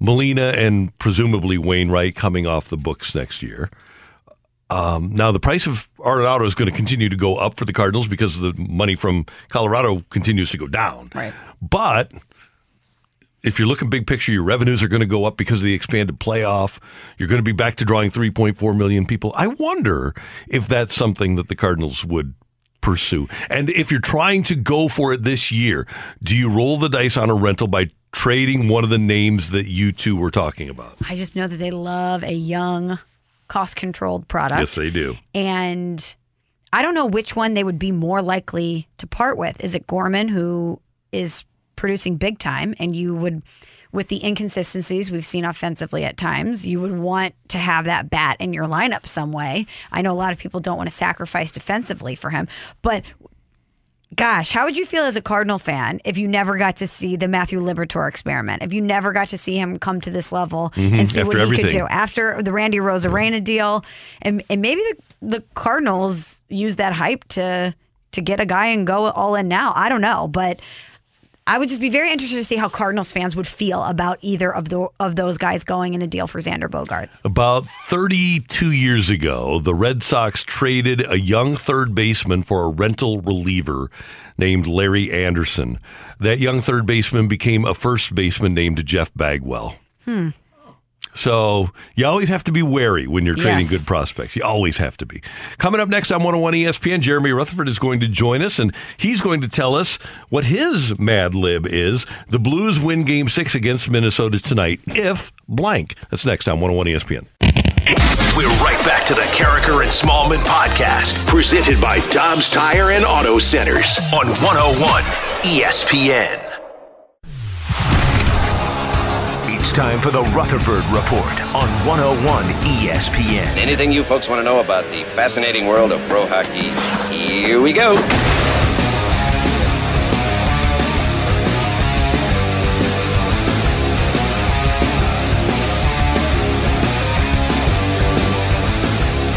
[SPEAKER 2] Molina and presumably Wainwright coming off the books next year. Um, now, the price of Arenado is going to continue to go up for the Cardinals because the money from Colorado continues to go down.
[SPEAKER 3] Right.
[SPEAKER 2] But if you're looking big picture, your revenues are going to go up because of the expanded playoff. You're going to be back to drawing 3.4 million people. I wonder if that's something that the Cardinals would pursue. And if you're trying to go for it this year, do you roll the dice on a rental by trading one of the names that you two were talking about?
[SPEAKER 3] I just know that they love a young, cost controlled product.
[SPEAKER 2] Yes, they do.
[SPEAKER 3] And I don't know which one they would be more likely to part with. Is it Gorman, who is producing big time, and you would, with the inconsistencies we've seen offensively at times, you would want to have that bat in your lineup some way. I know a lot of people don't want to sacrifice defensively for him, but gosh, how would you feel as a Cardinal fan if you never got to see the Matthew Liberatore experiment? If you never got to see him come to this level
[SPEAKER 2] Mhm,
[SPEAKER 3] and see
[SPEAKER 2] after
[SPEAKER 3] what he could do after the Randy Arozarena deal, and and maybe the the Cardinals use that hype to to get a guy and go all in now. I don't know, but. I would just be very interested to see how Cardinals fans would feel about either of the of those guys going in a deal for Xander Bogaerts.
[SPEAKER 2] About 32 years ago, the Red Sox traded a young third baseman for a rental reliever named Larry Andersen. That young third baseman became a first baseman named Jeff Bagwell.
[SPEAKER 3] Hmm.
[SPEAKER 2] So you always have to be wary when you're trading
[SPEAKER 3] Yes.
[SPEAKER 2] good prospects. You always have to be. Coming up next on 101 ESPN, Jeremy Rutherford is going to join us, and he's going to tell us what his Mad Lib is. The Blues win Game Six against Minnesota tonight, if blank. That's next on 101 ESPN.
[SPEAKER 8] We're right back to the Karraker and Smallmon podcast, presented by Dobbs Tire and Auto Centers on 101 ESPN. It's time for the Rutherford Report on 101 ESPN.
[SPEAKER 25] Anything you folks want to know about the fascinating world of pro hockey? Here we go.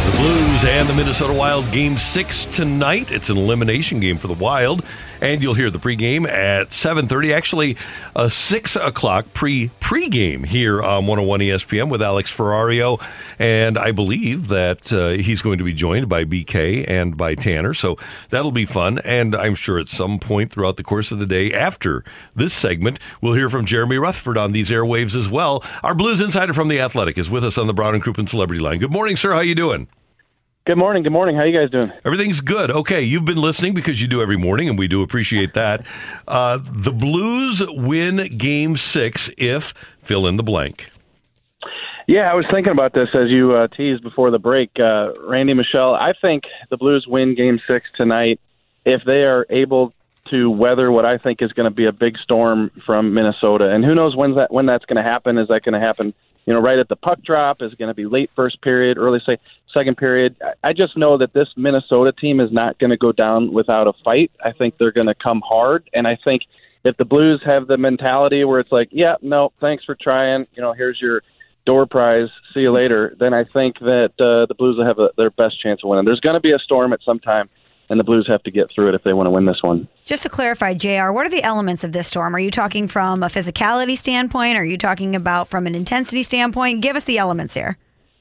[SPEAKER 2] The Blues and the Minnesota Wild game six tonight. It's an elimination game for the Wild, and you'll hear the pregame at seven thirty. Actually, a six o'clock pre pregame here on 101 ESPN with Alex Ferrario, and I believe that uh, he's going to be joined by BK and by Tanner. So that'll be fun, and I'm sure at some point throughout the course of the day after this segment, we'll hear from Jeremy Rutherford on these airwaves as well. Our Blues insider from the Athletic is with us on the Brown and Crouppen Celebrity Line. Good morning, sir. How you doing?
[SPEAKER 19] Good morning. Good morning. How you guys doing?
[SPEAKER 2] Everything's good. Okay, you've been listening because you do every morning, and we do appreciate that. Uh, the Blues win Game Six if fill in the blank.
[SPEAKER 19] Yeah, I was thinking about this as you uh, teased before the break. Uh, Randy Michelle, I think the Blues win Game Six tonight if they are able to weather what I think is going to be a big storm from Minnesota. And who knows when that when that's going to happen? Is that going to happen? You know, right at the puck drop? Is going to be late first period, early say second period? I- I just know that this Minnesota team is not going to go down without a fight. I think they're going to come hard, and I think if the Blues have the mentality where it's like, yeah, no, thanks for trying. You know, here's your door prize. See you later. Then I think that uh, the Blues will have a, their best chance of winning. There's going to be a storm at some time, and the Blues have to get through it if they want to win this one.
[SPEAKER 3] Just to clarify, JR, what are the elements of this storm? Are you talking from a physicality standpoint? Are you talking about from an intensity standpoint? Give us the elements here.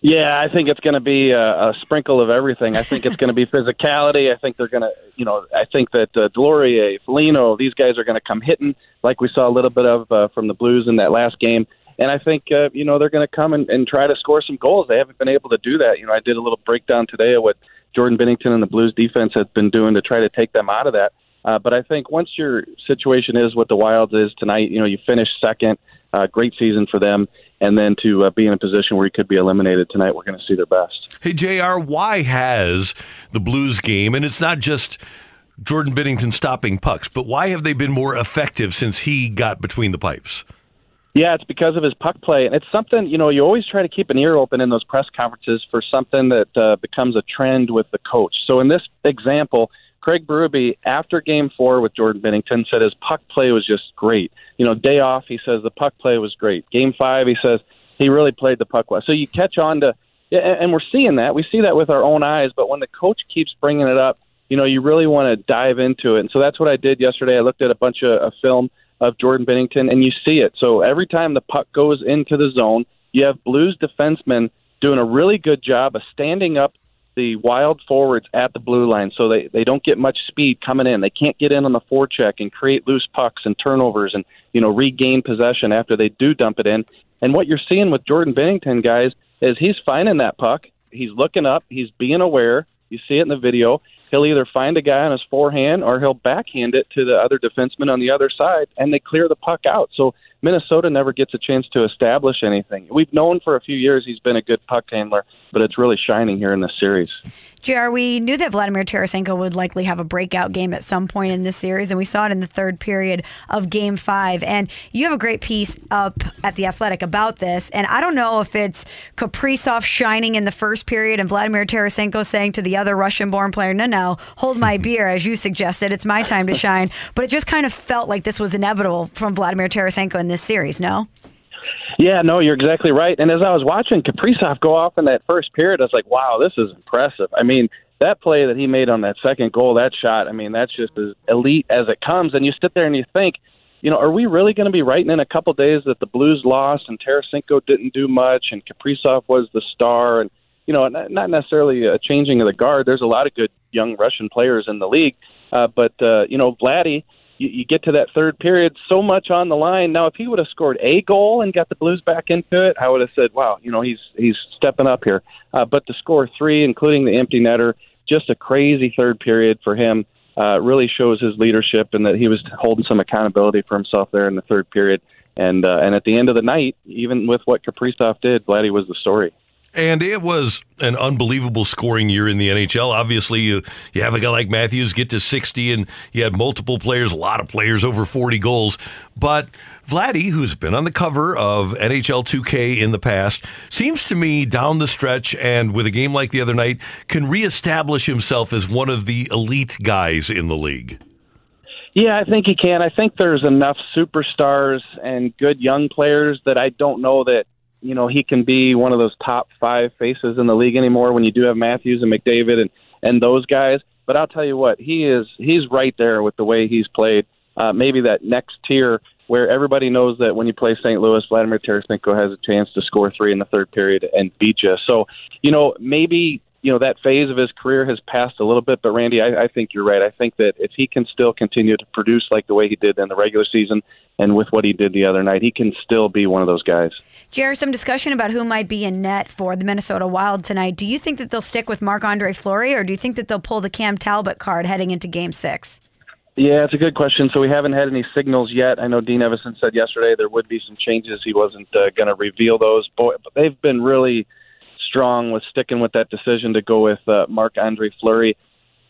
[SPEAKER 19] Yeah, I think it's going to be a, a sprinkle of everything. I think it's going to be physicality. I think they're going to, you know, I think that uh, Deslauriers, Foligno, these guys are going to come hitting like we saw a little bit of uh, from the Blues in that last game. And I think, uh, you know, they're going to come and, and try to score some goals. They haven't been able to do that. You know, I did a little breakdown today of what Jordan Binnington and the Blues defense has been doing to try to take them out of that. Uh, but I think once your situation is what the Wilds is tonight, you know, you finish second, uh, great season for them, and then to uh, be in a position where you could be eliminated tonight, we're going to see their best.
[SPEAKER 2] Hey, JR, why has the Blues game, and it's not just Jordan Binnington stopping pucks, but why have they been more effective since he got between the pipes?
[SPEAKER 19] Yeah, it's because of his puck play, and it's something you know. You always try to keep an ear open in those press conferences for something that uh, becomes a trend with the coach. So in this example, Craig Berube, after Game Four with Jordan Binnington, said his puck play was just great. You know, day off, he says the puck play was great. Game Five, he says he really played the puck well. So you catch on to, and we're seeing that. We see that with our own eyes. But when the coach keeps bringing it up, you know, you really want to dive into it. And so that's what I did yesterday. I looked at a bunch of, of film of Jordan Binnington, and you see it. So every time the puck goes into the zone, you have Blues defensemen doing a really good job of standing up the wild forwards at the blue line so they, they don't get much speed coming in. They can't get in on the forecheck and create loose pucks and turnovers and, you know, regain possession after they do dump it in. And what you're seeing with Jordan Binnington, guys, is he's finding that puck. He's looking up. He's being aware. You see it in the video. He'll either find a guy on his forehand or he'll backhand it to the other defenseman on the other side, and they clear the puck out. So Minnesota never gets a chance to establish anything. We've known for a few years he's been a good puck handler, but it's really shining here in this series.
[SPEAKER 3] JR, we knew that Vladimir Tarasenko would likely have a breakout game at some point in this series, and we saw it in the third period of game five. And you have a great piece up at The Athletic about this. And I don't know if it's Kaprizov shining in the first period and Vladimir Tarasenko saying to the other Russian born player, no, no, hold my beer, as you suggested. It's my time to shine. But it just kind of felt like this was inevitable from Vladimir Tarasenko in this series, no?
[SPEAKER 19] Yeah, no, you're exactly right. And as I was watching Kaprizov go off in that first period, I was like, wow, this is impressive. I mean, that play that he made on that second goal, that shot, I mean, that's just as elite as it comes. And you sit there and you think, you know, are we really going to be writing in a couple days that the Blues lost and Tarasenko didn't do much and Kaprizov was the star and you know, not not necessarily a changing of the guard. There's a lot of good young Russian players in the league, uh, but uh, you know, Vladdy, you, you get to that third period, so much on the line. Now, if he would have scored a goal and got the Blues back into it, I would have said, "Wow, you know, he's he's stepping up here." Uh, but to score three, including the empty netter, just a crazy third period for him. Uh, really shows his leadership and that he was holding some accountability for himself there in the third period. And uh, and at the end of the night, even with what Kaprizov did, Vladdy was the story.
[SPEAKER 2] And it was an unbelievable scoring year in the NHL. Obviously, you, you have a guy like Matthews get to 60, and you had multiple players, a lot of players over 40 goals. But Vladdy, who's been on the cover of NHL 2K in the past, seems to me down the stretch and with a game like the other night, can reestablish himself as one of the elite guys in the league.
[SPEAKER 19] Yeah, I think he can. I think there's enough superstars and good young players that I don't know that you know he can be one of those top five faces in the league anymore. When you do have Matthews and McDavid and and those guys, but I'll tell you what, he is he's right there with the way he's played. Uh, maybe that next tier where everybody knows that when you play St. Louis, Vladimir Tarasenko has a chance to score three in the third period and beat you. So, you know, maybe you know that phase of his career has passed a little bit. But Randy, I, I think you're right. I think that if he can still continue to produce like the way he did in the regular season and with what he did the other night, he can still be one of those guys.
[SPEAKER 3] Jared, some discussion about who might be in net for the Minnesota Wild tonight. Do you think that they'll stick with Marc Andre Fleury, or do you think that they'll pull the Cam Talbot card heading into Game Six?
[SPEAKER 19] Yeah, it's a good question. So we haven't had any signals yet. I know Dean Evason said yesterday there would be some changes. He wasn't uh, going to reveal those. Boy, but they've been really strong with sticking with that decision to go with uh, Marc Andre Fleury.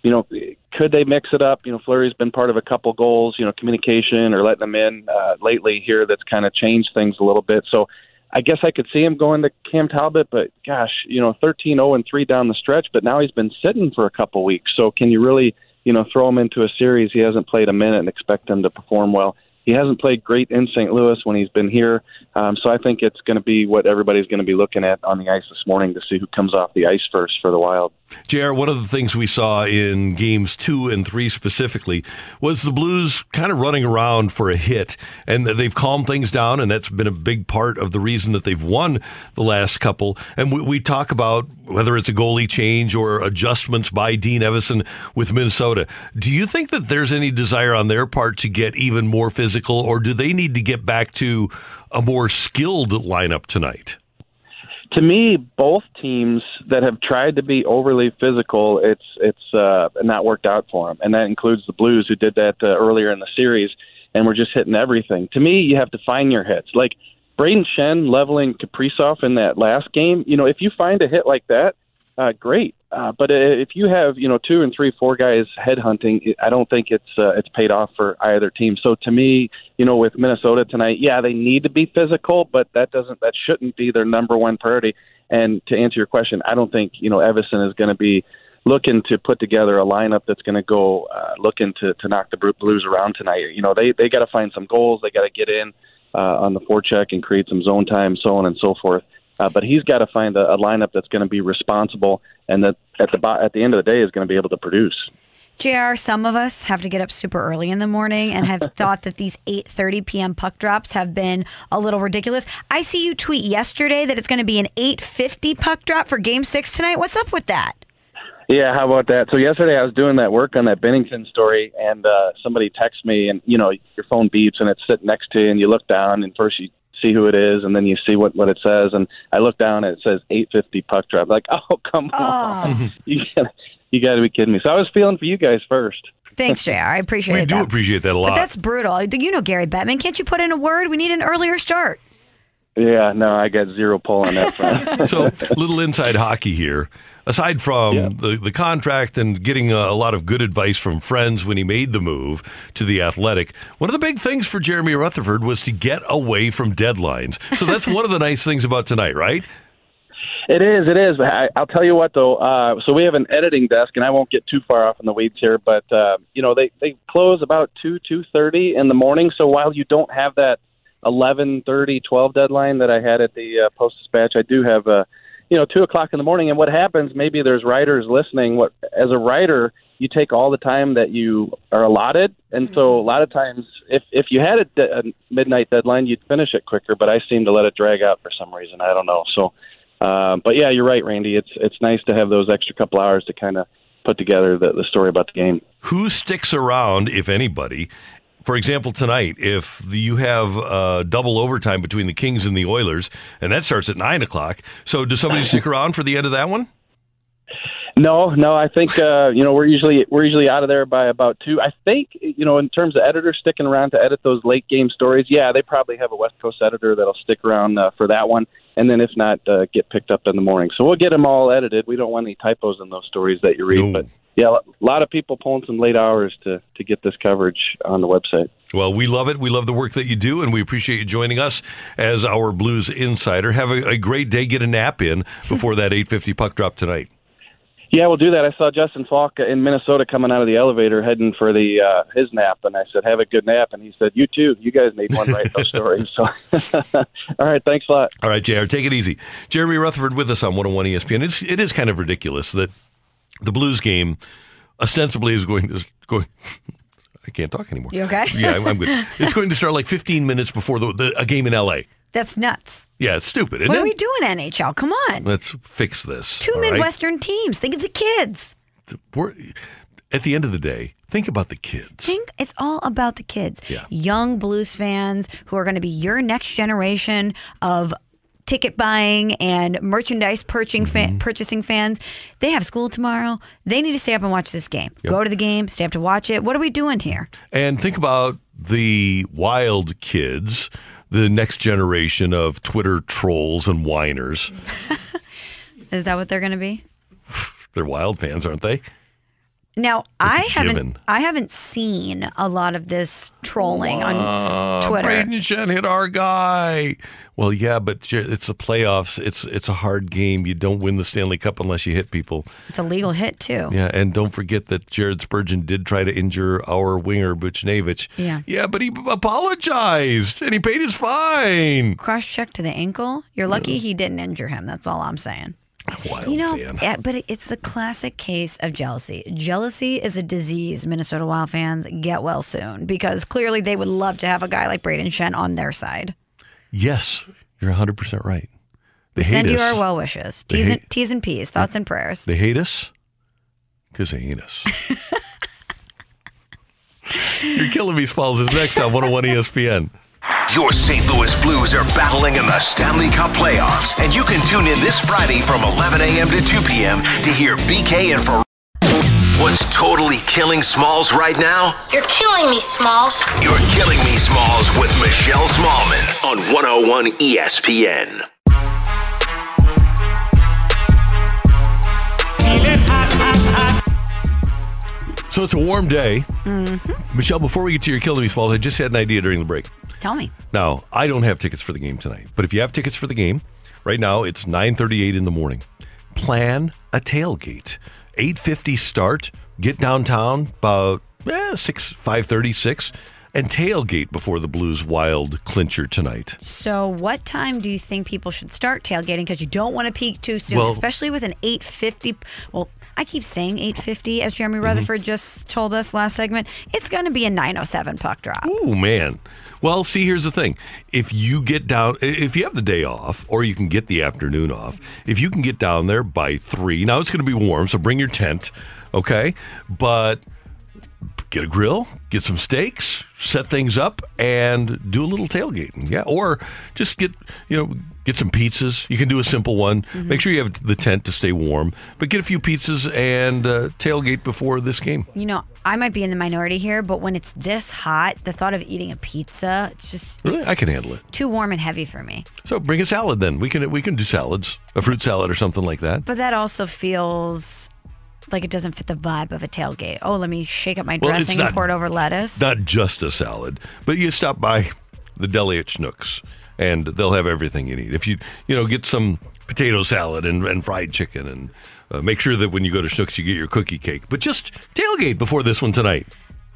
[SPEAKER 19] You know, could they mix it up? You know, Fleury's been part of a couple goals. You know, communication or letting them in uh, lately here that's kind of changed things a little bit. So I guess I could see him going to Cam Talbot, but gosh, you know, 13-0 and three down the stretch. But now he's been sitting for a couple weeks. So can you really? you know, throw him into a series he hasn't played a minute and expect him to perform well. He hasn't played great in St. Louis when he's been here, um, so I think it's going to be what everybody's going to be looking at on the ice this morning to see who comes off the ice first for the Wild.
[SPEAKER 2] JR, one of the things we saw in games two and three specifically was the Blues kind of running around for a hit, and they've calmed things down, and that's been a big part of the reason that they've won the last couple. And we, we talk about whether it's a goalie change or adjustments by Dean Evason with Minnesota. Do you think that there's any desire on their part to get even more physical, or do they need to get back to a more skilled lineup tonight?
[SPEAKER 19] To me, both teams that have tried to be overly physical, it's it's uh, not worked out for them, and that includes the Blues who did that uh, earlier in the series, and we're just hitting everything. To me, you have to find your hits. Like Brayden Schenn leveling Kaprizov in that last game. You know, if you find a hit like that, uh, great. Uh, but if you have you know two and three, four guys headhunting, I don't think it's uh, it's paid off for either team. So to me, you know, with Minnesota tonight, yeah, they need to be physical, but that doesn't that shouldn't be their number one priority. And to answer your question, I don't think you know Evason is going to be looking to put together a lineup that's going to go uh, looking to to knock the Blues around tonight. You know, they they got to find some goals, they got to get in uh, on the forecheck and create some zone time, so on and so forth. Uh, but he's got to find a, a lineup that's going to be responsible and that at the at the end of the day is going to be able to produce.
[SPEAKER 3] JR, some of us have to get up super early in the morning and have thought that these 8:30 p.m. puck drops have been a little ridiculous. I see you tweet yesterday that it's going to be an 8:50 puck drop for game 6 tonight. What's up with that?
[SPEAKER 19] Yeah, how about that? So yesterday I was doing that work on that Binnington story and uh somebody texts me and you know your phone beeps and it's sitting next to you and you look down and first you see who it is, and then you see what what it says. And I look down and it says 850 puck drop. Like, oh come
[SPEAKER 3] Oh.
[SPEAKER 19] on, ah. you got you got to be kidding me. So I was feeling for you guys first.
[SPEAKER 3] Thanks, JR. I appreciate
[SPEAKER 2] We
[SPEAKER 3] that.
[SPEAKER 2] do appreciate that a
[SPEAKER 3] But
[SPEAKER 2] lot.
[SPEAKER 3] that's brutal. You know Gary Bettman. Can't you put in a word? We need an earlier start.
[SPEAKER 19] Yeah, no, I got zero pull on that front.
[SPEAKER 2] so little inside hockey here. Aside from the, the contract and getting a, a lot of good advice from friends when he made the move to the Athletic, one of the big things for Jeremy Rutherford was to get away from deadlines. So that's one of the nice things about tonight, right?
[SPEAKER 19] It is, it is. I, I'll tell you what, though. Uh, so we have an editing desk, and I won't get too far off in the weeds here, but uh, you know they they close about two two thirty in the morning. So while you don't have that eleven thirty twelve deadline that I had at the uh, Post Dispatch, I do have uh, you know two o'clock in the morning. And what happens? Maybe there's writers listening. What as a writer, you take all the time that you are allotted, and so a lot of times, if if you had a, de- a midnight deadline, you'd finish it quicker. But I seem to let it drag out for some reason. I don't know. So. Um, but yeah, you're right, Randy. It's it's nice to have those extra couple hours to kind of put together the, the story about the game.
[SPEAKER 2] Who sticks around, if anybody? For example, tonight, if the, you have uh, double overtime between the Kings and the Oilers, and that starts at nine o'clock, so does somebody stick around for the end of that one?
[SPEAKER 19] No, no, I think uh, you know we're usually we're usually out of there by about two. I think you know in terms of editors sticking around to edit those late game stories, yeah, they probably have a West Coast editor that'll stick around uh, for that one, and then if not, uh, get picked up in the morning. So we'll get them all edited. We don't want any typos in those stories that you read, but yeah, a lot of people pulling some late hours to to get this coverage on the website.
[SPEAKER 2] Well, we love it. We love the work that you do, and we appreciate you joining us as our Blues insider. Have a, a great day. Get a nap in before that 850 puck drop tonight.
[SPEAKER 19] Yeah, we'll do that. I saw Justin Falk in Minnesota coming out of the elevator heading for the uh, his nap, and I said, "Have a good nap." And he said, "You too. You guys need one right those stories." So, all right, thanks a lot.
[SPEAKER 2] All right, JR, take it easy. Jeremy Rutherford with us on 101 ESPN. It's, it is kind of ridiculous that the Blues game ostensibly is going to going. I can't talk anymore.
[SPEAKER 3] You okay?
[SPEAKER 2] Yeah, I'm, I'm good. It's going to start like 15 minutes before the, the a game in LA.
[SPEAKER 3] That's nuts.
[SPEAKER 2] Yeah, it's stupid, isn't
[SPEAKER 3] what
[SPEAKER 2] it?
[SPEAKER 3] are we doing, NHL? Come on.
[SPEAKER 2] Let's fix this.
[SPEAKER 3] Two
[SPEAKER 2] all right?
[SPEAKER 3] Midwestern teams. Think of the kids.
[SPEAKER 2] We're, at the end of the day, think about the kids.
[SPEAKER 3] Think it's all about the kids.
[SPEAKER 2] Yeah.
[SPEAKER 3] Young Blues fans who are going to be your next generation of ticket buying and merchandise purchasing,
[SPEAKER 2] Mm-hmm.
[SPEAKER 3] fa- purchasing fans. They have school tomorrow. They need to stay up and watch this game.
[SPEAKER 2] Yep.
[SPEAKER 3] Go to the game, stay up to watch it. What are we doing here?
[SPEAKER 2] And think about the wild kids, the next generation of Twitter trolls and whiners.
[SPEAKER 3] Is that what they're going to be?
[SPEAKER 2] They're wild fans, aren't they?
[SPEAKER 3] Now, I
[SPEAKER 2] a
[SPEAKER 3] haven't
[SPEAKER 2] given.
[SPEAKER 3] I haven't seen a lot of this trolling on
[SPEAKER 2] Uh,
[SPEAKER 3] Twitter.
[SPEAKER 2] Brayden Schenn hit our guy. Well, yeah, but it's the playoffs. It's it's a hard game. You don't win the Stanley Cup unless you hit people.
[SPEAKER 3] It's a legal hit too.
[SPEAKER 2] Yeah, and don't forget that Jared Spurgeon did try to injure our winger Buchnevich.
[SPEAKER 3] Yeah.
[SPEAKER 2] Yeah, but he apologized and he paid his fine.
[SPEAKER 3] Cross check to the ankle. You're lucky he didn't injure him. That's all I'm saying.
[SPEAKER 2] Wild
[SPEAKER 3] you know,
[SPEAKER 2] fan.
[SPEAKER 3] Eh, but it's the classic case of jealousy. Jealousy is a disease. Minnesota Wild fans get well soon because clearly they would love to have a guy like Brayden Schenn on their side.
[SPEAKER 2] Yes, you're 100% right. They
[SPEAKER 3] We send you our well wishes,
[SPEAKER 2] They
[SPEAKER 3] T's
[SPEAKER 2] hate-
[SPEAKER 3] and, T's and P's, thoughts and prayers.
[SPEAKER 2] They hate us because they hate us. You're killing me, Falls is next on 101 ESPN.
[SPEAKER 8] Your St. Louis Blues are battling in the Stanley Cup playoffs, and you can tune in this Friday from 11 a.m. to 2 p.m. to hear BK and Fer. What's totally killing Smalls right now?
[SPEAKER 10] You're killing me, Smalls.
[SPEAKER 8] You're killing me, Smalls, with Michelle Smallmon on 101 ESPN.
[SPEAKER 2] So it's a warm day.
[SPEAKER 3] Mm-hmm.
[SPEAKER 2] Michelle, before we get to your killing me, Smalls, I just had an idea during the break.
[SPEAKER 3] Tell me.
[SPEAKER 2] Now, I don't have tickets for the game tonight, but if you have tickets for the game, right now it's 9:38 in the morning. Plan a tailgate. 8:50 start. Get downtown about eh, 6 5:30 6 and tailgate before the Blues Wild clincher tonight.
[SPEAKER 3] So, what time do you think people should start tailgating? Because you don't want to peak too soon,
[SPEAKER 2] Well-
[SPEAKER 3] especially with an 850. Well, I keep saying 850, as Jeremy
[SPEAKER 2] Mm-hmm.
[SPEAKER 3] Rutherford just told us last segment. It's going to be a 907 puck drop.
[SPEAKER 2] Oh man. Well, see, here's the thing. If you get down, if you have the day off, or you can get the afternoon off, if you can get down there by three, now it's going to be warm, so bring your tent, okay? But get a grill, get some steaks, set things up, and do a little tailgating. Yeah, or just get you know get some pizzas. You can do a simple one.
[SPEAKER 3] Mm-hmm.
[SPEAKER 2] Make sure you have the tent to stay warm, but get a few pizzas and uh, tailgate before this game.
[SPEAKER 3] You know, I might be in the minority here, but when it's this hot, the thought of eating a pizza, it's just
[SPEAKER 2] Really,
[SPEAKER 3] it's
[SPEAKER 2] I can handle it.
[SPEAKER 3] too warm and heavy for me.
[SPEAKER 2] So bring a salad then. We can we can do salads, a fruit salad or something like that.
[SPEAKER 3] But that also feels like it doesn't fit the vibe of a tailgate. Oh, let me shake up my
[SPEAKER 2] Well,
[SPEAKER 3] dressing and pour it over lettuce.
[SPEAKER 2] Not just a salad, but you stop by the deli at Schnucks and they'll have everything you need. If you you know get some potato salad and, and fried chicken and uh, make sure that when you go to Schnucks you get your cookie cake. But just tailgate before this one tonight.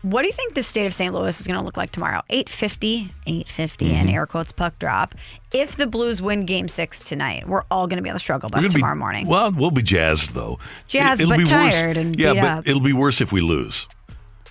[SPEAKER 3] What do you think the state of St. Louis is going to look like tomorrow? 850, 850,
[SPEAKER 2] Mm-hmm.
[SPEAKER 3] and air quotes puck drop. If the Blues win game six tonight, we're all going to be on the struggle bus
[SPEAKER 2] gonna be-
[SPEAKER 3] tomorrow morning.
[SPEAKER 2] Well, we'll be jazzed though.
[SPEAKER 3] Jazzed,
[SPEAKER 2] It'll
[SPEAKER 3] but
[SPEAKER 2] be worse-
[SPEAKER 3] tired and
[SPEAKER 2] yeah, but
[SPEAKER 3] up.
[SPEAKER 2] it'll be worse if we lose.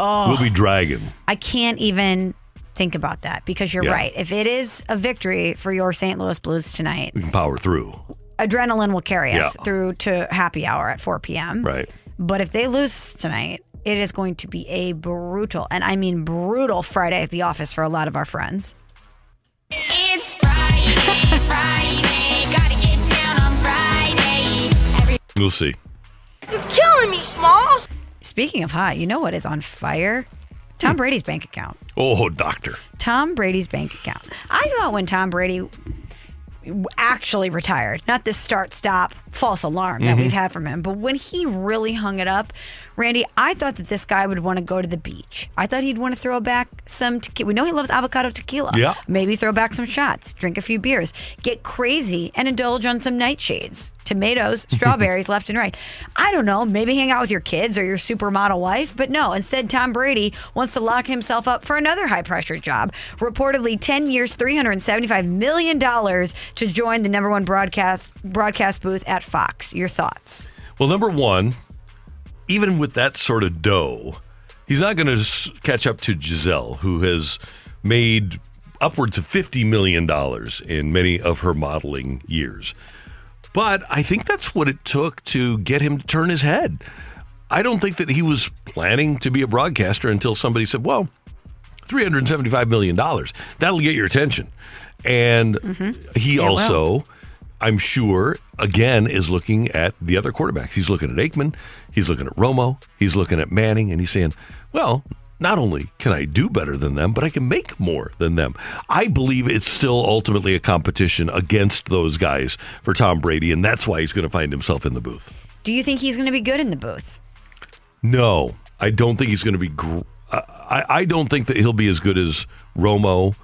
[SPEAKER 3] Oh.
[SPEAKER 2] We'll be dragging.
[SPEAKER 3] I can't even think about that because you're
[SPEAKER 2] Yeah.
[SPEAKER 3] right. If it is a victory for your St. Louis Blues tonight,
[SPEAKER 2] We can power through.
[SPEAKER 3] adrenaline will carry us
[SPEAKER 2] Yeah.
[SPEAKER 3] through to happy hour at 4 p.m.
[SPEAKER 2] Right.
[SPEAKER 3] But if they lose tonight, it is going to be a brutal, and I mean brutal, Friday at the office for a lot of our friends.
[SPEAKER 10] It's Friday, Friday. Gotta get down on Friday. Every-
[SPEAKER 2] We'll see.
[SPEAKER 10] You're killing me, Smalls.
[SPEAKER 3] Speaking of hot, you know what is on fire? Tom Brady's bank account.
[SPEAKER 2] Oh, doctor.
[SPEAKER 3] Tom Brady's bank account. I thought when Tom Brady actually retired, not this start stop false alarm that
[SPEAKER 10] Mhm.
[SPEAKER 3] we've had from him, but when he really hung it up, Randy, I thought that this guy would want to go to the beach. I thought he'd want to throw back some tequila. We know he loves avocado tequila.
[SPEAKER 10] Yeah.
[SPEAKER 3] Maybe throw back some shots, drink a few beers, get crazy, and indulge on some nightshades, tomatoes, strawberries left and right. I don't know. Maybe hang out with your kids or your supermodel wife, but no. Instead, Tom Brady wants to lock himself up for another high pressure job. Reportedly, 10 years, $375 million to join the number one broadcast broadcast booth at Fox. Your thoughts?
[SPEAKER 2] Well, number one, even with that sort of dough, He's not going to catch up to Gisele, who has made upwards of $50 million in many of her modeling years. But I think that's what it took to get him to turn his head. I don't think that he was planning to be a broadcaster until somebody said, well, $375 million. That'll get your attention. And mm-hmm. he
[SPEAKER 26] It will.
[SPEAKER 2] I'm sure, again, is looking at the other quarterbacks. He's looking at Aikman, he's looking at Romo, he's looking at Manning, and he's saying, well, not only can I do better than them, but I can make more than them. I believe it's still ultimately a competition against those guys for Tom Brady, and that's why he's going to find himself in the booth.
[SPEAKER 3] Do you think he's going to be good in the booth?
[SPEAKER 2] No, I don't think he's going to be. Gr- I, I don't think that he'll be as good as Romo.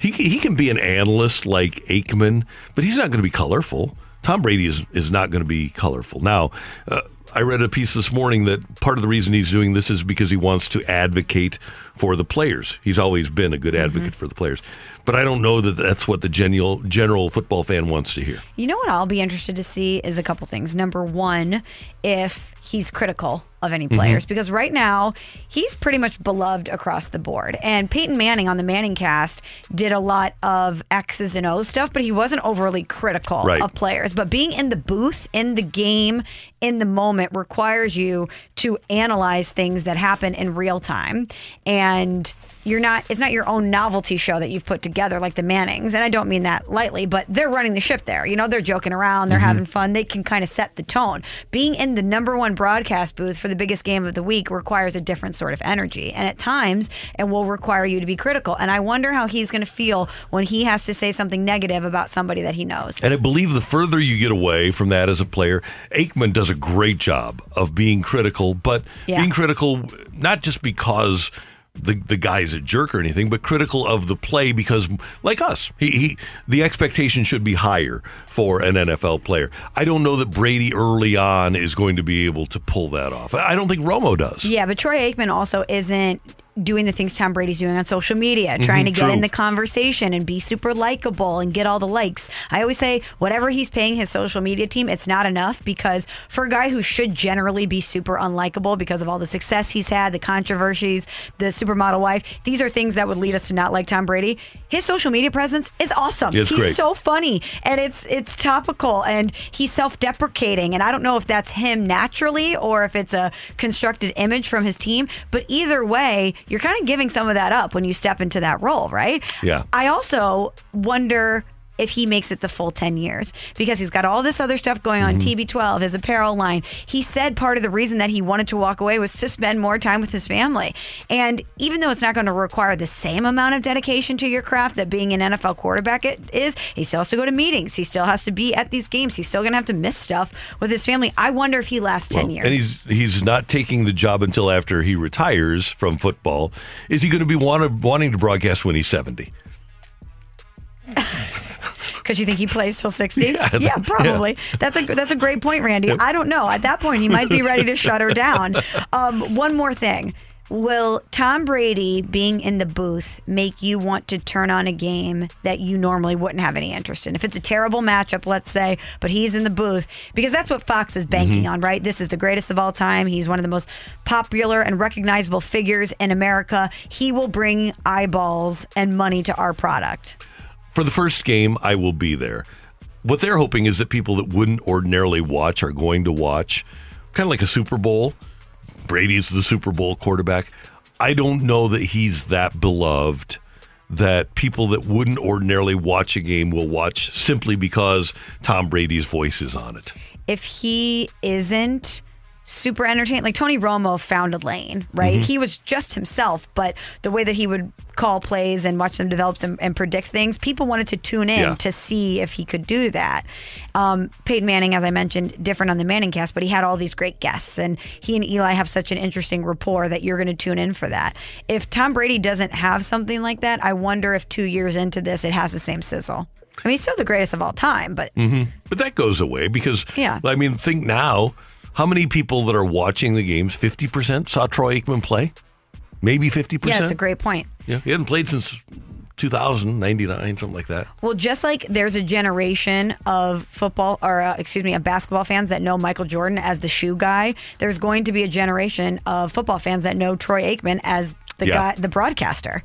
[SPEAKER 2] He he can be an analyst like Aikman, but he's not going to be colorful. Tom Brady is is not going to be colorful. Now, uh, I read a piece this morning that part of the reason he's doing this is because he wants to advocate for the players. He's always been a good advocate for the players, but I don't know that that's what the general general football fan wants to hear.
[SPEAKER 3] You know what I'll be interested to see is a couple things. Number one, if he's critical of any players,
[SPEAKER 26] Mhm.
[SPEAKER 3] because right now he's pretty much beloved across the board. And Peyton Manning on the Manning cast did a lot of X's and O's stuff, but he wasn't overly critical
[SPEAKER 26] Right.
[SPEAKER 3] of players. But being in the booth, in the game, in the moment requires you to analyze things that happen in real time. And you're not it's not your own novelty show that you've put together like the Mannings. And I don't mean that lightly, but they're running the ship there. You know, they're joking around, they're
[SPEAKER 26] Mhm.
[SPEAKER 3] having fun, they can kind of set the tone. Being in the number one broadcast booth for the biggest game of the week requires a different sort of energy. And at times it will require you to be critical. And I wonder how he's gonna feel when he has to say something negative about somebody that he knows.
[SPEAKER 2] And I believe the further you get away from that as a player, Aikman does a great job of being critical, but
[SPEAKER 3] Yeah.
[SPEAKER 2] being critical not just because the the guy's a jerk or anything, but critical of the play because, like us, he, he the expectation should be higher for an NFL player. I don't know that Brady early on is going to be able to pull that off. I don't think Romo does.
[SPEAKER 3] Yeah, but Troy Aikman also isn't doing the things Tom Brady's doing on social media, trying to
[SPEAKER 2] Mhm,
[SPEAKER 3] get in the conversation and be super likable and get all the likes. I always say whatever he's paying his social media team, it's not enough because for a guy who should generally be super unlikable because of all the success he's had, the controversies, the supermodel wife, these are things that would lead us to not like Tom Brady. His social media presence is awesome.
[SPEAKER 26] It's
[SPEAKER 3] he's
[SPEAKER 26] great.
[SPEAKER 3] so funny and it's it's topical and he's self-deprecating and I don't know if that's him naturally or if it's a constructed image from his team, but either way, you're kind of giving some of that up when you step into that role, right?
[SPEAKER 2] Yeah.
[SPEAKER 3] I also wonder if he makes it the full 10 years. Because he's got all this other stuff going on.
[SPEAKER 2] Mm-hmm.
[SPEAKER 3] TB12 his apparel line. He said part of the reason that he wanted to walk away was to spend more time with his family. And even though it's not going to require the same amount of dedication to your craft that being an NFL quarterback it is he still has to go to meetings. He still has to be at these games. He's still going to have to miss stuff with his family. I wonder if he lasts 10
[SPEAKER 2] Well,
[SPEAKER 3] years.
[SPEAKER 2] And he's he's not taking the job until after he retires from football. Is he going to be want, wanting to broadcast when he's 70?
[SPEAKER 3] Because you think he plays till sixty?
[SPEAKER 2] Yeah,
[SPEAKER 3] Yeah, probably. That's a that's a great point, Randy.
[SPEAKER 2] Yep.
[SPEAKER 3] I don't know. At that point, he might be ready to shut her down. Um, one more thing: Will Tom Brady being in the booth make you want to turn on a game that you normally wouldn't have any interest in? If it's a terrible matchup, let's say, but he's in the booth because that's what Fox is banking
[SPEAKER 26] Mhm.
[SPEAKER 3] on, right? This is the greatest of all time. He's one of the most popular and recognizable figures in America. He will bring eyeballs and money to our product.
[SPEAKER 2] For the first game, I will be there. What they're hoping is that people that wouldn't ordinarily watch are going to watch, kind of like a Super Bowl. Brady's the Super Bowl quarterback. I don't know that he's that beloved that people that wouldn't ordinarily watch a game will watch simply because Tom Brady's voice is on it.
[SPEAKER 3] if he isn't super entertaining, like Tony Romo found a lane, right?
[SPEAKER 2] Mm-hmm.
[SPEAKER 26] Mhm.
[SPEAKER 3] He was just himself, but the way that he would call plays and watch them develop and, and predict things, people wanted to tune in
[SPEAKER 26] Yeah.
[SPEAKER 3] to see if he could do that. Um, Peyton Manning, as I mentioned, different on the Manning cast, but he had all these great guests, and he and Eli have such an interesting rapport that you're going to tune in for that. If Tom Brady doesn't have something like that, I wonder if two years into this, it has the same sizzle. I mean, he's still the greatest of all time, but
[SPEAKER 2] mm-hmm. But that goes away because,
[SPEAKER 3] Yeah.
[SPEAKER 2] I mean, think now how many people that are watching the games, 50% saw Troy Aikman play? Maybe 50%?
[SPEAKER 3] yeah, it's a great point.
[SPEAKER 2] Yeah, he hadn't played since 2000, 99, something like that.
[SPEAKER 3] Well, just like there's a generation of football, or uh, excuse me, of basketball fans that know Michael Jordan as the shoe guy, there's going to be a generation of football fans that know Troy Aikman as the
[SPEAKER 2] Yeah.
[SPEAKER 3] guy, the broadcaster.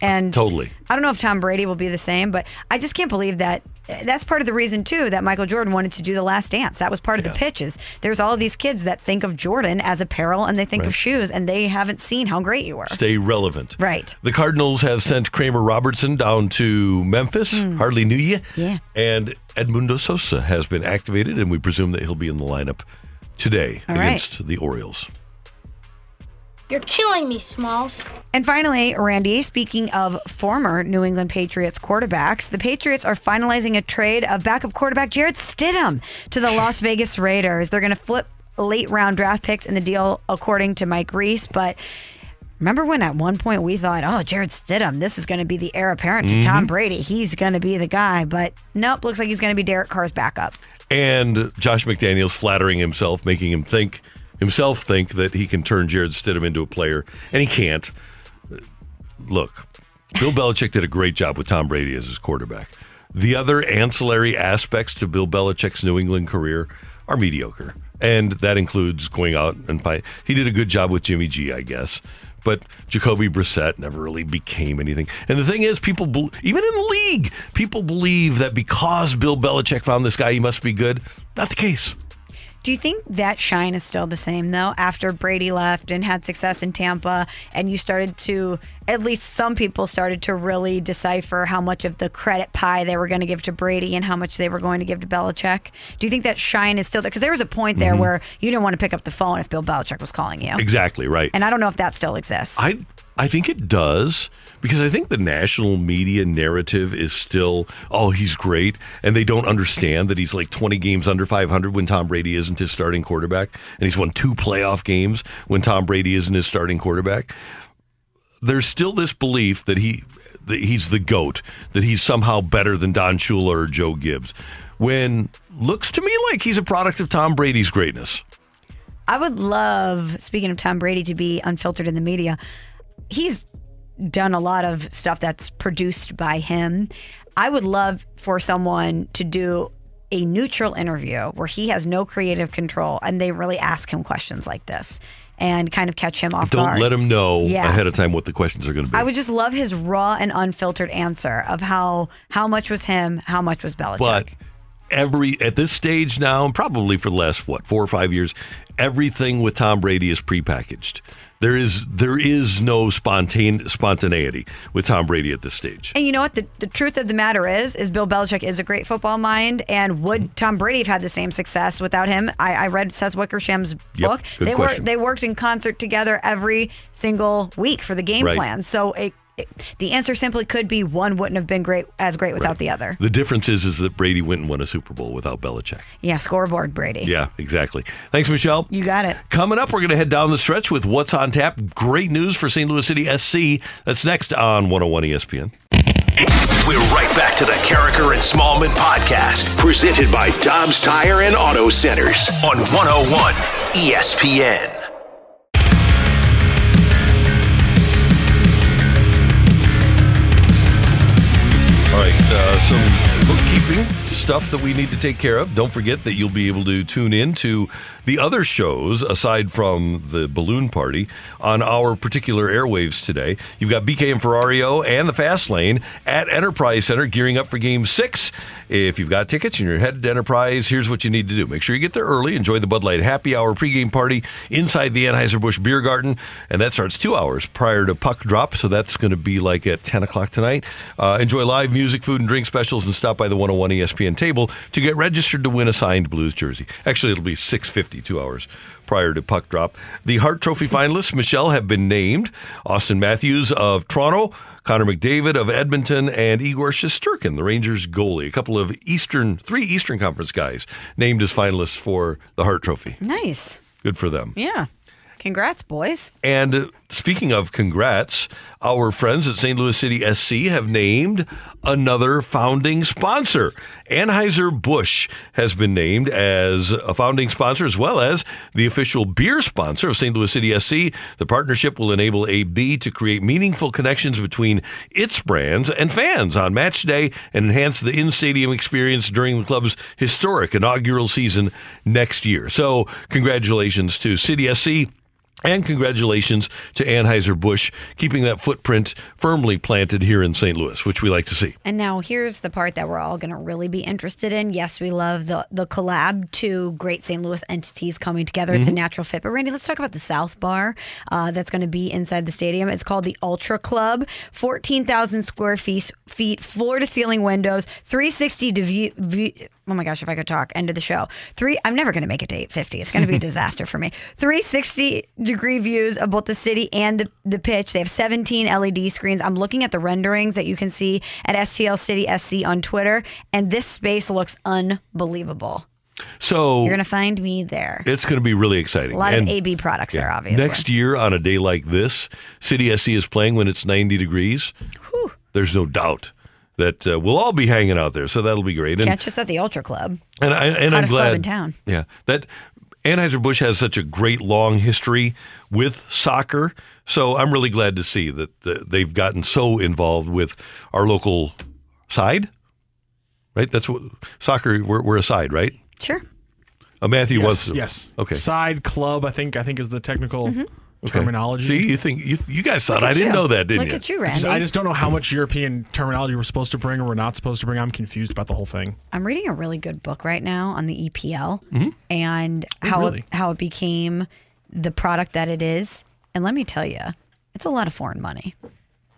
[SPEAKER 3] And
[SPEAKER 2] Totally.
[SPEAKER 3] I don't know if Tom Brady will be the same, but I just can't believe that. That's part of the reason too that Michael Jordan wanted to do the Last Dance. That was part of the pitches. There's all these kids that think of Jordan as apparel and they think
[SPEAKER 2] Right.
[SPEAKER 3] of shoes, and they haven't seen how great you were.
[SPEAKER 2] Stay relevant.
[SPEAKER 3] Right.
[SPEAKER 2] The Cardinals have sent Kramer Robertson down to Memphis. Hmm. Hardly knew you.
[SPEAKER 3] Yeah.
[SPEAKER 2] And Edmundo Sosa has been activated, and we presume that he'll be in the lineup today
[SPEAKER 3] All right.
[SPEAKER 2] against the Orioles.
[SPEAKER 10] You're killing me, Smalls.
[SPEAKER 3] And finally, Randy, speaking of former New England Patriots quarterbacks, the Patriots are finalizing a trade of backup quarterback Jarrett Stidham to the Las Vegas Raiders. They're going to flip late round draft picks in the deal, according to Mike Reiss. But remember when at one point we thought, oh, Jarrett Stidham, this is going to be the heir apparent to Tom
[SPEAKER 2] Mhm.
[SPEAKER 3] Brady. He's going to be the guy. But nope, looks like he's going to be Derek Carr's backup.
[SPEAKER 2] And Josh McDaniels flattering himself, making him think himself think that he can turn Jarrett Stidham into a player, and he can't. Look, Bill Belichick did a great job with Tom Brady as his quarterback. The other ancillary aspects to Bill Belichick's New England career are mediocre, and that includes going out and fight. He did a good job with Jimmy G, I guess. But Jacoby Brissett never really became anything. And the thing is, people, bel even in the league, people believe that because Bill Belichick found this guy, he must be good. Not the case.
[SPEAKER 3] Do you think that shine is still the same though? After Brady left and had success in Tampa, and you started to, at least some people started to really decipher how much of the credit pie they were going to give to Brady and how much they were going to give to Belichick. Do you think that shine is still there? Because there was a point there
[SPEAKER 2] Mhm.
[SPEAKER 3] where you didn't want to pick up the phone if Bill Belichick was calling you.
[SPEAKER 2] Exactly right.
[SPEAKER 3] And I don't know if that still exists.
[SPEAKER 2] I I think it does because I think the national media narrative is still, oh, he's great, and they don't understand that he's like 20 games under 500 when Tom Brady isn't his starting quarterback, and he's won two playoff games when Tom Brady isn't his starting quarterback. There's still this belief that he that he's the goat, that he's somehow better than Don Shula or Joe Gibbs, when looks to me like he's a product of Tom Brady's greatness.
[SPEAKER 3] I would love, speaking of Tom Brady, to be unfiltered in the media. He's done a lot of stuff that's produced by him. I would love for someone to do a neutral interview where he has no creative control and they really ask him questions like this and kind of catch him off
[SPEAKER 2] Don't
[SPEAKER 3] guard.
[SPEAKER 2] let him know
[SPEAKER 3] Yeah.
[SPEAKER 2] ahead of time what the questions are going to be.
[SPEAKER 3] I would just love his raw and unfiltered answer of how how much was him, how much was Belichick.
[SPEAKER 2] But every at this stage now, and probably for the last what four or five years, everything with Tom Brady is prepackaged. There is there is no spontane spontaneity with Tom Brady at this stage.
[SPEAKER 3] And you know what? The, the truth of the matter is, is Bill Belichick is a great football mind. And would mm-hmm. Tom Brady have had the same success without him? I, I read Seth Wickersham's
[SPEAKER 2] Yep,
[SPEAKER 3] book.
[SPEAKER 2] good
[SPEAKER 3] they
[SPEAKER 2] question.
[SPEAKER 3] worked. They worked in concert together every single week for the game
[SPEAKER 2] Right.
[SPEAKER 3] plan. So it, it, the answer simply could be one wouldn't have been great as great without the other.
[SPEAKER 2] The difference is is that Brady went and won a Super Bowl without Belichick.
[SPEAKER 3] Yeah, scoreboard Brady.
[SPEAKER 2] Yeah, exactly. Thanks, Michelle.
[SPEAKER 3] You got it.
[SPEAKER 2] Coming up, we're going to head down the stretch with what's on tap. Great news for St. Louis City SC. That's next on 101 ESPN.
[SPEAKER 8] We're right back to the Karraker and Smallmon podcast, presented by Dobbs Tire and Auto Centers on 101 ESPN.
[SPEAKER 2] All right, uh, some bookkeeping stuff that we need to take care of. Don't forget that you'll be able to tune in to the other shows aside from the balloon party on our particular airwaves today. You've got BK and Ferrario and the Fast Lane at Enterprise Center gearing up for Game Six. If you've got tickets and you're headed to Enterprise, here's what you need to do: make sure you get there early. Enjoy the Bud Light Happy Hour pregame party inside the Anheuser Busch Beer Garden, and that starts two hours prior to puck drop. So that's going to be like at 10 o'clock tonight. Uh, enjoy live music, food, and drink specials, and stop by the 101 ESPN table to get registered to win a signed Blues jersey. Actually, it'll be 6:50, two hours prior to puck drop. The Hart Trophy finalists, Michelle, have been named: Auston Matthews of Toronto. Connor McDavid of Edmonton and Igor Shesterkin, the Rangers goalie. A couple of Eastern, three Eastern Conference guys named as finalists for the Hart Trophy.
[SPEAKER 3] Nice.
[SPEAKER 2] Good for them.
[SPEAKER 3] Yeah. Congrats, boys.
[SPEAKER 2] And speaking of congrats, our friends at St. Louis City SC have named another founding sponsor. Anheuser-Busch has been named as a founding sponsor as well as the official beer sponsor of St. Louis City SC. The partnership will enable AB to create meaningful connections between its brands and fans on match day and enhance the in-stadium experience during the club's historic inaugural season next year. So, congratulations to City SC and congratulations to Anheuser-Busch keeping that footprint firmly planted here in St. Louis, which we like to see.
[SPEAKER 3] And now here's the part that we're all going to really be interested in. Yes, we love the the collab, two great St. Louis entities coming together. It's a
[SPEAKER 26] Mhm.
[SPEAKER 3] natural fit. But Randy, let's talk about the South Bar uh, that's going to be inside the stadium. It's called the Ultra Club, fourteen thousand square feet, feet, floor to ceiling windows, three sixty to view. Oh my gosh, if I could talk, end of the show. Three, I'm never going to make it to 850. It's going to be a disaster for me. 360 degree views of both the city and the, the pitch. They have 17 LED screens. I'm looking at the renderings that you can see at STL City SC on Twitter, and this space looks unbelievable.
[SPEAKER 2] So
[SPEAKER 3] You're going to find me there.
[SPEAKER 2] it's going to be really exciting.
[SPEAKER 3] A lot
[SPEAKER 2] And-
[SPEAKER 3] of AB products there, obviously.
[SPEAKER 2] Next year, on a day like this, City SC is playing when it's 90 degrees. There's no doubt that uh, we'll all be hanging out there, so that'll be great. And,
[SPEAKER 3] Catch us at the Ultra Club.
[SPEAKER 2] and, I, and I'm glad.
[SPEAKER 3] club in town.
[SPEAKER 2] Yeah, that Anheuser-Busch has such a great long history with soccer, so I'm really glad to see that uh, they've gotten so involved with our local side. Right, that's what soccer. We're, we're a side, right?
[SPEAKER 3] Sure.
[SPEAKER 2] Uh, Matthew
[SPEAKER 5] yes,
[SPEAKER 2] was
[SPEAKER 5] yes.
[SPEAKER 2] Okay.
[SPEAKER 5] Side club, I think. I think is the technical
[SPEAKER 3] Mm-hmm.
[SPEAKER 2] Okay.
[SPEAKER 5] terminology.
[SPEAKER 2] See, you think you, you guys thought
[SPEAKER 5] Look
[SPEAKER 2] I didn't
[SPEAKER 5] you.
[SPEAKER 2] know that, didn't
[SPEAKER 3] Look
[SPEAKER 2] you?
[SPEAKER 3] at you,
[SPEAKER 5] I just, I just don't know how much European terminology we're supposed to bring or we're not supposed to bring. I'm confused about the whole thing.
[SPEAKER 3] I'm reading a really good book right now on the EPL
[SPEAKER 2] Mm-hmm.
[SPEAKER 3] and
[SPEAKER 5] Oh,
[SPEAKER 3] how
[SPEAKER 5] really?
[SPEAKER 3] it, how it became the product that it is. And let me tell you, it's a lot of foreign money.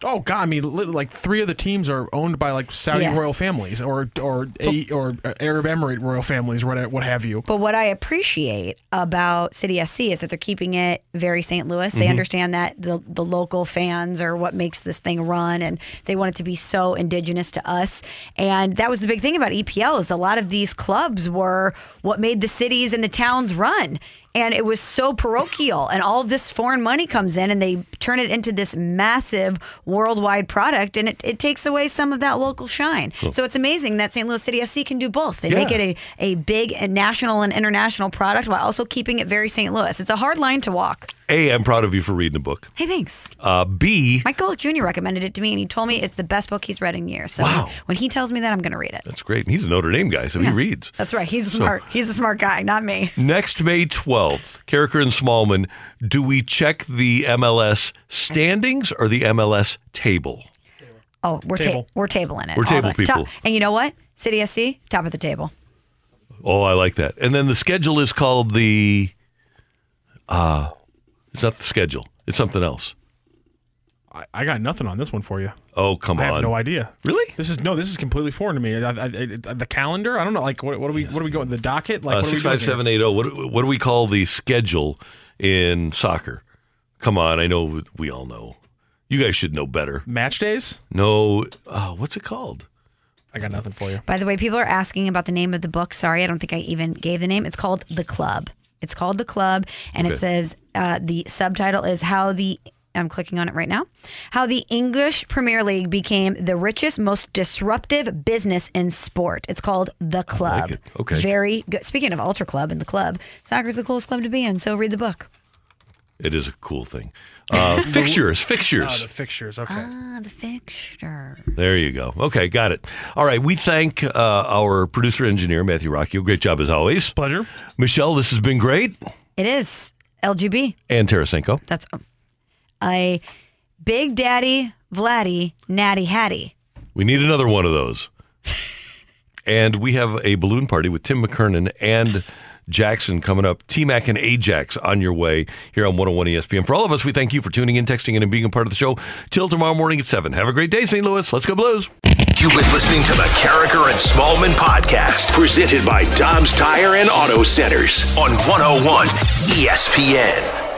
[SPEAKER 5] Oh God! I mean, like three of the teams are owned by like Saudi
[SPEAKER 3] Yeah.
[SPEAKER 5] royal families or or a, or Arab Emirate royal families, or what what have you.
[SPEAKER 3] But what I appreciate about City SC is that they're keeping it very St. Louis. They
[SPEAKER 5] Mhm.
[SPEAKER 3] understand that the the local fans are what makes this thing run, and they want it to be so indigenous to us. And that was the big thing about EPL is a lot of these clubs were what made the cities and the towns run. And it was so parochial, and all of this foreign money comes in, and they turn it into this massive worldwide product, and it, it takes away some of that local shine.
[SPEAKER 2] Cool.
[SPEAKER 3] So it's amazing that St. Louis City SC can do both. They
[SPEAKER 2] Yeah.
[SPEAKER 3] make it a, a big and national and international product while also keeping it very St. Louis. It's a hard line to walk.
[SPEAKER 2] A, I'm proud of you for reading the book.
[SPEAKER 3] Hey, thanks.
[SPEAKER 2] Uh, B,
[SPEAKER 3] Mike Golick Jr. recommended it to me, and he told me it's the best book he's read in years. So
[SPEAKER 2] Wow.
[SPEAKER 3] when he tells me that, I'm going to read it.
[SPEAKER 2] that's great. And he's a Notre Dame guy, so he reads.
[SPEAKER 3] That's right. He's
[SPEAKER 2] So-
[SPEAKER 3] smart. He's a smart guy, not me.
[SPEAKER 2] Next May 12th, Karraker and Smallmon, do we check the MLS standings or the MLS table?
[SPEAKER 3] Oh, we're ta-
[SPEAKER 2] Table.
[SPEAKER 3] we're tabling it.
[SPEAKER 2] We're table
[SPEAKER 3] the way. Top-
[SPEAKER 2] people.
[SPEAKER 3] and you know what? City SC, top of the table.
[SPEAKER 2] Oh, I like that. And then the schedule is called the. Uh, it's not the schedule. It's something else.
[SPEAKER 5] I, I got nothing on this one for you.
[SPEAKER 2] Oh, come
[SPEAKER 5] I
[SPEAKER 2] on.
[SPEAKER 5] I have no idea.
[SPEAKER 2] Really?
[SPEAKER 5] This is no. This is completely foreign to me. I, I, I, the calendar. I don't know. Like what, what do we? What do we go? The docket? Like
[SPEAKER 2] Uh,
[SPEAKER 5] what are we
[SPEAKER 2] six
[SPEAKER 5] doing
[SPEAKER 2] five
[SPEAKER 5] here?
[SPEAKER 2] seven eight zero. What what do we call the schedule in soccer? Come on, I know we all know. You guys should know better.
[SPEAKER 5] Match days.
[SPEAKER 2] No, uh, what's it called?
[SPEAKER 5] I got nothing for you.
[SPEAKER 3] By the way, people are asking about the name of the book. Sorry, I don't think I even gave the name. It's called The Club. It's called The Club, and it says uh, the subtitle is How the. I'm clicking on it right now. How the English Premier League became the richest, most disruptive business in sport. It's called The Club.
[SPEAKER 2] it. Okay.
[SPEAKER 3] Very good. Speaking of Ultra Club and the club, soccer's the coolest club to be in, so read the book.
[SPEAKER 2] It is a cool thing. Uh, fixtures, fixtures.
[SPEAKER 5] Oh, the fixtures. Okay.
[SPEAKER 3] Ah, the fixture.
[SPEAKER 2] There you go. Okay, got it. All right, we thank uh, our producer engineer Matthew Rocchio. Great job as always.
[SPEAKER 5] Pleasure.
[SPEAKER 2] Michelle, this has been great,
[SPEAKER 3] It is LGB.
[SPEAKER 2] and Tarasenko.
[SPEAKER 3] That's a Big Daddy Vladdy Natty Hattie.
[SPEAKER 2] We need another one of those. and we have a balloon party with Tim McKernan and Jackson coming up. T Mac and Ajax on your way here on 101 ESPN. For all of us, we thank you for tuning in, texting in, and being a part of the show. Till tomorrow morning at 7. Have a great day, St. Louis. Let's go, Blues.
[SPEAKER 8] You've been listening to the Karraker and Smallmon podcast, presented by Dobbs Tire and Auto Centers on 101 ESPN.